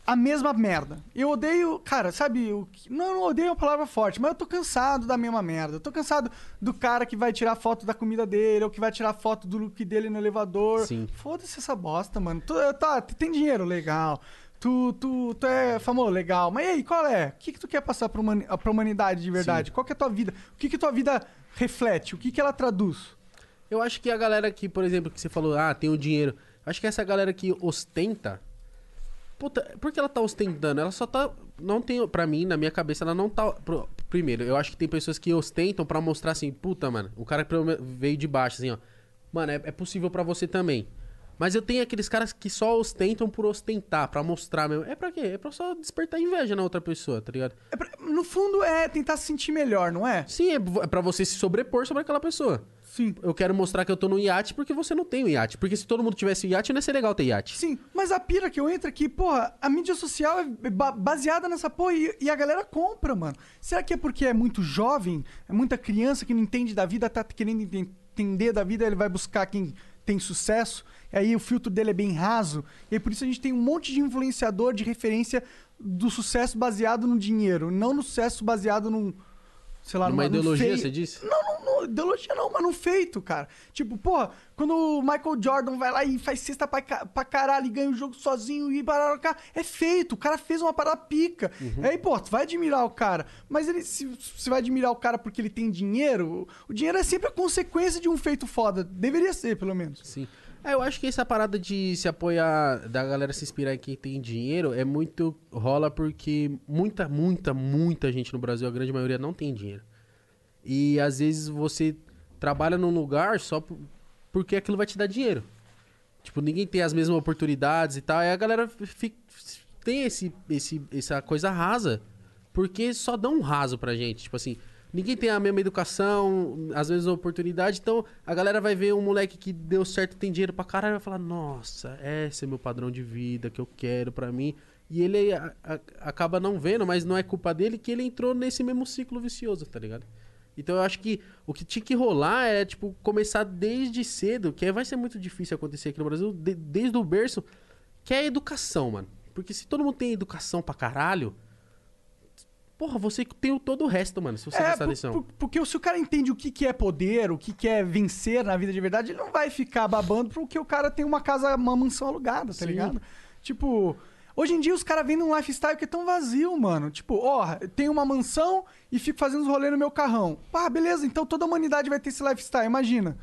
[SPEAKER 3] a mesma merda. Eu odeio, cara, sabe, o que- não, não odeio é uma palavra forte, mas eu tô cansado da mesma merda. Eu tô cansado do cara que vai tirar foto da comida dele, ou que vai tirar foto do look dele no elevador.
[SPEAKER 4] Sim.
[SPEAKER 3] Foda-se essa bosta, mano. Tu, tá, tu tem dinheiro, legal. Tu, tu, tu é famoso, legal. Mas e aí, qual é? O que, que tu quer passar pra, humani pra humanidade de verdade? Qual que é a tua vida? O que, que tua vida reflete? O que, que ela traduz?
[SPEAKER 4] Eu acho que a galera que, por exemplo, que você falou, ah, tem o dinheiro. Acho que essa galera que ostenta. Puta, por que ela tá ostentando? Ela só tá. Não tem. Pra mim, na minha cabeça, ela não tá. Primeiro, eu acho que tem pessoas que ostentam pra mostrar assim, puta, mano, o cara veio de baixo, assim, ó. Mano, é, é possível pra você também. Mas eu tenho aqueles caras que só ostentam por ostentar, pra mostrar mesmo. É pra quê? É pra só despertar inveja na outra pessoa, tá ligado?
[SPEAKER 3] É pra- no fundo, é tentar se sentir melhor, não é?
[SPEAKER 4] Sim, é é pra você se sobrepor sobre aquela pessoa.
[SPEAKER 3] Sim.
[SPEAKER 4] Eu quero mostrar que eu tô no iate porque você não tem o iate. Porque se todo mundo tivesse o iate, não ia ser legal ter iate.
[SPEAKER 3] Sim, mas a pira que eu entro aqui, porra, a mídia social é ba- baseada nessa porra e, e a galera compra, mano. Será que é porque é muito jovem, é muita criança que não entende da vida, tá querendo enten- entender da vida, ele vai buscar quem tem sucesso, e aí o filtro dele é bem raso, e aí por isso a gente tem um monte de influenciador de referência do sucesso baseado no dinheiro, não no sucesso baseado num, sei lá,
[SPEAKER 4] Numa
[SPEAKER 3] numa- num
[SPEAKER 4] ideologia,
[SPEAKER 3] feio-
[SPEAKER 4] você disse?
[SPEAKER 3] não, não, não, ideologia não, mas não feito, cara. Tipo, porra, quando o Michael Jordan vai lá e faz cesta pra, pra caralho e ganha o jogo sozinho e barará, é feito. O cara fez uma parada pica.
[SPEAKER 4] Uhum.
[SPEAKER 3] Aí, pô, tu vai admirar o cara. Mas ele, se você vai admirar o cara porque ele tem dinheiro, o dinheiro é sempre a consequência de um feito foda. Deveria ser, pelo menos.
[SPEAKER 4] Sim. É, eu acho que essa parada de se apoiar, da galera se inspirar em quem tem dinheiro, é muito. rola porque muita, muita, muita gente no Brasil, a grande maioria, não tem dinheiro. E às vezes você trabalha num lugar só por- porque aquilo vai te dar dinheiro. Tipo, ninguém tem as mesmas oportunidades e tal. Aí a galera fi- tem esse, esse, essa coisa rasa. Porque só dão um raso pra gente. Tipo assim, ninguém tem a mesma educação, às vezes a oportunidade. Então a galera vai ver um moleque que deu certo, tem dinheiro pra caralho, vai falar: Nossa, esse é meu padrão de vida que eu quero pra mim. E ele a- a- acaba não vendo, mas não é culpa dele que ele entrou nesse mesmo ciclo vicioso, tá ligado? Então eu acho que o que tinha que rolar é, tipo, começar desde cedo, que vai ser muito difícil acontecer aqui no Brasil, de- desde o berço, que é a educação, mano. Porque se todo mundo tem educação pra caralho, porra, você tem o todo o resto, mano, se você
[SPEAKER 3] É,
[SPEAKER 4] prestar
[SPEAKER 3] por-
[SPEAKER 4] atenção.
[SPEAKER 3] por- porque se o cara entende o que, que é poder, o que, que é vencer na vida de verdade, ele não vai ficar babando porque o cara tem uma casa, uma mansão alugada, tá
[SPEAKER 4] Sim.
[SPEAKER 3] ligado? Tipo, hoje em dia os caras vendem um lifestyle que é tão vazio, mano. Tipo, ó, tenho uma mansão e fico fazendo os rolês no meu carrão. Ah, beleza, então toda a humanidade vai ter esse lifestyle, imagina.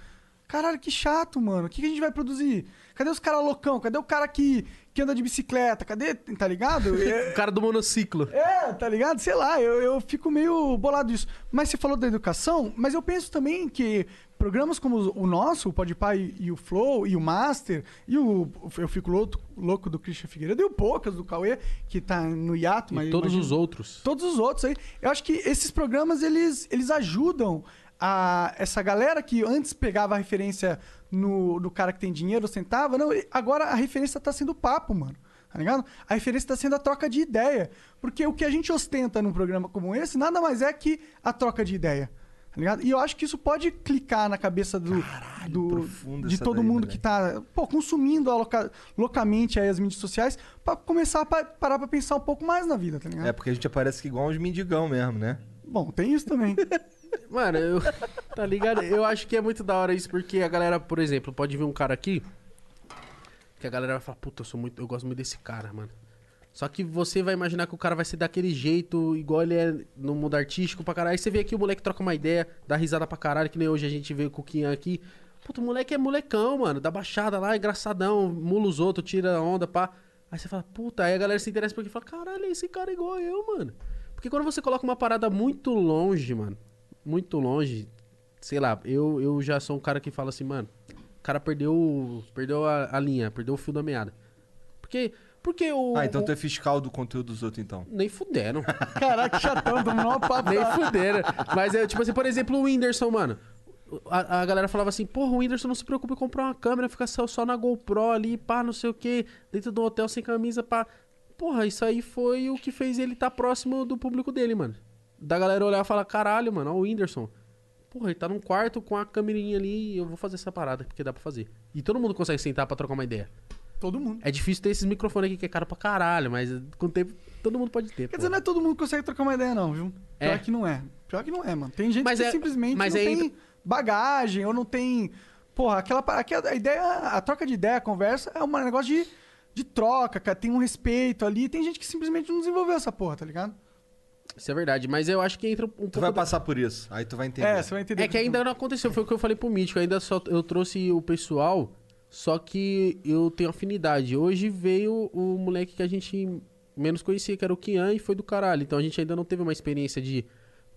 [SPEAKER 3] Caralho, que chato, mano. O que, que a gente vai produzir? Cadê os caras loucão? Cadê o cara que, que anda de bicicleta? Cadê, tá ligado? É-
[SPEAKER 4] O cara do monociclo.
[SPEAKER 3] é, tá ligado? Sei lá, eu, eu fico meio bolado disso. Mas você falou da educação, mas eu penso também que programas como o nosso, o Podpah e, e o Flow, e o Master, e o Eu Fico Louco, louco do Christian Figueiredo, e o Poucas do Cauê, que tá no hiato, mas
[SPEAKER 4] E todos
[SPEAKER 3] imagino-
[SPEAKER 4] os outros.
[SPEAKER 3] Todos os outros aí. Eu acho que esses programas, eles, eles ajudam a essa galera que antes pegava a referência no, no cara que tem dinheiro, ostentava. Não, agora a referência tá sendo papo, mano. Tá ligado? A referência tá sendo a troca de ideia. Porque o que a gente ostenta num programa como esse, nada mais é que a troca de ideia. Tá ligado? E eu acho que isso pode clicar na cabeça do, do
[SPEAKER 2] profunda
[SPEAKER 3] de todo
[SPEAKER 2] daí,
[SPEAKER 3] mundo que tá pô, consumindo aloca- loucamente aí as mídias sociais pra começar a pa- parar pra pensar um pouco mais na vida, tá ligado?
[SPEAKER 2] É porque a gente aparece que igual uns mendigão mesmo, né?
[SPEAKER 3] Bom, tem isso também.
[SPEAKER 4] Mano, eu. Tá ligado? Eu acho que é muito da hora isso, porque a galera, por exemplo, pode ver um cara aqui. Que a galera vai falar, puta, eu sou muito. Eu gosto muito desse cara, mano. Só que você vai imaginar que o cara vai ser daquele jeito, igual ele é no mundo artístico pra caralho. Aí você vê aqui o moleque troca uma ideia, dá risada pra caralho, que nem hoje a gente vê o Kian aqui. Puta, o moleque é molecão, mano. Dá baixada lá, engraçadão, mula os outros, tira a onda, pá. Aí você fala, puta, aí a galera se interessa porque fala, caralho, esse cara é igual eu, mano. Porque quando você coloca uma parada muito longe, mano, muito longe, sei lá, eu, eu já sou um cara que fala assim, mano, o cara perdeu, perdeu a, a linha, perdeu o fio da meada. Porque, porque o...
[SPEAKER 2] Ah, então
[SPEAKER 4] o-
[SPEAKER 2] tu é fiscal do conteúdo dos outros, então.
[SPEAKER 4] Nem fuderam.
[SPEAKER 3] Caraca, chatão, tamo numa papo.
[SPEAKER 4] Nem fuderam. Mas é tipo assim, por exemplo, o Whindersson, mano. A, a galera falava assim, porra, o Whindersson não se preocupa em comprar uma câmera, fica só, só na GoPro ali, pá, não sei o que, dentro do hotel sem camisa, pá. Porra, isso aí foi o que fez ele estar próximo do público dele, mano. Da galera olhar e falar, caralho, mano, ó o Whindersson. Porra, ele tá num quarto com a câmerinha ali e eu vou fazer essa parada, porque dá pra fazer. E todo mundo consegue sentar pra trocar uma ideia.
[SPEAKER 3] Todo mundo.
[SPEAKER 4] É difícil ter esses microfones aqui que é caro pra caralho, mas com o tempo todo mundo pode ter.
[SPEAKER 3] Quer
[SPEAKER 4] pô.
[SPEAKER 3] dizer, não é todo mundo que consegue trocar uma ideia, não, viu? Pior
[SPEAKER 4] É.
[SPEAKER 3] que não é. Pior que não é, mano. Tem gente
[SPEAKER 4] Mas
[SPEAKER 3] que
[SPEAKER 4] é-
[SPEAKER 3] simplesmente
[SPEAKER 4] mas
[SPEAKER 3] não
[SPEAKER 4] é
[SPEAKER 3] tem bagagem ou não tem. Porra, aquela, pa- aquela a ideia, a troca de ideia, a conversa é um negócio de, de troca, cara. Tem um respeito ali. Tem gente que simplesmente não desenvolveu essa porra, tá ligado?
[SPEAKER 4] Isso é verdade, mas eu acho que entra um
[SPEAKER 2] Tu
[SPEAKER 4] pouco.
[SPEAKER 2] vai
[SPEAKER 4] da-
[SPEAKER 2] passar por isso, aí tu vai entender.
[SPEAKER 3] É, você vai entender.
[SPEAKER 4] É que ainda não aconteceu, foi o que eu falei pro Mítico. Ainda só eu trouxe o pessoal, só que eu tenho afinidade. Hoje veio o moleque que a gente menos conhecia, que era o Kian, e foi do caralho. Então a gente ainda não teve uma experiência de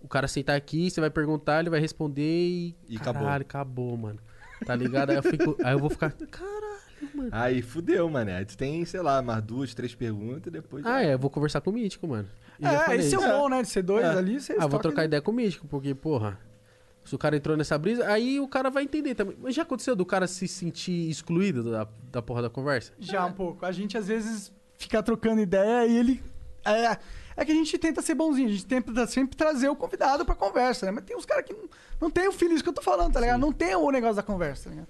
[SPEAKER 4] o cara sentar aqui, você vai perguntar, ele vai responder e.
[SPEAKER 2] E acabou.
[SPEAKER 4] caralho, acabou, mano. Tá ligado? Aí eu, fico, aí eu vou ficar. Caralho, mano.
[SPEAKER 2] Aí fudeu, mané. Aí tu tem, sei lá, mais duas, três perguntas e depois.
[SPEAKER 4] Ah, é, eu vou conversar com o Mítico, mano.
[SPEAKER 3] É, esse é o bom, né? De ser dois
[SPEAKER 2] É.
[SPEAKER 3] ali, você
[SPEAKER 4] Ah, vou
[SPEAKER 3] troca
[SPEAKER 4] trocar ideia com o Mítico, porque, porra, se o cara entrou nessa brisa, aí o cara vai entender também. Mas já aconteceu do cara se sentir excluído da, da porra da conversa?
[SPEAKER 3] Já um pouco. A gente às vezes fica trocando ideia e ele. É, é que a gente tenta ser bonzinho, a gente tenta sempre trazer o convidado pra conversa, né? Mas tem uns caras que não, não tem o isso que eu tô falando, tá ligado? Não tem o negócio da conversa, tá ligado?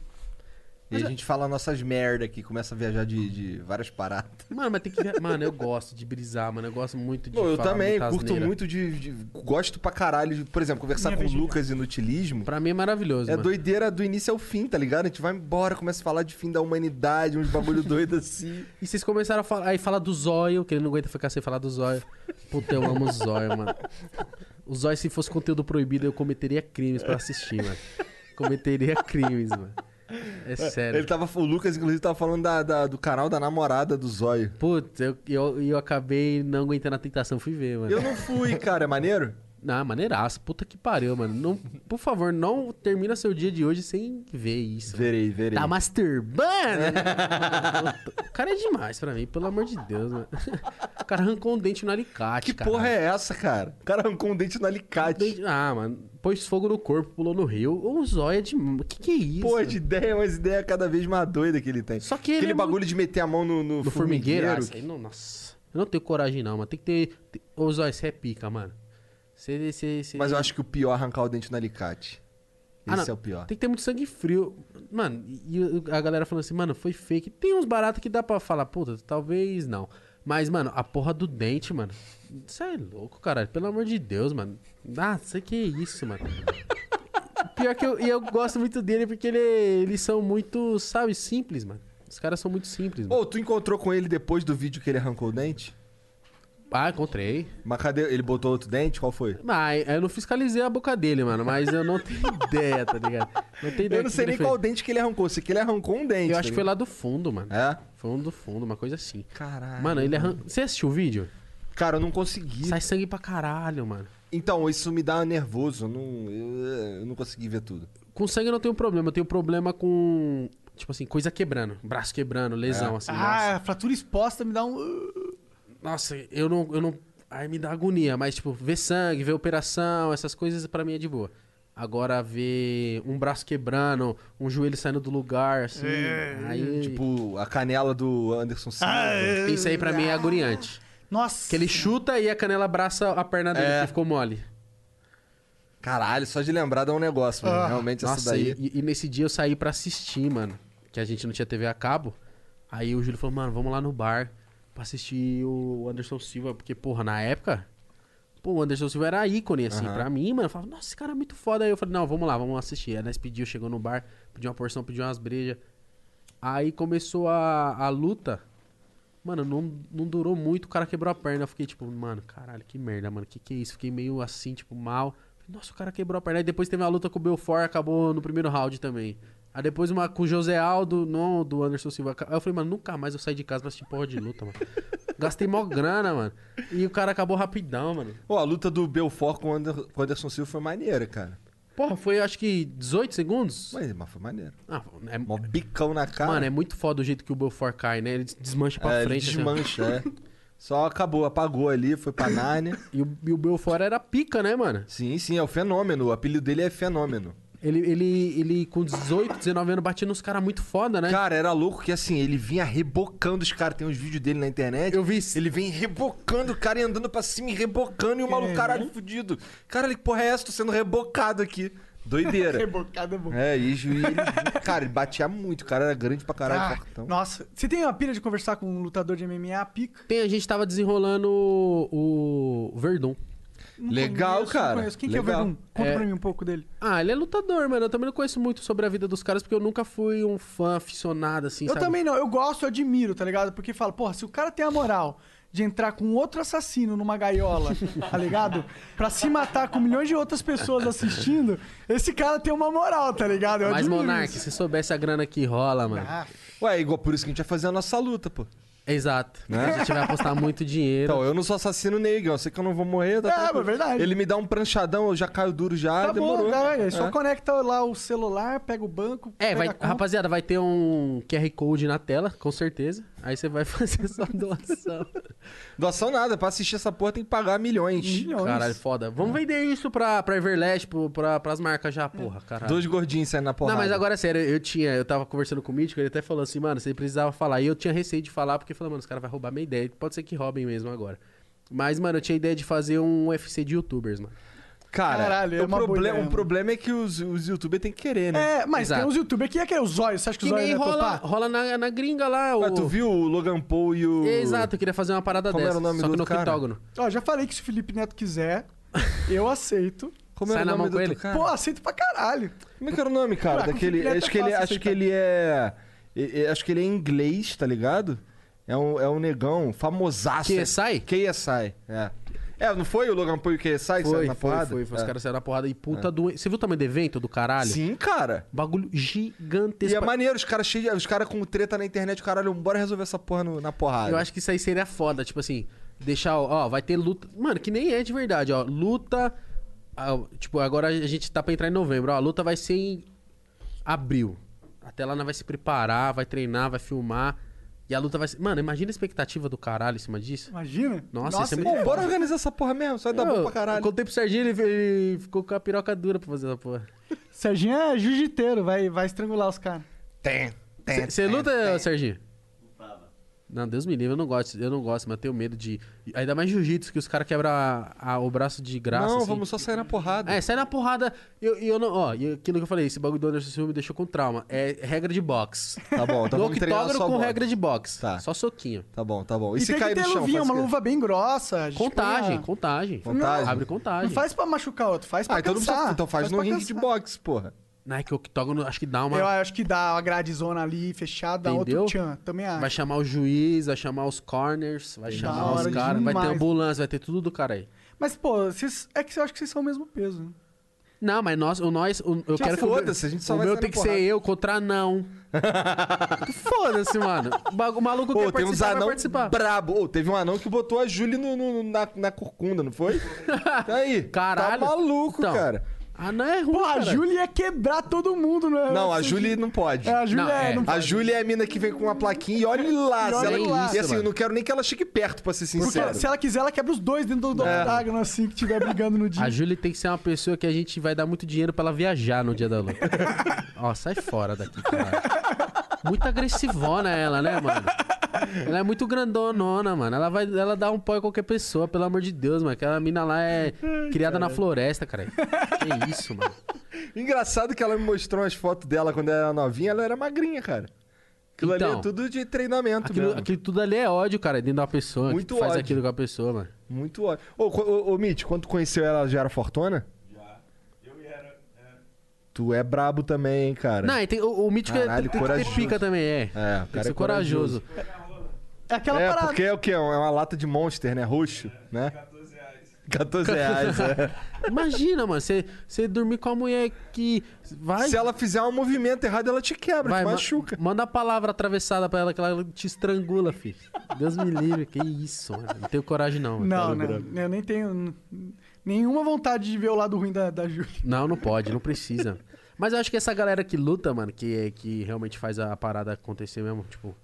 [SPEAKER 2] E a gente fala nossas merda aqui, começa a viajar de, de várias paradas.
[SPEAKER 4] Mano, mas tem que. Mano, eu gosto de brisar, mano. Eu gosto muito de.
[SPEAKER 2] Pô, eu
[SPEAKER 4] falar
[SPEAKER 2] também
[SPEAKER 4] muita
[SPEAKER 2] curto
[SPEAKER 4] asneira.
[SPEAKER 2] muito de, de- Gosto pra caralho de, por exemplo, conversar
[SPEAKER 3] Minha
[SPEAKER 2] com o Lucas Inutilismo.
[SPEAKER 4] Pra mim é maravilhoso.
[SPEAKER 2] É
[SPEAKER 4] mano.
[SPEAKER 2] doideira do início ao fim, tá ligado? A gente vai embora, começa a falar de fim da humanidade, uns bagulho doido assim.
[SPEAKER 4] E vocês começaram a falar. Aí fala do zóio, que ele não aguenta ficar sem falar do zóio. Puta, eu amo o zóio, mano. O zóio, se fosse conteúdo proibido, eu cometeria crimes pra assistir, mano. Cometeria crimes, mano. É sério.
[SPEAKER 2] Ele tava, o Lucas, inclusive, tava falando da, da- do canal da namorada do Zóio.
[SPEAKER 4] Putz, eu, eu, eu acabei não aguentando a tentação, fui ver, mano.
[SPEAKER 2] Eu não fui, cara, é maneiro?
[SPEAKER 4] Não, maneiraço. Puta que pariu, mano. Não, por favor, não termina seu dia de hoje sem ver isso.
[SPEAKER 2] Verei, verei.
[SPEAKER 4] Tá masturbando? o cara é demais pra mim, pelo amor de Deus, mano. O cara arrancou um dente no alicate,
[SPEAKER 2] Que porra é essa, cara? O cara arrancou um dente no alicate.
[SPEAKER 4] Ah, mano. Pôs fogo no corpo, pulou no rio. O zóio é de... Que que é isso?
[SPEAKER 2] Pô, de ideia, umas ideias cada vez mais doidas que ele tem.
[SPEAKER 4] Só que ele
[SPEAKER 2] Aquele
[SPEAKER 4] é
[SPEAKER 2] bagulho de meter a mão no, no
[SPEAKER 4] No formigueiro?
[SPEAKER 2] formigueiro.
[SPEAKER 4] Ah, aí não, nossa. Eu não tenho coragem não, mano. Tem que ter... Ô, zóio, você é pica, mano. Você... você, você...
[SPEAKER 2] Mas eu acho que o pior é arrancar o dente no alicate.
[SPEAKER 4] Ah,
[SPEAKER 2] Esse
[SPEAKER 4] não.
[SPEAKER 2] é o pior.
[SPEAKER 4] Tem que ter muito sangue frio. Mano, e e a galera falando assim, mano, foi fake. Tem uns baratos que dá pra falar, puta, talvez não. Mas, mano, a porra do dente, mano. Isso é louco, caralho. Pelo amor de Deus, mano. Ah, sei que é isso, mano. Pior que eu, e eu gosto muito dele porque ele, eles são muito, sabe, simples, mano. Os caras são muito simples, mano.
[SPEAKER 2] Ô, tu encontrou com ele depois do vídeo que ele arrancou o dente?
[SPEAKER 4] Ah, encontrei.
[SPEAKER 2] Mas cadê? Ele botou outro dente? Qual foi?
[SPEAKER 4] Mas eu não fiscalizei a boca dele, mano. Mas eu não tenho ideia, tá ligado? Não tenho ideia
[SPEAKER 2] Eu não sei nem qual dente que ele arrancou. Sei que ele arrancou um dente.
[SPEAKER 4] Eu
[SPEAKER 2] tá
[SPEAKER 4] acho que foi lá do fundo, mano.
[SPEAKER 2] É?
[SPEAKER 4] Foi um do fundo, uma coisa assim.
[SPEAKER 2] Caralho.
[SPEAKER 4] Mano, ele arran... Você assistiu o vídeo?
[SPEAKER 2] Cara, eu não consegui.
[SPEAKER 4] Sai sangue pra caralho, mano.
[SPEAKER 2] Então, isso me dá nervoso. Eu não, eu, eu não consegui ver tudo.
[SPEAKER 4] Com sangue eu não tenho problema. Eu tenho problema com, tipo assim, coisa quebrando. Braço quebrando, lesão,
[SPEAKER 2] É.
[SPEAKER 4] assim.
[SPEAKER 3] Ah, fratura exposta me dá um.
[SPEAKER 4] Nossa, Nossa, eu não, eu não... Aí me dá agonia. Mas, tipo, ver sangue, ver operação, essas coisas pra mim é de boa. Agora, ver um braço quebrando, um joelho saindo do lugar, assim... aí...
[SPEAKER 2] Tipo, a canela do Anderson Silva.
[SPEAKER 3] Ah,
[SPEAKER 4] Isso aí pra mim é agoniante.
[SPEAKER 3] Nossa.
[SPEAKER 4] Que ele chuta e a canela abraça a perna dele,
[SPEAKER 2] É.
[SPEAKER 4] que ficou mole.
[SPEAKER 2] Caralho, só de lembrar dá um negócio, mano.
[SPEAKER 3] Ah.
[SPEAKER 2] Realmente essa
[SPEAKER 4] Nossa,
[SPEAKER 2] daí.
[SPEAKER 4] e, e nesse dia eu saí pra assistir, mano. Que a gente não tinha TV a cabo. Aí o Júlio falou, mano, vamos lá no bar pra assistir o Anderson Silva. Porque, porra, na época, pô, o Anderson Silva era ícone, assim,
[SPEAKER 2] Aham.
[SPEAKER 4] pra mim, mano. Eu falava, nossa, esse cara é muito foda. Aí eu falei, não, vamos lá, vamos assistir. Aí nós pediu, chegou no bar, pediu uma porção, pediu umas brejas. Aí começou a, a luta. Mano, não, não durou muito, o cara quebrou a perna. Eu fiquei tipo, mano, caralho, que merda, mano. Que que é isso? Fiquei meio assim, tipo, mal. Nossa, o cara quebrou a perna. Aí depois teve uma luta com o Belfort, acabou no primeiro round também. Aí depois uma com o José Aldo, não do Anderson Silva. Aí eu falei, mano, nunca mais eu saí de casa pra assistir porra de luta, mano. Gastei mó grana, mano. E o cara acabou rapidão, mano.
[SPEAKER 2] Pô, a luta do Belfort com o Ander- com o Anderson Silva foi maneira, cara.
[SPEAKER 4] Porra, foi acho que 18 segundos?
[SPEAKER 2] Mas, mas foi maneiro.
[SPEAKER 4] Ah, é,
[SPEAKER 2] Mó bicão na cara.
[SPEAKER 4] mano, é muito foda o jeito que o Belfort cai, né? Ele desmancha pra
[SPEAKER 2] É, ele
[SPEAKER 4] frente. assim, ó.
[SPEAKER 2] desmancha, é. Só acabou, apagou ali, foi pra Nárnia.
[SPEAKER 4] E o, e o Belfort era pica, né, mano?
[SPEAKER 2] Sim, sim, é o fenômeno. O apelido dele é fenômeno.
[SPEAKER 4] Ele, ele, ele com 18, 19 anos, batia nos caras muito foda, né?
[SPEAKER 2] Cara, era louco que assim, ele vinha rebocando os caras. Tem uns vídeos dele na internet.
[SPEAKER 4] Eu vi.
[SPEAKER 2] Ele vem rebocando o cara e andando pra cima e rebocando e o maluco, caralho, fudido. Cara, que porra é essa? Tô sendo rebocado aqui. Doideira.
[SPEAKER 3] Rebocada é bom.
[SPEAKER 2] é, e, e ele, cara, ele batia muito. O cara era grande pra caralho,
[SPEAKER 3] Ah,
[SPEAKER 2] fortão.
[SPEAKER 3] nossa, você tem uma pilha de conversar com um lutador de MMA pica?
[SPEAKER 4] Tem, a gente tava desenrolando o, o Verdun.
[SPEAKER 3] Não
[SPEAKER 2] Legal,
[SPEAKER 3] conheço,
[SPEAKER 2] cara.
[SPEAKER 3] Não conheço. Quem que é o
[SPEAKER 2] Legal.
[SPEAKER 3] Verdun? Conta
[SPEAKER 4] É.
[SPEAKER 3] pra mim um pouco dele.
[SPEAKER 4] Ah, ele é lutador, mano. Eu também não conheço muito sobre a vida dos caras, porque eu nunca fui um fã aficionado, assim,
[SPEAKER 3] eu
[SPEAKER 4] sabe?
[SPEAKER 3] também não, eu gosto, eu admiro, tá ligado? Porque fala, porra, se o cara tem a moral de entrar com outro assassino numa gaiola, tá ligado? Pra se matar com milhões de outras pessoas assistindo, esse cara tem uma moral, tá ligado? Eu
[SPEAKER 4] Mas, Monark,
[SPEAKER 3] isso.
[SPEAKER 4] se soubesse a grana que rola, mano.
[SPEAKER 3] Ah,
[SPEAKER 2] Ué, igual por isso que a gente vai fazer a nossa luta, pô.
[SPEAKER 4] Exato.
[SPEAKER 2] Né?
[SPEAKER 4] A gente vai apostar muito dinheiro.
[SPEAKER 2] Então, eu não sou assassino negro, eu sei que eu não vou morrer. Tá
[SPEAKER 3] É,
[SPEAKER 2] tranquilo.
[SPEAKER 3] mas verdade.
[SPEAKER 2] Ele me dá um pranchadão, eu já caio duro já,
[SPEAKER 3] tá
[SPEAKER 2] demorou.
[SPEAKER 3] bom, cara, só
[SPEAKER 2] É.
[SPEAKER 3] conecta lá o celular, pega o banco,
[SPEAKER 4] É,
[SPEAKER 3] pega
[SPEAKER 4] vai, rapaziada, vai ter um QR Code na tela, com certeza. Aí você vai fazer sua doação.
[SPEAKER 2] Doação nada, pra assistir essa porra tem que pagar milhões.
[SPEAKER 3] Milhões.
[SPEAKER 4] Caralho, foda. Vamos vender isso pra, pra Everlast, pro, pra, pras marcas já, porra, caralho.
[SPEAKER 2] Dois gordinhos saindo na porrada.
[SPEAKER 4] Não, mas agora é sério, eu tinha, eu tava conversando com o Mítico, ele até falou assim, mano, você precisava falar. E eu tinha receio de falar, porque eu falei, mano, os caras vão roubar minha ideia. Pode ser que roubem mesmo agora. Mas, mano, eu tinha ideia de fazer um UFC de youtubers, mano.
[SPEAKER 2] Cara,
[SPEAKER 3] Caralho, é
[SPEAKER 2] o, problema,
[SPEAKER 3] ideia,
[SPEAKER 2] o problema é que os, os youtubers têm que querer, né?
[SPEAKER 3] É, mas
[SPEAKER 4] Exato.
[SPEAKER 3] tem uns youtubers que é que é os olhos. Você acha que,
[SPEAKER 4] Que
[SPEAKER 3] os olhos
[SPEAKER 4] rola,
[SPEAKER 3] topar?
[SPEAKER 4] rola na, na gringa lá.
[SPEAKER 2] Ué,
[SPEAKER 4] O...
[SPEAKER 2] tu viu o Logan Paul e o...
[SPEAKER 4] Exato, eu queria fazer uma parada
[SPEAKER 2] Como era
[SPEAKER 4] dessa.
[SPEAKER 2] o nome
[SPEAKER 4] só
[SPEAKER 2] do
[SPEAKER 4] que no
[SPEAKER 2] cara?
[SPEAKER 4] octógono.
[SPEAKER 3] Ó, já falei que se o Felipe Neto quiser, eu aceito.
[SPEAKER 2] Como
[SPEAKER 4] Sai
[SPEAKER 2] era
[SPEAKER 4] na
[SPEAKER 2] o nome
[SPEAKER 4] mão
[SPEAKER 2] do
[SPEAKER 4] ele?
[SPEAKER 2] cara?
[SPEAKER 3] Pô, aceito pra caralho.
[SPEAKER 2] Como é que era o nome, cara?
[SPEAKER 3] Ah, com
[SPEAKER 2] Daquele, acho,
[SPEAKER 3] é
[SPEAKER 2] que ele, acho que ele é... Acho que ele é inglês, tá ligado? É um, é um negão famosaço.
[SPEAKER 4] KSI?
[SPEAKER 2] KSI, é. É, não foi o Logan Paul e o KSI que
[SPEAKER 4] Foi,
[SPEAKER 2] na
[SPEAKER 4] foi,
[SPEAKER 2] porrada?
[SPEAKER 4] foi, foi. Os
[SPEAKER 2] É.
[SPEAKER 4] caras saíram na porrada e puta do... Você viu o tamanho do evento do caralho?
[SPEAKER 2] Sim, cara.
[SPEAKER 4] Bagulho
[SPEAKER 2] E
[SPEAKER 4] gigantesco.
[SPEAKER 2] é maneiro, os caras cheios, os caras com treta na internet, caralho, bora resolver essa porra no- na porrada.
[SPEAKER 4] Eu acho que isso aí seria foda, tipo assim, deixar, ó, vai ter luta. Mano, que nem é de verdade, ó. Luta. tipo, agora a gente tá pra entrar em novembro, ó. A luta vai ser em abril. Até lá nós vai se preparar, vai treinar, vai filmar. E a luta vai ser. Mano, imagina a expectativa do caralho em cima disso.
[SPEAKER 3] Imagina.
[SPEAKER 4] Nossa, isso é muito
[SPEAKER 2] Pô, bora organizar essa porra mesmo, só vai dar bom pra caralho.
[SPEAKER 4] Eu contei pro Serginho, ele, ele ficou com a piroca dura pra fazer essa porra.
[SPEAKER 3] Serginho é jiu-jiteiro, vai, vai estrangular os caras.
[SPEAKER 2] Tem, tem.
[SPEAKER 4] Você luta, Serginho? Não, Deus me livre, eu não gosto, eu não gosto, mas eu tenho medo de. Ainda mais jiu-jitsu, que os caras quebram a- a- o braço de graça.
[SPEAKER 2] não,
[SPEAKER 4] assim.
[SPEAKER 2] vamos só sair na porrada.
[SPEAKER 4] É, sai na porrada. E eu, eu não. Ó, e aquilo que eu falei, esse bagulho do Anderson Silva me deixou com trauma. É regra de boxe.
[SPEAKER 2] Tá bom, então
[SPEAKER 4] no
[SPEAKER 2] vamos treinar
[SPEAKER 4] octógono
[SPEAKER 2] só
[SPEAKER 4] com
[SPEAKER 2] boxe.
[SPEAKER 4] regra de boxe.
[SPEAKER 2] Tá.
[SPEAKER 4] Só soquinho.
[SPEAKER 2] Tá bom, tá bom. E,
[SPEAKER 3] E,
[SPEAKER 2] se cair
[SPEAKER 3] que
[SPEAKER 2] no chão,
[SPEAKER 3] luvinha,
[SPEAKER 2] faz
[SPEAKER 3] uma
[SPEAKER 2] o quê?
[SPEAKER 3] luva bem grossa.
[SPEAKER 4] Contagem, contagem.
[SPEAKER 2] Contagem?
[SPEAKER 4] Abre contagem.
[SPEAKER 3] Não faz pra machucar outro, faz pra
[SPEAKER 2] Ah, então não
[SPEAKER 3] cansar.
[SPEAKER 2] precisa, então faz, no
[SPEAKER 3] pra
[SPEAKER 2] ringue de boxe, porra.
[SPEAKER 4] É que o octógono acho que dá uma.
[SPEAKER 3] Eu acho que dá uma gradezona ali fechada,
[SPEAKER 4] Entendeu?
[SPEAKER 3] outro tchan. Também acho.
[SPEAKER 4] Vai chamar o juiz, vai chamar os corners, vai chamar os caras, vai ter ambulância, vai ter tudo do cara aí.
[SPEAKER 3] Mas, pô, vocês, é que eu acho que vocês são o mesmo peso. né?
[SPEAKER 4] Não, mas nós, o nós, o- eu
[SPEAKER 2] Já
[SPEAKER 4] quero
[SPEAKER 2] foda-se, a gente só
[SPEAKER 4] o
[SPEAKER 2] vai
[SPEAKER 4] meu tem que ser
[SPEAKER 2] porrada.
[SPEAKER 4] eu contra não. Foda-se, mano. O maluco
[SPEAKER 2] Pô,
[SPEAKER 4] quer
[SPEAKER 2] tem
[SPEAKER 4] participar, vai
[SPEAKER 2] anão
[SPEAKER 4] participar.
[SPEAKER 2] brabo. Ô, teve um anão que botou a Julie no, no- na, na corcunda, não foi? Tá aí.
[SPEAKER 4] Caralho.
[SPEAKER 2] Tá maluco,
[SPEAKER 4] Então,
[SPEAKER 2] cara.
[SPEAKER 4] Ah, não é ruim,
[SPEAKER 3] Pô, a
[SPEAKER 4] cara.
[SPEAKER 3] Júlia ia quebrar todo mundo, né?
[SPEAKER 2] Não, a Julie não pode.
[SPEAKER 3] É, a Júlia
[SPEAKER 4] Não,
[SPEAKER 3] é,
[SPEAKER 4] é.
[SPEAKER 3] não
[SPEAKER 2] A
[SPEAKER 3] pode.
[SPEAKER 2] Júlia é a mina que vem com uma plaquinha e olha lá.
[SPEAKER 3] E
[SPEAKER 2] se
[SPEAKER 3] olha
[SPEAKER 2] ela...
[SPEAKER 3] lá.
[SPEAKER 2] E assim,
[SPEAKER 4] mano.
[SPEAKER 2] eu não quero nem que ela chegue perto, pra ser
[SPEAKER 3] Porque
[SPEAKER 2] sincero.
[SPEAKER 3] se ela quiser, ela quebra os dois dentro do
[SPEAKER 2] É.
[SPEAKER 3] octágono, assim, que tiver brigando no dia.
[SPEAKER 4] A Júlia tem que ser uma pessoa que a gente vai dar muito dinheiro pra ela viajar no dia da luta. Ó, sai fora daqui, cara. Muito agressivona ela, né, mano? Ela é muito grandonona, mano. Ela vai ela dá um pó em qualquer pessoa, pelo amor de Deus, mano. Aquela mina lá é criada na floresta, cara. Que isso, mano.
[SPEAKER 2] Engraçado que ela me mostrou umas fotos dela quando ela era novinha, ela era magrinha, cara. Aquilo ali
[SPEAKER 4] Então,
[SPEAKER 2] é tudo de treinamento
[SPEAKER 4] Aquilo,
[SPEAKER 2] mesmo.
[SPEAKER 4] aquilo tudo ali é ódio, cara, dentro de uma pessoa. que
[SPEAKER 2] Muito
[SPEAKER 4] faz
[SPEAKER 2] ódio.
[SPEAKER 4] aquilo com a pessoa, mano.
[SPEAKER 2] Muito ótimo. Ô, ô, ô, Mitch, quando tu conheceu ela, já era fortuna? Já. Eu era. Tu é brabo também, hein, cara.
[SPEAKER 4] Não, tem, o, o mítico é-
[SPEAKER 2] Caralho,
[SPEAKER 4] tem, que ter
[SPEAKER 2] corajoso.
[SPEAKER 4] pica também, é.
[SPEAKER 2] É, o
[SPEAKER 4] Tem
[SPEAKER 2] cara
[SPEAKER 4] que ser
[SPEAKER 2] é corajoso.
[SPEAKER 4] corajoso.
[SPEAKER 3] É aquela
[SPEAKER 2] é,
[SPEAKER 3] parada.
[SPEAKER 2] porque é o quê? É uma lata de Monster, né? Roxo, né? 14 reais. 14 reais, é.
[SPEAKER 4] Imagina, mano, você, você dormir com a mulher que vai...
[SPEAKER 2] Se ela fizer um movimento errado, ela te quebra,
[SPEAKER 4] Vai,
[SPEAKER 2] te
[SPEAKER 4] ma-
[SPEAKER 2] machuca.
[SPEAKER 4] manda a palavra atravessada pra ela que ela te estrangula, filho. Deus me livre, que isso, mano. Não tenho coragem, não. mano.
[SPEAKER 3] Não, não.
[SPEAKER 4] brabo.
[SPEAKER 3] Eu nem tenho nenhuma vontade de ver o lado ruim da, da Júlia.
[SPEAKER 4] Não, não pode, não precisa. Mas eu acho que essa galera que luta, mano, que, que realmente faz a parada acontecer mesmo, tipo,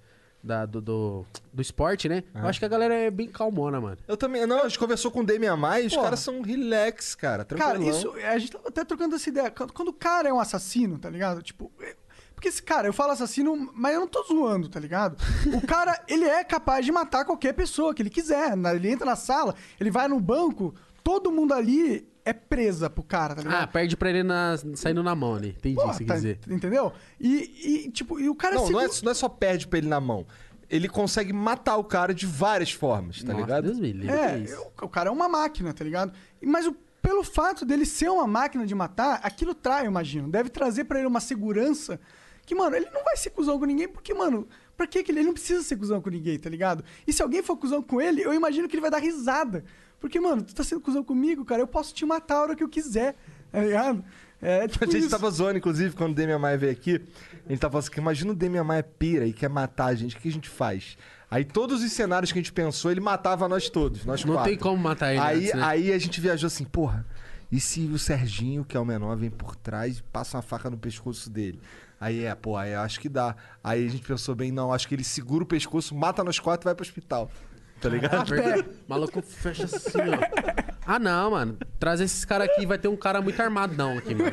[SPEAKER 4] da, do, do, do esporte, né? Eu acho que a galera é bem calmona, mano.
[SPEAKER 2] Eu também. Não, a gente conversou com o Demian Mais, os
[SPEAKER 3] Porra.
[SPEAKER 2] caras são relax, cara.
[SPEAKER 3] Cara,
[SPEAKER 2] Tranquilão.
[SPEAKER 3] isso. A gente tava até trocando essa ideia. Quando, quando o cara é um assassino, tá ligado? Tipo. é- Porque esse cara, eu falo assassino, mas eu não tô zoando, tá ligado? O cara, ele é capaz de matar qualquer pessoa que ele quiser. Ele entra na sala, ele vai no banco, todo mundo ali é presa pro cara, tá ligado?
[SPEAKER 4] Ah, perde pra ele na, saindo na mão ali. Entendi o que você
[SPEAKER 3] tá-
[SPEAKER 4] quer dizer.
[SPEAKER 3] Entendeu? E, e, tipo, e o cara
[SPEAKER 2] Não, não é, não é só perde pra ele na mão. Ele consegue matar o cara de várias formas, tá
[SPEAKER 4] Nossa,
[SPEAKER 2] ligado?
[SPEAKER 4] Deus me livre,
[SPEAKER 3] É,
[SPEAKER 4] isso.
[SPEAKER 3] o, o cara é uma máquina, tá ligado? E- Mas o- pelo fato dele ser uma máquina de matar, aquilo trai, eu imagino. Deve trazer pra ele uma segurança que, mano, ele não vai ser cuzão com ninguém, porque, mano, pra que que ele, ele não precisa ser cuzão com ninguém, tá ligado? E se alguém for cuzão com ele, eu imagino que ele vai dar risada. Porque, mano, tu tá sendo cuzão comigo, cara, eu posso te matar a hora que eu quiser, tá ligado? É, tipo
[SPEAKER 2] A gente
[SPEAKER 3] isso.
[SPEAKER 2] tava zoando, inclusive, quando o Demian Maia veio aqui. A gente tava falando assim, imagina o Demian Maia pira e quer matar a gente, o que a gente faz? Aí todos os cenários que a gente pensou, ele matava nós todos, nós
[SPEAKER 4] Não
[SPEAKER 2] quatro.
[SPEAKER 4] tem como matar ele
[SPEAKER 2] Aí,
[SPEAKER 4] antes, né?
[SPEAKER 2] aí a gente viajou assim, porra, e se o Serginho, que é o menor, vem por trás e passa uma faca no pescoço dele? Aí é, pô, aí eu acho que dá. Aí a gente pensou bem, não, acho que ele segura o pescoço, mata nós quatro e vai pro hospital. Tá ligado?
[SPEAKER 4] Ah, verdade. O maluco fecha assim, ó. Ah, não, mano. Traz esses caras aqui, vai ter um cara muito armadão aqui, mano.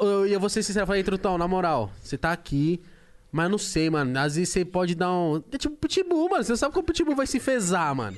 [SPEAKER 4] Eu, eu vou ser sincero, eu falei, Trutão, na moral, você tá aqui, mas eu não sei, mano. Às vezes você pode dar um. É tipo pitbull, mano. Você sabe que o pitbull vai se fezar, mano.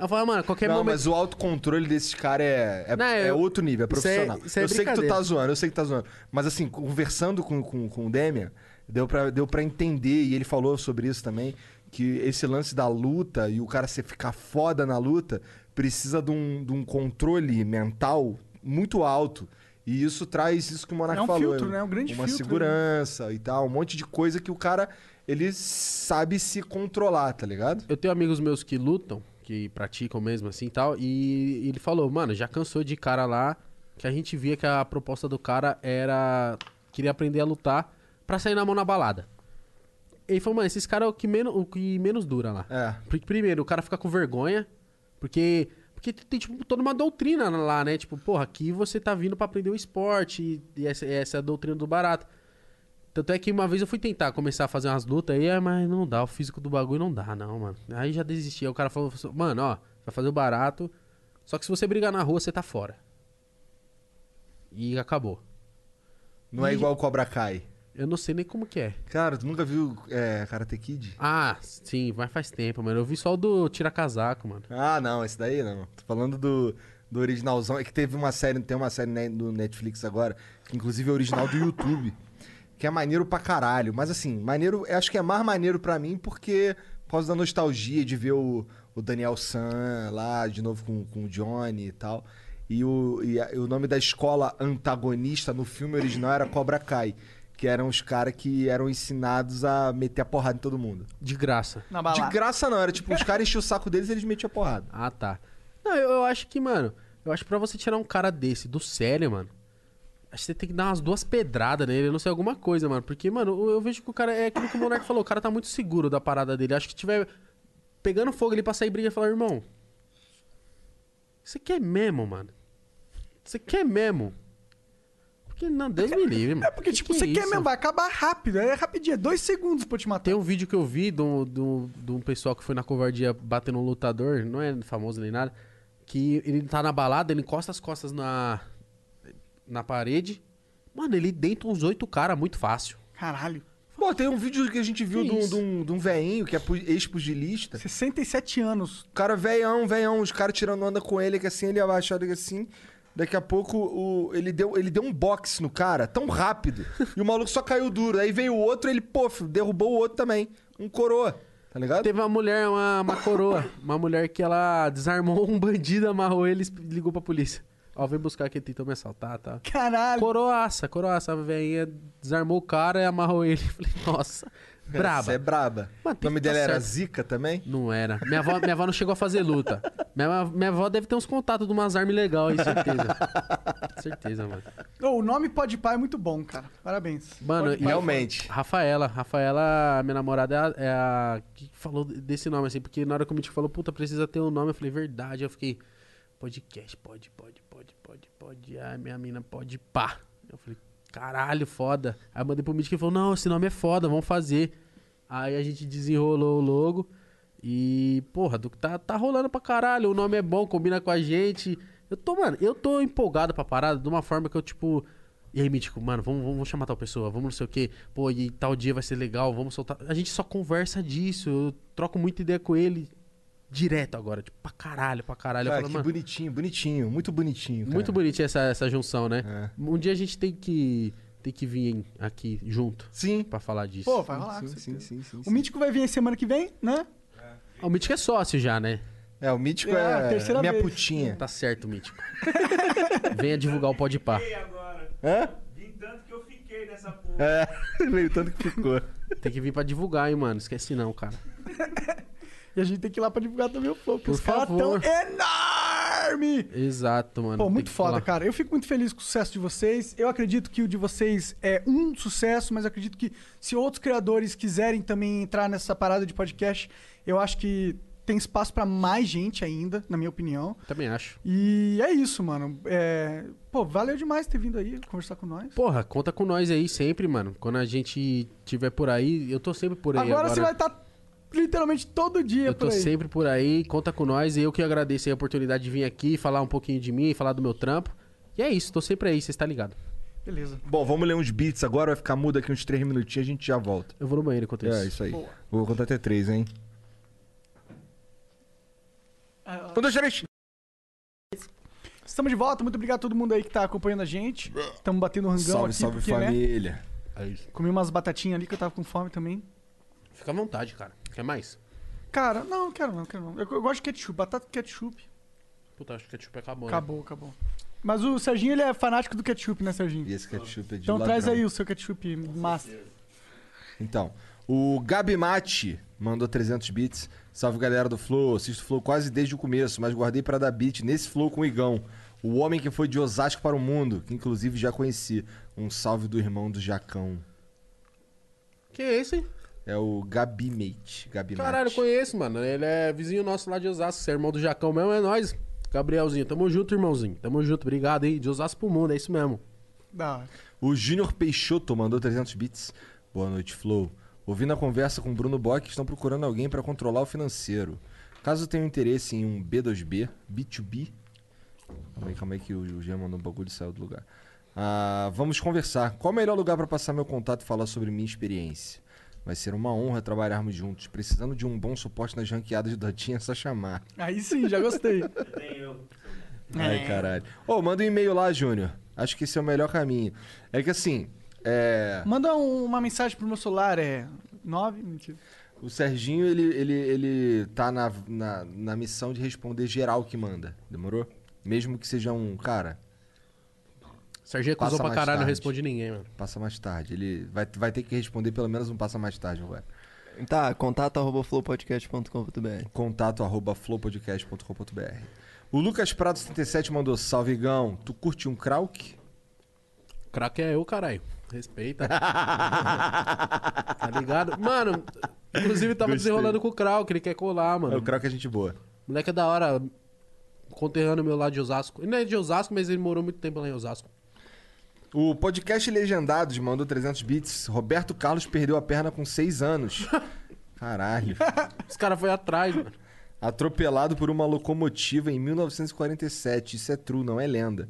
[SPEAKER 4] Eu falo, mano, qualquer
[SPEAKER 2] Não,
[SPEAKER 4] momento.
[SPEAKER 2] mas o autocontrole desses caras é, é,
[SPEAKER 4] Não,
[SPEAKER 2] é
[SPEAKER 4] eu-
[SPEAKER 2] outro nível, é
[SPEAKER 4] isso é-
[SPEAKER 2] profissional.
[SPEAKER 4] isso é
[SPEAKER 2] eu sei que tu tá zoando, eu sei que tá zoando. Mas assim, conversando com, com, com o Demian, deu pra, deu pra entender, e ele falou sobre isso também, que esse lance da luta e o cara se ficar foda na luta precisa de um, de um controle mental muito alto. E isso traz isso que o Monark
[SPEAKER 3] É um
[SPEAKER 2] falou.
[SPEAKER 3] filtro, né? Um grande
[SPEAKER 2] Uma
[SPEAKER 3] filtro,
[SPEAKER 2] segurança e tal, um monte de coisa que o cara, ele sabe se controlar, tá ligado?
[SPEAKER 4] Eu tenho amigos meus que lutam, que praticam mesmo assim e tal, e ele falou, mano, já cansou de cara lá que a gente via que a proposta do cara era. queria aprender a lutar pra sair na mão na balada. Ele falou, mano, esses caras é o que menos, o que menos dura lá.
[SPEAKER 2] É.
[SPEAKER 4] Porque, primeiro, o cara fica com vergonha, porque. Porque tem, tipo, toda uma doutrina lá, né? Tipo, porra, aqui você tá vindo pra aprender o esporte, e, essa, essa é a doutrina do barato. Tanto é que uma vez eu fui tentar começar a fazer umas lutas aí, ah, mas não dá, o físico do bagulho não dá, não, mano. Aí já desisti. Aí o cara falou, mano, ó, vai fazer o barato, só que se você brigar na rua, você tá fora. E acabou.
[SPEAKER 2] Não é
[SPEAKER 4] E-
[SPEAKER 2] igual o Cobra Kai.
[SPEAKER 4] Eu não sei nem como que é.
[SPEAKER 2] Cara, tu nunca viu é, Karate Kid?
[SPEAKER 4] Ah, sim, mas faz tempo, mano. Eu vi só o do Tira Casaco, mano.
[SPEAKER 2] Ah, não, esse daí não. Tô falando do, do originalzão. É que teve uma série, tem uma série né, no Netflix agora, que inclusive é original do YouTube, que é maneiro pra caralho. Mas assim, maneiro, eu acho que é mais maneiro pra mim porque, por causa da nostalgia de ver o, o Daniel San lá de novo com, com o Johnny e tal. E o, e a- e o nome da escola antagonista no filme original era Cobra Kai. Que eram os caras que eram ensinados a meter a porrada em todo mundo.
[SPEAKER 4] De graça.
[SPEAKER 3] Na
[SPEAKER 2] De
[SPEAKER 3] balada.
[SPEAKER 2] graça não, era tipo, os caras enchiam o saco deles e eles metiam a porrada.
[SPEAKER 4] Ah, tá. Não, eu, eu acho que, mano, eu acho que pra você tirar um cara desse do sério, mano, acho que você tem que dar umas duas pedradas nele, eu não sei, alguma coisa, mano. Porque, mano, eu, eu vejo que o cara, é aquilo que o Monark falou, o cara tá muito seguro da parada dele. Acho que tiver pegando fogo ali pra sair briga e falar, irmão, você quer mesmo, mano? Você quer mesmo? Porque, não, Deus me livre, mano.
[SPEAKER 3] É porque, tipo,
[SPEAKER 4] Que
[SPEAKER 3] você
[SPEAKER 4] que é
[SPEAKER 3] quer
[SPEAKER 4] isso?
[SPEAKER 3] mesmo, vai acabar rápido. É rapidinho, é dois segundos pra te matar.
[SPEAKER 4] Tem um vídeo que eu vi de um, um- de um pessoal que foi na covardia bater num lutador, não é famoso nem nada, que ele tá na balada, ele encosta as costas na, na parede. Mano, ele deita uns oito caras muito fácil.
[SPEAKER 3] Caralho.
[SPEAKER 2] Pô, tem um vídeo que a gente viu
[SPEAKER 3] Que
[SPEAKER 2] de um, de, um, de um veinho que é pu- ex-pugilista.
[SPEAKER 3] 67 anos.
[SPEAKER 2] O cara veião, veião, os caras tirando onda com ele, que assim, ele abaixado que assim. Daqui a pouco o, ele, deu, ele deu um boxe no cara, tão rápido. e o maluco só caiu duro. Aí veio o outro, ele, pô, derrubou o outro também. Um coroa, tá ligado?
[SPEAKER 4] Teve uma mulher, uma, uma coroa, uma mulher que ela desarmou um bandido, amarrou ele e ligou pra polícia. Ó, vem buscar que ele tentou me assaltar, tá?
[SPEAKER 3] Caralho.
[SPEAKER 4] Coroaça, coroaça, a velhinha desarmou o cara e amarrou ele. Falei, nossa, braba.
[SPEAKER 2] Você é braba.
[SPEAKER 4] Mas
[SPEAKER 2] O nome
[SPEAKER 4] tá
[SPEAKER 2] dela era
[SPEAKER 4] certo.
[SPEAKER 2] Zica também?
[SPEAKER 4] Não era. Minha avó, minha avó não chegou a fazer luta. Minha, minha avó deve ter uns contatos de umas armas legais aí, certeza. certeza, mano.
[SPEAKER 3] Ô, o nome Pode Pai é muito bom, cara. Parabéns.
[SPEAKER 4] Mano, e-
[SPEAKER 2] Realmente.
[SPEAKER 4] Rafaela. Rafaela, minha namorada, é a, é a que falou desse nome, assim. Porque na hora que o Mitch falou, puta, precisa ter um nome, eu falei, verdade. Eu fiquei, podcast, pode, pode, pode, pode, pode. Ai, minha mina pode pá. Eu falei, caralho, foda. Aí eu mandei pro que ele falou, não, esse nome é foda, vamos fazer. Aí a gente desenrolou o logo. E, porra, do, tá, tá rolando pra caralho. O nome é bom, combina com a gente. Eu tô, mano, eu tô empolgado pra parada de uma forma que eu, tipo. E aí, Mítico, mano, vamos, vamos chamar tal pessoa, vamos não sei o quê. Pô, e tal dia vai ser legal, vamos soltar. A gente só conversa disso. Eu troco muita ideia com ele direto agora, tipo, pra caralho, pra caralho.
[SPEAKER 2] Cara,
[SPEAKER 4] eu
[SPEAKER 2] que
[SPEAKER 4] falo, mano,
[SPEAKER 2] bonitinho, bonitinho. Muito bonitinho, cara.
[SPEAKER 4] muito bonitinha essa, essa junção, né?
[SPEAKER 2] É.
[SPEAKER 4] Um dia a gente tem que, tem que vir aqui junto
[SPEAKER 2] Sim.
[SPEAKER 4] pra falar disso.
[SPEAKER 3] Pô, vai rolar.
[SPEAKER 2] Sim, sim, sim, sim,
[SPEAKER 3] O. Mítico vai vir aí semana que vem, né?
[SPEAKER 4] Ah, o Mítico é sócio já, né?
[SPEAKER 2] É, o Mítico
[SPEAKER 3] É, a
[SPEAKER 2] é, minha
[SPEAKER 3] vez.
[SPEAKER 2] putinha.
[SPEAKER 4] Tá certo, Mítico. Venha divulgar o Pode Pá.
[SPEAKER 8] agora.
[SPEAKER 2] Hã?
[SPEAKER 8] Vim tanto que eu fiquei nessa porra.
[SPEAKER 2] É, veio tanto que ficou.
[SPEAKER 4] Tem que vir pra divulgar, hein, mano. Esquece não, cara.
[SPEAKER 3] E a gente tem que ir lá pra divulgar também o Flow, porque
[SPEAKER 4] Por
[SPEAKER 3] os caras tão enorme!
[SPEAKER 4] Exato, mano.
[SPEAKER 3] Pô, muito foda, cara. Eu fico muito feliz com o sucesso de vocês. Eu acredito que o de vocês é um sucesso, mas acredito que se outros criadores quiserem também entrar nessa parada de podcast, eu acho que tem espaço pra mais gente ainda, na minha opinião.
[SPEAKER 4] Também acho.
[SPEAKER 3] E é isso, mano. É... Pô, valeu demais ter vindo aí conversar com nós.
[SPEAKER 4] Porra, conta com nós aí sempre, mano. Quando a gente tiver por aí, eu tô sempre por aí
[SPEAKER 3] Agora,
[SPEAKER 4] agora.
[SPEAKER 3] você vai estar literalmente todo dia
[SPEAKER 4] Eu
[SPEAKER 3] por
[SPEAKER 4] tô
[SPEAKER 3] aí.
[SPEAKER 4] sempre por aí, conta com nós. E eu que agradeço aí a oportunidade de vir aqui, falar um pouquinho de mim, falar do meu trampo. E é isso, tô sempre aí, você está ligado.
[SPEAKER 3] Beleza.
[SPEAKER 2] Bom, vamos ler uns beats agora, vai ficar mudo aqui uns três minutinhos e a gente já volta.
[SPEAKER 4] Eu vou no banheiro enquanto isso.
[SPEAKER 2] É, isso aí.
[SPEAKER 3] Boa.
[SPEAKER 2] Vou contar até três, hein?
[SPEAKER 3] Ah,
[SPEAKER 2] Um, dois, três.
[SPEAKER 3] Estamos de volta. Muito obrigado a todo mundo aí que tá acompanhando a gente. Estamos batendo um rangão
[SPEAKER 2] Salve,
[SPEAKER 3] aqui,
[SPEAKER 2] salve
[SPEAKER 3] porque, né?
[SPEAKER 2] família.
[SPEAKER 4] É isso.
[SPEAKER 3] Comi umas batatinhas ali que eu tava com fome também.
[SPEAKER 4] Fica à vontade, cara. Quer mais?
[SPEAKER 3] Cara, não, não quero não, quero não. Eu, eu gosto de ketchup, batata com ketchup.
[SPEAKER 4] Puta, acho que a ketchup acabou, né?
[SPEAKER 3] Acabou, acabou. Mas o Serginho, ele é fanático do ketchup, né, Serginho?
[SPEAKER 2] E esse ketchup é de
[SPEAKER 3] Então
[SPEAKER 2] ladrão.
[SPEAKER 3] traz aí o seu ketchup master.
[SPEAKER 2] Então, o Gabi Mate mandou 300 bits. Salve galera do Flow. Assisto o Flow quase desde o começo, mas guardei pra dar beat nesse Flow com o Igão. O homem que foi de Osasco para o mundo, que inclusive já conheci. Um salve do irmão do Jacão.
[SPEAKER 4] Que é esse?
[SPEAKER 2] É o Gabi Mate. Gabi
[SPEAKER 4] Caralho, eu conheço, mano. Ele é vizinho nosso lá de Osasco. Você é irmão do Jacão mesmo, é nóis. Gabrielzinho, tamo junto, irmãozinho. Tamo junto, obrigado aí. De Osasco pro mundo, é isso mesmo.
[SPEAKER 3] Da hora.
[SPEAKER 2] O Júnior Peixoto mandou 300 bits. Boa noite, Flow. Ouvindo a conversa com o Bruno Bock, estão procurando alguém para controlar o financeiro. Caso tenham interesse em um B2B, B2B. Calma aí, calma aí que o Jean mandou um bagulho e saiu do lugar. Ah, vamos conversar. Qual o melhor lugar para passar meu contato e falar sobre minha experiência? Vai ser uma honra trabalharmos juntos. Precisando de um bom suporte nas ranqueadas do Dotinha, é só chamar.
[SPEAKER 3] Aí sim, já gostei.
[SPEAKER 8] Nem eu.
[SPEAKER 2] Ai, caralho. Ô, manda um e-mail lá, Júnior. Acho que esse é o melhor caminho. É que assim, é...
[SPEAKER 3] Manda um- uma mensagem pro meu celular, é. 9? Mentira.
[SPEAKER 2] o Serginho, ele, ele, ele tá na, na, na missão de responder geral que manda. Demorou? Mesmo que seja um cara,
[SPEAKER 4] Serginho acusou pra caralho, não
[SPEAKER 2] tarde.
[SPEAKER 4] responde ninguém, mano.
[SPEAKER 2] passa mais tarde. Ele vai, vai ter que responder pelo menos um passa mais tarde agora.
[SPEAKER 5] Tá, contato arroba flowpodcast.com.br.
[SPEAKER 2] Contato arroba flowpodcast.com.br. O Lucas Prado 77 mandou salve, Gão. Tu curte um Krauk?
[SPEAKER 4] Craque é eu, caralho. Respeita. tá ligado? Mano, inclusive tava
[SPEAKER 2] Gostei.
[SPEAKER 4] desenrolando com o Krau, que ele quer colar,
[SPEAKER 2] É,
[SPEAKER 4] mano.
[SPEAKER 2] o Krauk é gente boa.
[SPEAKER 4] Moleque é da hora. Conterrâneo meu lá de Osasco. Ele não é de Osasco, mas ele morou muito tempo lá em Osasco.
[SPEAKER 2] O podcast Legendados mandou 300 bits. Roberto Carlos perdeu a perna com 6 anos. Caralho.
[SPEAKER 4] Os caras foi atrás, mano.
[SPEAKER 2] Atropelado por uma locomotiva em 1947. Isso é true, não é lenda.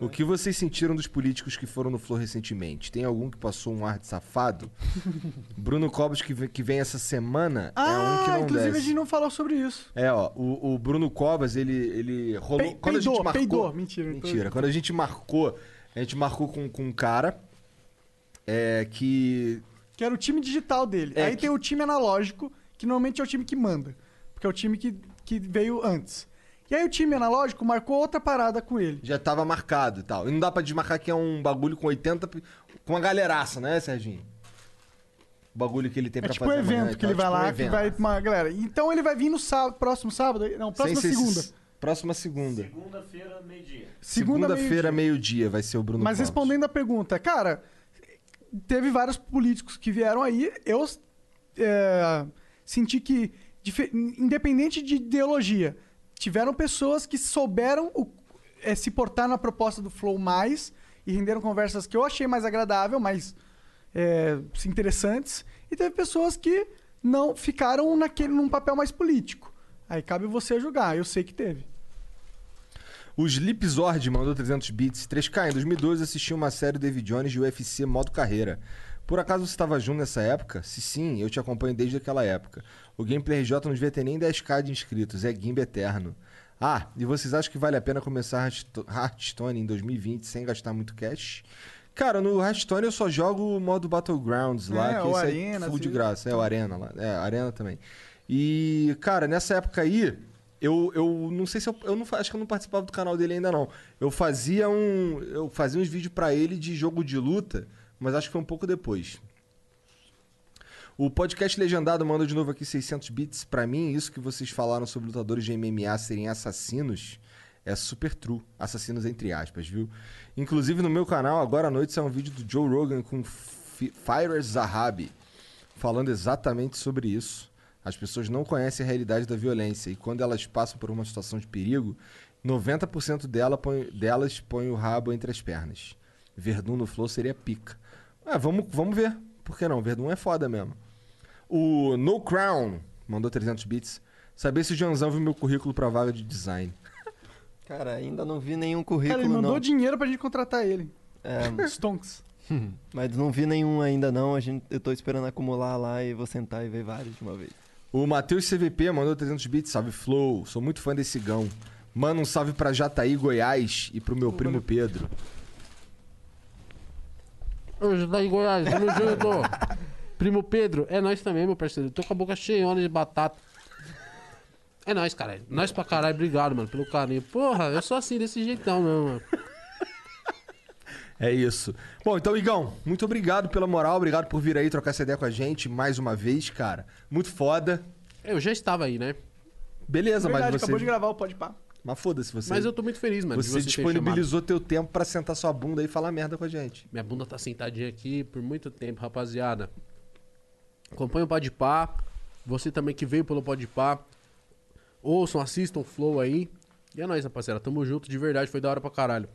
[SPEAKER 2] O que vocês sentiram dos políticos que foram no Flow recentemente? Tem algum que passou um ar de safado? Bruno Cobos, que vem, que vem essa semana, é um que
[SPEAKER 3] Ah,
[SPEAKER 2] não
[SPEAKER 3] inclusive
[SPEAKER 2] desce.
[SPEAKER 3] a gente não falou sobre isso.
[SPEAKER 2] É, ó, o, o Bruno Covas, ele, ele rolou.
[SPEAKER 3] Pe-
[SPEAKER 2] quando a gente
[SPEAKER 3] peidou,
[SPEAKER 2] marcou.
[SPEAKER 3] peidou. Mentira,
[SPEAKER 2] Mentira. Quando a gente marcou, a gente marcou com, com um cara é, que.
[SPEAKER 3] Que era o time digital dele.
[SPEAKER 2] É,
[SPEAKER 3] Aí
[SPEAKER 2] que-
[SPEAKER 3] tem o time analógico, que normalmente é o time que manda. Porque é o time que, que veio antes. E aí o time analógico marcou outra parada com ele.
[SPEAKER 2] já tava marcado e tal. E não dá pra desmarcar que é um bagulho com 80. pe- com uma galeraça, né, Serginho? O bagulho que ele tem
[SPEAKER 3] É
[SPEAKER 2] pra
[SPEAKER 3] tipo um
[SPEAKER 2] fazer amanhã
[SPEAKER 3] evento
[SPEAKER 2] e
[SPEAKER 3] que ele vai
[SPEAKER 2] tipo um
[SPEAKER 3] lá, que
[SPEAKER 2] evento.
[SPEAKER 3] vai uma galera. Então ele vai vir no sábado, próximo sábado, não, próxima
[SPEAKER 2] Sem ser-
[SPEAKER 3] segunda.
[SPEAKER 2] Próxima segunda.
[SPEAKER 8] Segunda-feira, meio-dia.
[SPEAKER 2] Segunda-feira, meio-dia, vai ser o Bruno
[SPEAKER 3] Mas
[SPEAKER 2] Covas.
[SPEAKER 3] respondendo a pergunta, cara, teve vários políticos que vieram aí. Eu é, senti que, independente de ideologia, tiveram pessoas que souberam o- é, se portar na proposta do Flow mais e renderam conversas que eu achei mais agradável, mais é, interessantes. E teve pessoas que não ficaram naquele, num papel mais político. Aí cabe você julgar. Eu sei que teve.
[SPEAKER 2] O Slipzord mandou 300 bits. 3K, em 2012 assisti uma série do David Jones de UFC modo carreira. Por acaso você estava junto nessa época? Se sim, eu te acompanho desde aquela época. O Gameplay RJ não devia ter nem 10k de inscritos, é Gimba eterno. Ah, e vocês acham que vale a pena começar Hearthsto- Hearthstone em 2020 sem gastar muito cash? Cara, no Hearthstone eu só jogo o modo Battlegrounds lá,
[SPEAKER 3] É,
[SPEAKER 2] que
[SPEAKER 3] o
[SPEAKER 2] esse
[SPEAKER 3] Arena,
[SPEAKER 2] é full de
[SPEAKER 3] assim.
[SPEAKER 2] graça. É, o Arena lá. É, Arena também. E, cara, nessa época aí, eu, eu não sei se eu, eu não, acho que eu não participava do canal dele ainda não. Eu fazia um, eu fazia uns vídeos pra ele de jogo de luta, mas acho que foi um pouco depois. O podcast legendado manda de novo aqui 600 bits pra mim. Isso que vocês falaram sobre lutadores de MMA serem assassinos é super true. Assassinos entre aspas, viu? Inclusive no meu canal agora à noite sai um vídeo do Joe Rogan com F- Firer Zahabi falando exatamente sobre isso. As pessoas não conhecem a realidade da violência e quando elas passam por uma situação de perigo, 90% dela põe- delas põem o rabo entre as pernas. Verdun no flow seria pica. Ah, vamos, vamos ver. Por que não? Verdun é foda mesmo. O No Crown mandou 300 bits. Saber se o Janzão viu meu currículo pra vaga de design.
[SPEAKER 5] Cara, ainda não vi nenhum
[SPEAKER 3] Cara,
[SPEAKER 5] currículo,
[SPEAKER 3] ele mandou
[SPEAKER 5] não.
[SPEAKER 3] dinheiro pra gente contratar ele.
[SPEAKER 5] É,
[SPEAKER 3] Stonks.
[SPEAKER 5] mas não vi nenhum ainda, não. A gente, eu tô esperando acumular lá e vou sentar e ver vários de uma vez.
[SPEAKER 2] O Matheus CVP mandou 300 bits. Salve Flow. Sou muito fã desse gão. Manda um salve pra Jataí, Goiás e pro meu primo Pedro.
[SPEAKER 4] Tá em Goiás, tamo junto. Primo Pedro, é nós também, meu parceiro. Tô com a boca cheiona de batata. É nós, caralho. Nós pra caralho, obrigado, mano, pelo carinho. Porra, eu sou assim, desse jeitão mesmo, mano.
[SPEAKER 2] É isso. Bom, então, Igão, muito obrigado pela moral. Obrigado por vir aí trocar essa ideia com a gente mais uma vez, cara. Muito foda.
[SPEAKER 4] Eu já estava aí, né?
[SPEAKER 2] Beleza,
[SPEAKER 3] Verdade,
[SPEAKER 2] mas você...
[SPEAKER 3] acabou de gravar o Podpah.
[SPEAKER 2] Mas foda-se você.
[SPEAKER 4] Mas eu tô muito feliz, mano.
[SPEAKER 2] Você
[SPEAKER 4] chamado.
[SPEAKER 2] disponibilizou teu tempo pra sentar sua bunda aí e falar merda com a gente.
[SPEAKER 4] Minha bunda tá sentadinha aqui por muito tempo, rapaziada. Acompanha o Podpah. Você também que veio pelo Podpah. Ouçam, assistam o Flow aí. E é nóis, rapaziada. Tamo junto, de verdade. Foi da hora pra caralho.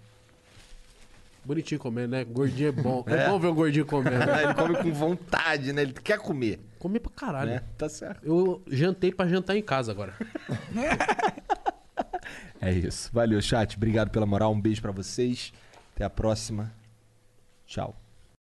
[SPEAKER 4] Bonitinho comendo, né? Gordinho é bom. É,
[SPEAKER 2] É.
[SPEAKER 4] bom ver o gordinho comendo.
[SPEAKER 2] Ele come com vontade, né? Ele quer comer,
[SPEAKER 4] Comi pra caralho.
[SPEAKER 2] né? Tá certo.
[SPEAKER 4] Eu jantei pra jantar em casa agora.
[SPEAKER 2] É isso. Valeu, chat. Obrigado pela moral. Um beijo pra vocês. Até a próxima. Tchau.